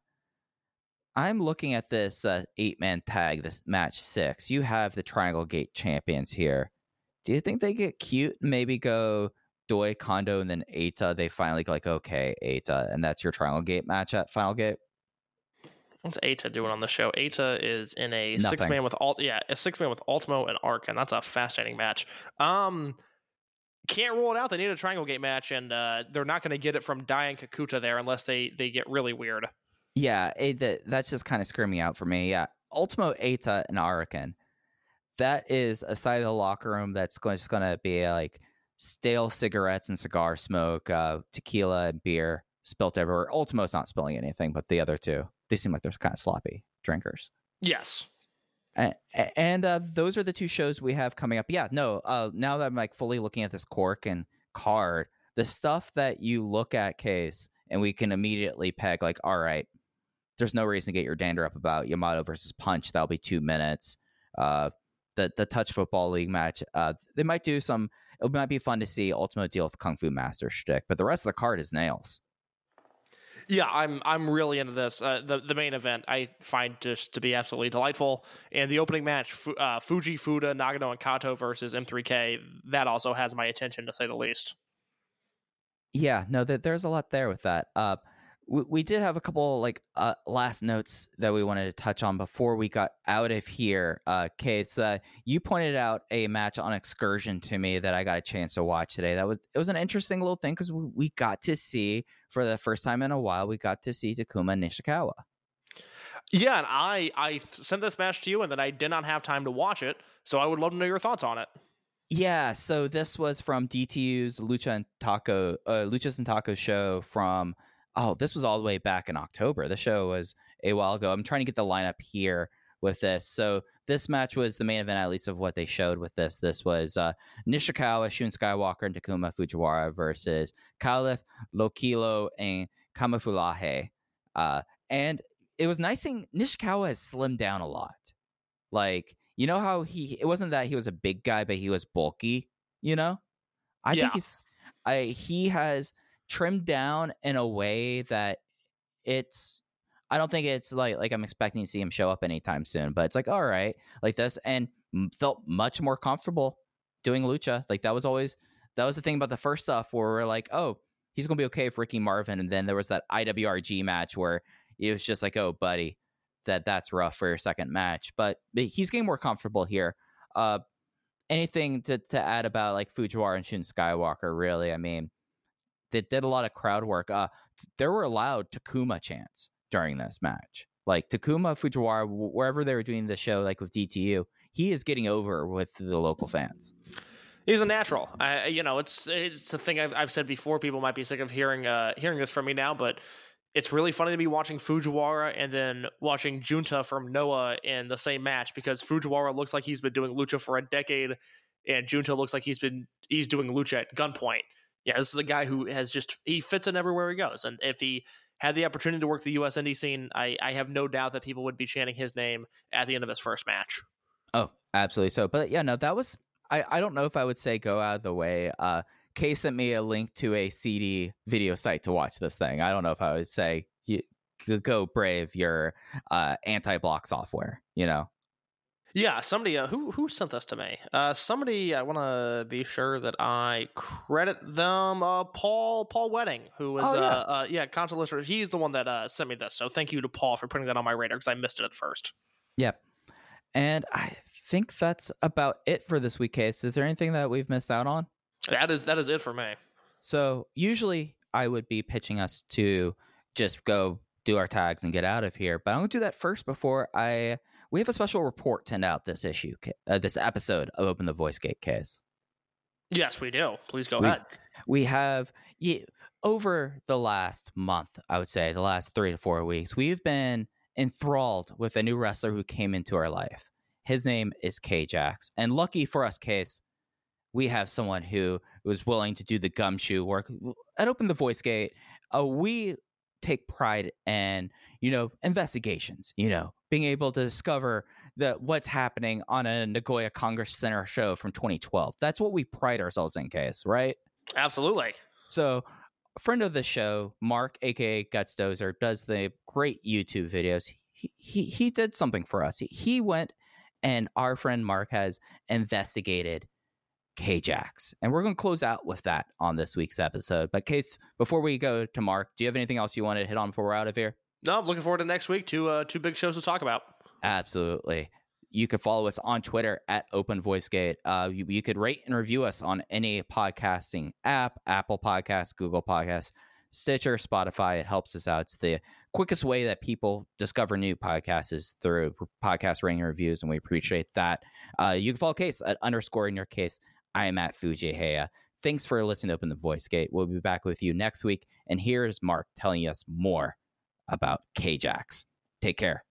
I'm looking at this uh, eight man tag, this match six. You have the Triangle Gate champions here. Do you think they get cute? and Maybe go Doi, Kondo, and then Eita. They finally go like, okay, Eita, and that's your Triangle Gate match at Final Gate. What's Eita doing on the show? Eita is in a Nothing. six man with alt, yeah, a six man with Ultimo and Arc, and that's a fascinating match. Um, can't rule it out. They need a Triangle Gate match, and uh, they're not going to get it from Diane Kakuta there unless they they get really weird. Yeah, it, that, that's just kind of screaming out for me. Yeah, Ultimo Eita and Arakan. That is a side of the locker room that's going, just going to be like stale cigarettes and cigar smoke, uh, tequila and beer spilt everywhere. Ultimo's not spilling anything, but the other two, they seem like they're kind of sloppy drinkers. Yes. A- a- And uh, those are the two shows we have coming up. Yeah, no. Uh, now that I'm like fully looking at this Korakuen card, the stuff that you look at, case, and we can immediately peg like, all right, there's no reason to get your dander up about Yamato versus Punch. That'll be two minutes. Uh, the the touch football league match. Uh, they might do some. It might be fun to see Ultimate deal with Kung Fu Master shtick, but the rest of the card is nails. Yeah, I'm I'm really into this. Uh, the the main event I find just to be absolutely delightful, and the opening match, Fu- uh, Fuji Fuda Nagano and Kato versus M3K, that also has my attention to say the least. Yeah, no, that there's a lot there with that. Uh, we, we did have a couple like uh, last notes that we wanted to touch on before we got out of here. Uh, Case, uh, you pointed out a match on Excursion to me that I got a chance to watch today. That was it was an interesting little thing because we, we got to see for the first time in a while we got to see Takuma Nishikawa. Yeah, and I I sent this match to you, and then I did not have time to watch it, so I would love to know your thoughts on it. Yeah, so this was from DTU's Lucha and Taco, uh, Luchas and Taco show from. Oh, this was all the way back in October. The show was a while ago. I'm trying to get the lineup here with this. So this match was the main event, at least of what they showed with this. This was uh, Nishikawa, Shun Skywalker, and Takuma Fujiwara versus Caliph, Lokilo, and Kamufulahe. Uh, and it was nice seeing Nishikawa has slimmed down a lot. Like you know how he it wasn't that he was a big guy, but he was bulky. You know, I Yeah. think he's I he has trimmed down in a way that it's I don't think it's like like I'm expecting to see him show up anytime soon, but it's like all right, like this, and felt much more comfortable doing lucha. Like that was always that was the thing about the first stuff where we're like, oh, he's gonna be okay for Ricky Marvin, and then there was that IWRG match where it was just like, oh, buddy, that that's rough for your second match, but but he's getting more comfortable here. Uh, anything to to add about like Fujiwara and Shun Skywalker? Really, I mean, they did a lot of crowd work. Uh, there were allowed Takuma chants during this match. Like Takuma Fujiwara, wherever they were doing the show, like with DTU, he is getting over with the local fans. He's a natural. I, you know, it's it's a thing I've, I've said before. People might be sick of hearing uh, hearing this from me now, but it's really funny to be watching Fujiwara and then watching Junta from Noah in the same match because Fujiwara looks like he's been doing lucha for a decade, and Junta looks like he's been he's doing lucha at gunpoint. Yeah, this is a guy who has just he fits in everywhere he goes, and if he had the opportunity to work the U.S. indie scene, I, I have no doubt that people would be chanting his name at the end of his first match. Oh, absolutely. So, but yeah, no, that was I. I don't know if I would say go out of the way. Uh, Kay sent me a link to a CD video site to watch this thing. I don't know if I would say you go brave your uh, anti-block software. You know, Yeah, somebody uh, who who sent this to me. Uh, somebody I want to be sure that I credit them. Uh, Paul Paul Wedding, who is Oh, yeah. uh, uh yeah console listener. He's the one that uh sent me this. So thank you to Paul for putting that on my radar because I missed it at first. Yep. And I think that's about it for this week, Case. Is there anything that we've missed out on? That is that is it for me. So usually I would be pitching us to just go do our tags and get out of here, but I'm going to do that first before I. We have a special report to end out this issue, uh, this episode of Open the Voice Gate Case. Yes, we do. Please go We- ahead. We have yeah, over the last month, I would say, the last three to four weeks, we've been enthralled with a new wrestler who came into our life. His name is K-Jax. And lucky for us, Case, we have someone who was willing to do the gumshoe work at Open the Voice Gate. Uh, we take pride in, you know, investigations, you know, being able to discover the what's happening on a Nagoya Congress Center show from 2012. That's what we pride ourselves in, Case, right? Absolutely. So, a friend of the show, Mark, aka Guts Dozer, does the great YouTube videos. He he, he did something for us. He, he went and our friend Mark has investigated K-Jax. And we're going to close out with that on this week's episode. But Case, before we go to Mark, do you have anything else you want to hit on before we're out of here? No, I'm looking forward to next week. Two uh two big shows to talk about. Absolutely. You could follow us on Twitter at Open Voice Gate. Uh, you, you could rate and review us on any podcasting app, Apple Podcasts, Google Podcasts, Stitcher, Spotify. It helps us out. It's the quickest way that people discover new podcasts is through podcast rating reviews, and we appreciate that. Uh, you can follow Case at underscore in your case. I am at Fuji Heya. Thanks for listening to Open the Voice Gate. We'll be back with you next week. And here's Mark telling us more about K-Jax. Take care.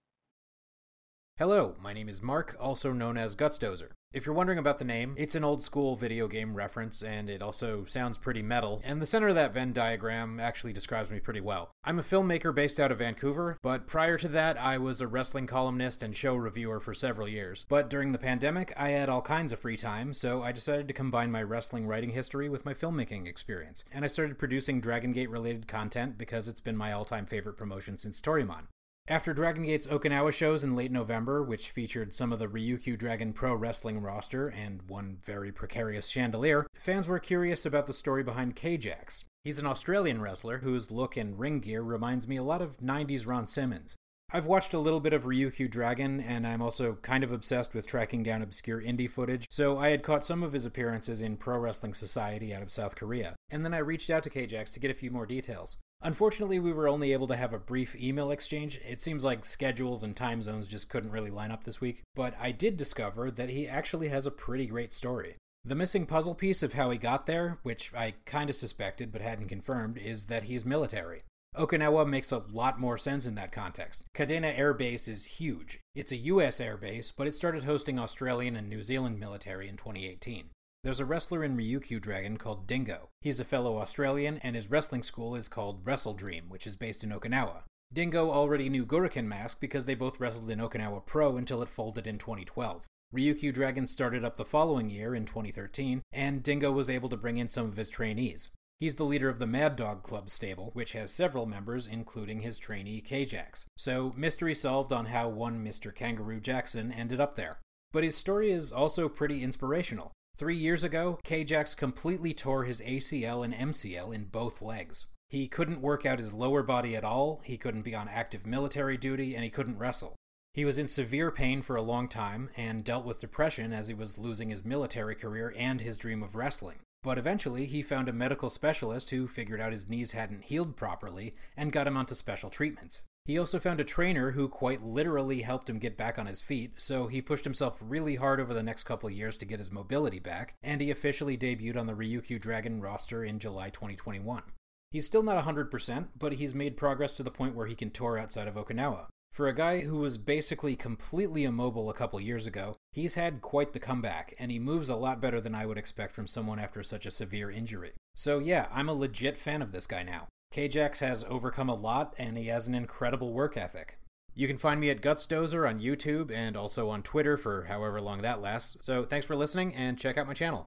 Hello, my name is Mark, also known as Gutsdozer. If you're wondering about the name, it's an old school video game reference, and it also sounds pretty metal, and the center of that Venn diagram actually describes me pretty well. I'm a filmmaker based out of Vancouver, but prior to that, I was a wrestling columnist and show reviewer for several years. But during the pandemic, I had all kinds of free time, so I decided to combine my wrestling writing history with my filmmaking experience, and I started producing Dragon Gate related content because it's been my all time favorite promotion since Toryumon. After Dragon Gate's Okinawa shows in late November, which featured some of the Ryukyu Dragon Pro Wrestling roster and one very precarious chandelier, fans were curious about the story behind K-Jax. He's an Australian wrestler whose look and ring gear reminds me a lot of 90s Ron Simmons. I've watched a little bit of Ryukyu Dragon, and I'm also kind of obsessed with tracking down obscure indie footage, so I had caught some of his appearances in Pro Wrestling Society out of South Korea. And then I reached out to K-Jax to get a few more details. Unfortunately, we were only able to have a brief email exchange. It seems like schedules and time zones just couldn't really line up this week, but I did discover that he actually has a pretty great story. The missing puzzle piece of how he got there, which I kinda suspected but hadn't confirmed, is that he's military. Okinawa makes a lot more sense in that context. Kadena Air Base is huge. It's a US air base, but it started hosting Australian and New Zealand military in 2018. There's a wrestler in Ryukyu Dragon called Dingo. He's a fellow Australian, and his wrestling school is called Wrestle Dream, which is based in Okinawa. Dingo already knew Guriken Mask because they both wrestled in Okinawa Pro until it folded in 2012. Ryukyu Dragon started up the following year in 2013, and Dingo was able to bring in some of his trainees. He's the leader of the Mad Dog Club stable, which has several members, including his trainee K-Jax. So, mystery solved on how one Mr. Kangaroo Jackson ended up there. But his story is also pretty inspirational. Three years ago, K-Jax completely tore his ACL and MCL in both legs. He couldn't work out his lower body at all, he couldn't be on active military duty, and he couldn't wrestle. He was in severe pain for a long time and dealt with depression as he was losing his military career and his dream of wrestling. But eventually, he found a medical specialist who figured out his knees hadn't healed properly and got him onto special treatments. He also found a trainer who quite literally helped him get back on his feet, so he pushed himself really hard over the next couple years to get his mobility back, and he officially debuted on the Ryukyu Dragon roster in July 2021. He's still not 100%, but he's made progress to the point where he can tour outside of Okinawa. For a guy who was basically completely immobile a couple years ago, he's had quite the comeback, and he moves a lot better than I would expect from someone after such a severe injury. So yeah, I'm a legit fan of this guy now. K-Jax has overcome a lot, and he has an incredible work ethic. You can find me at Gutsdozer on YouTube and also on Twitter for however long that lasts. So thanks for listening, and check out my channel.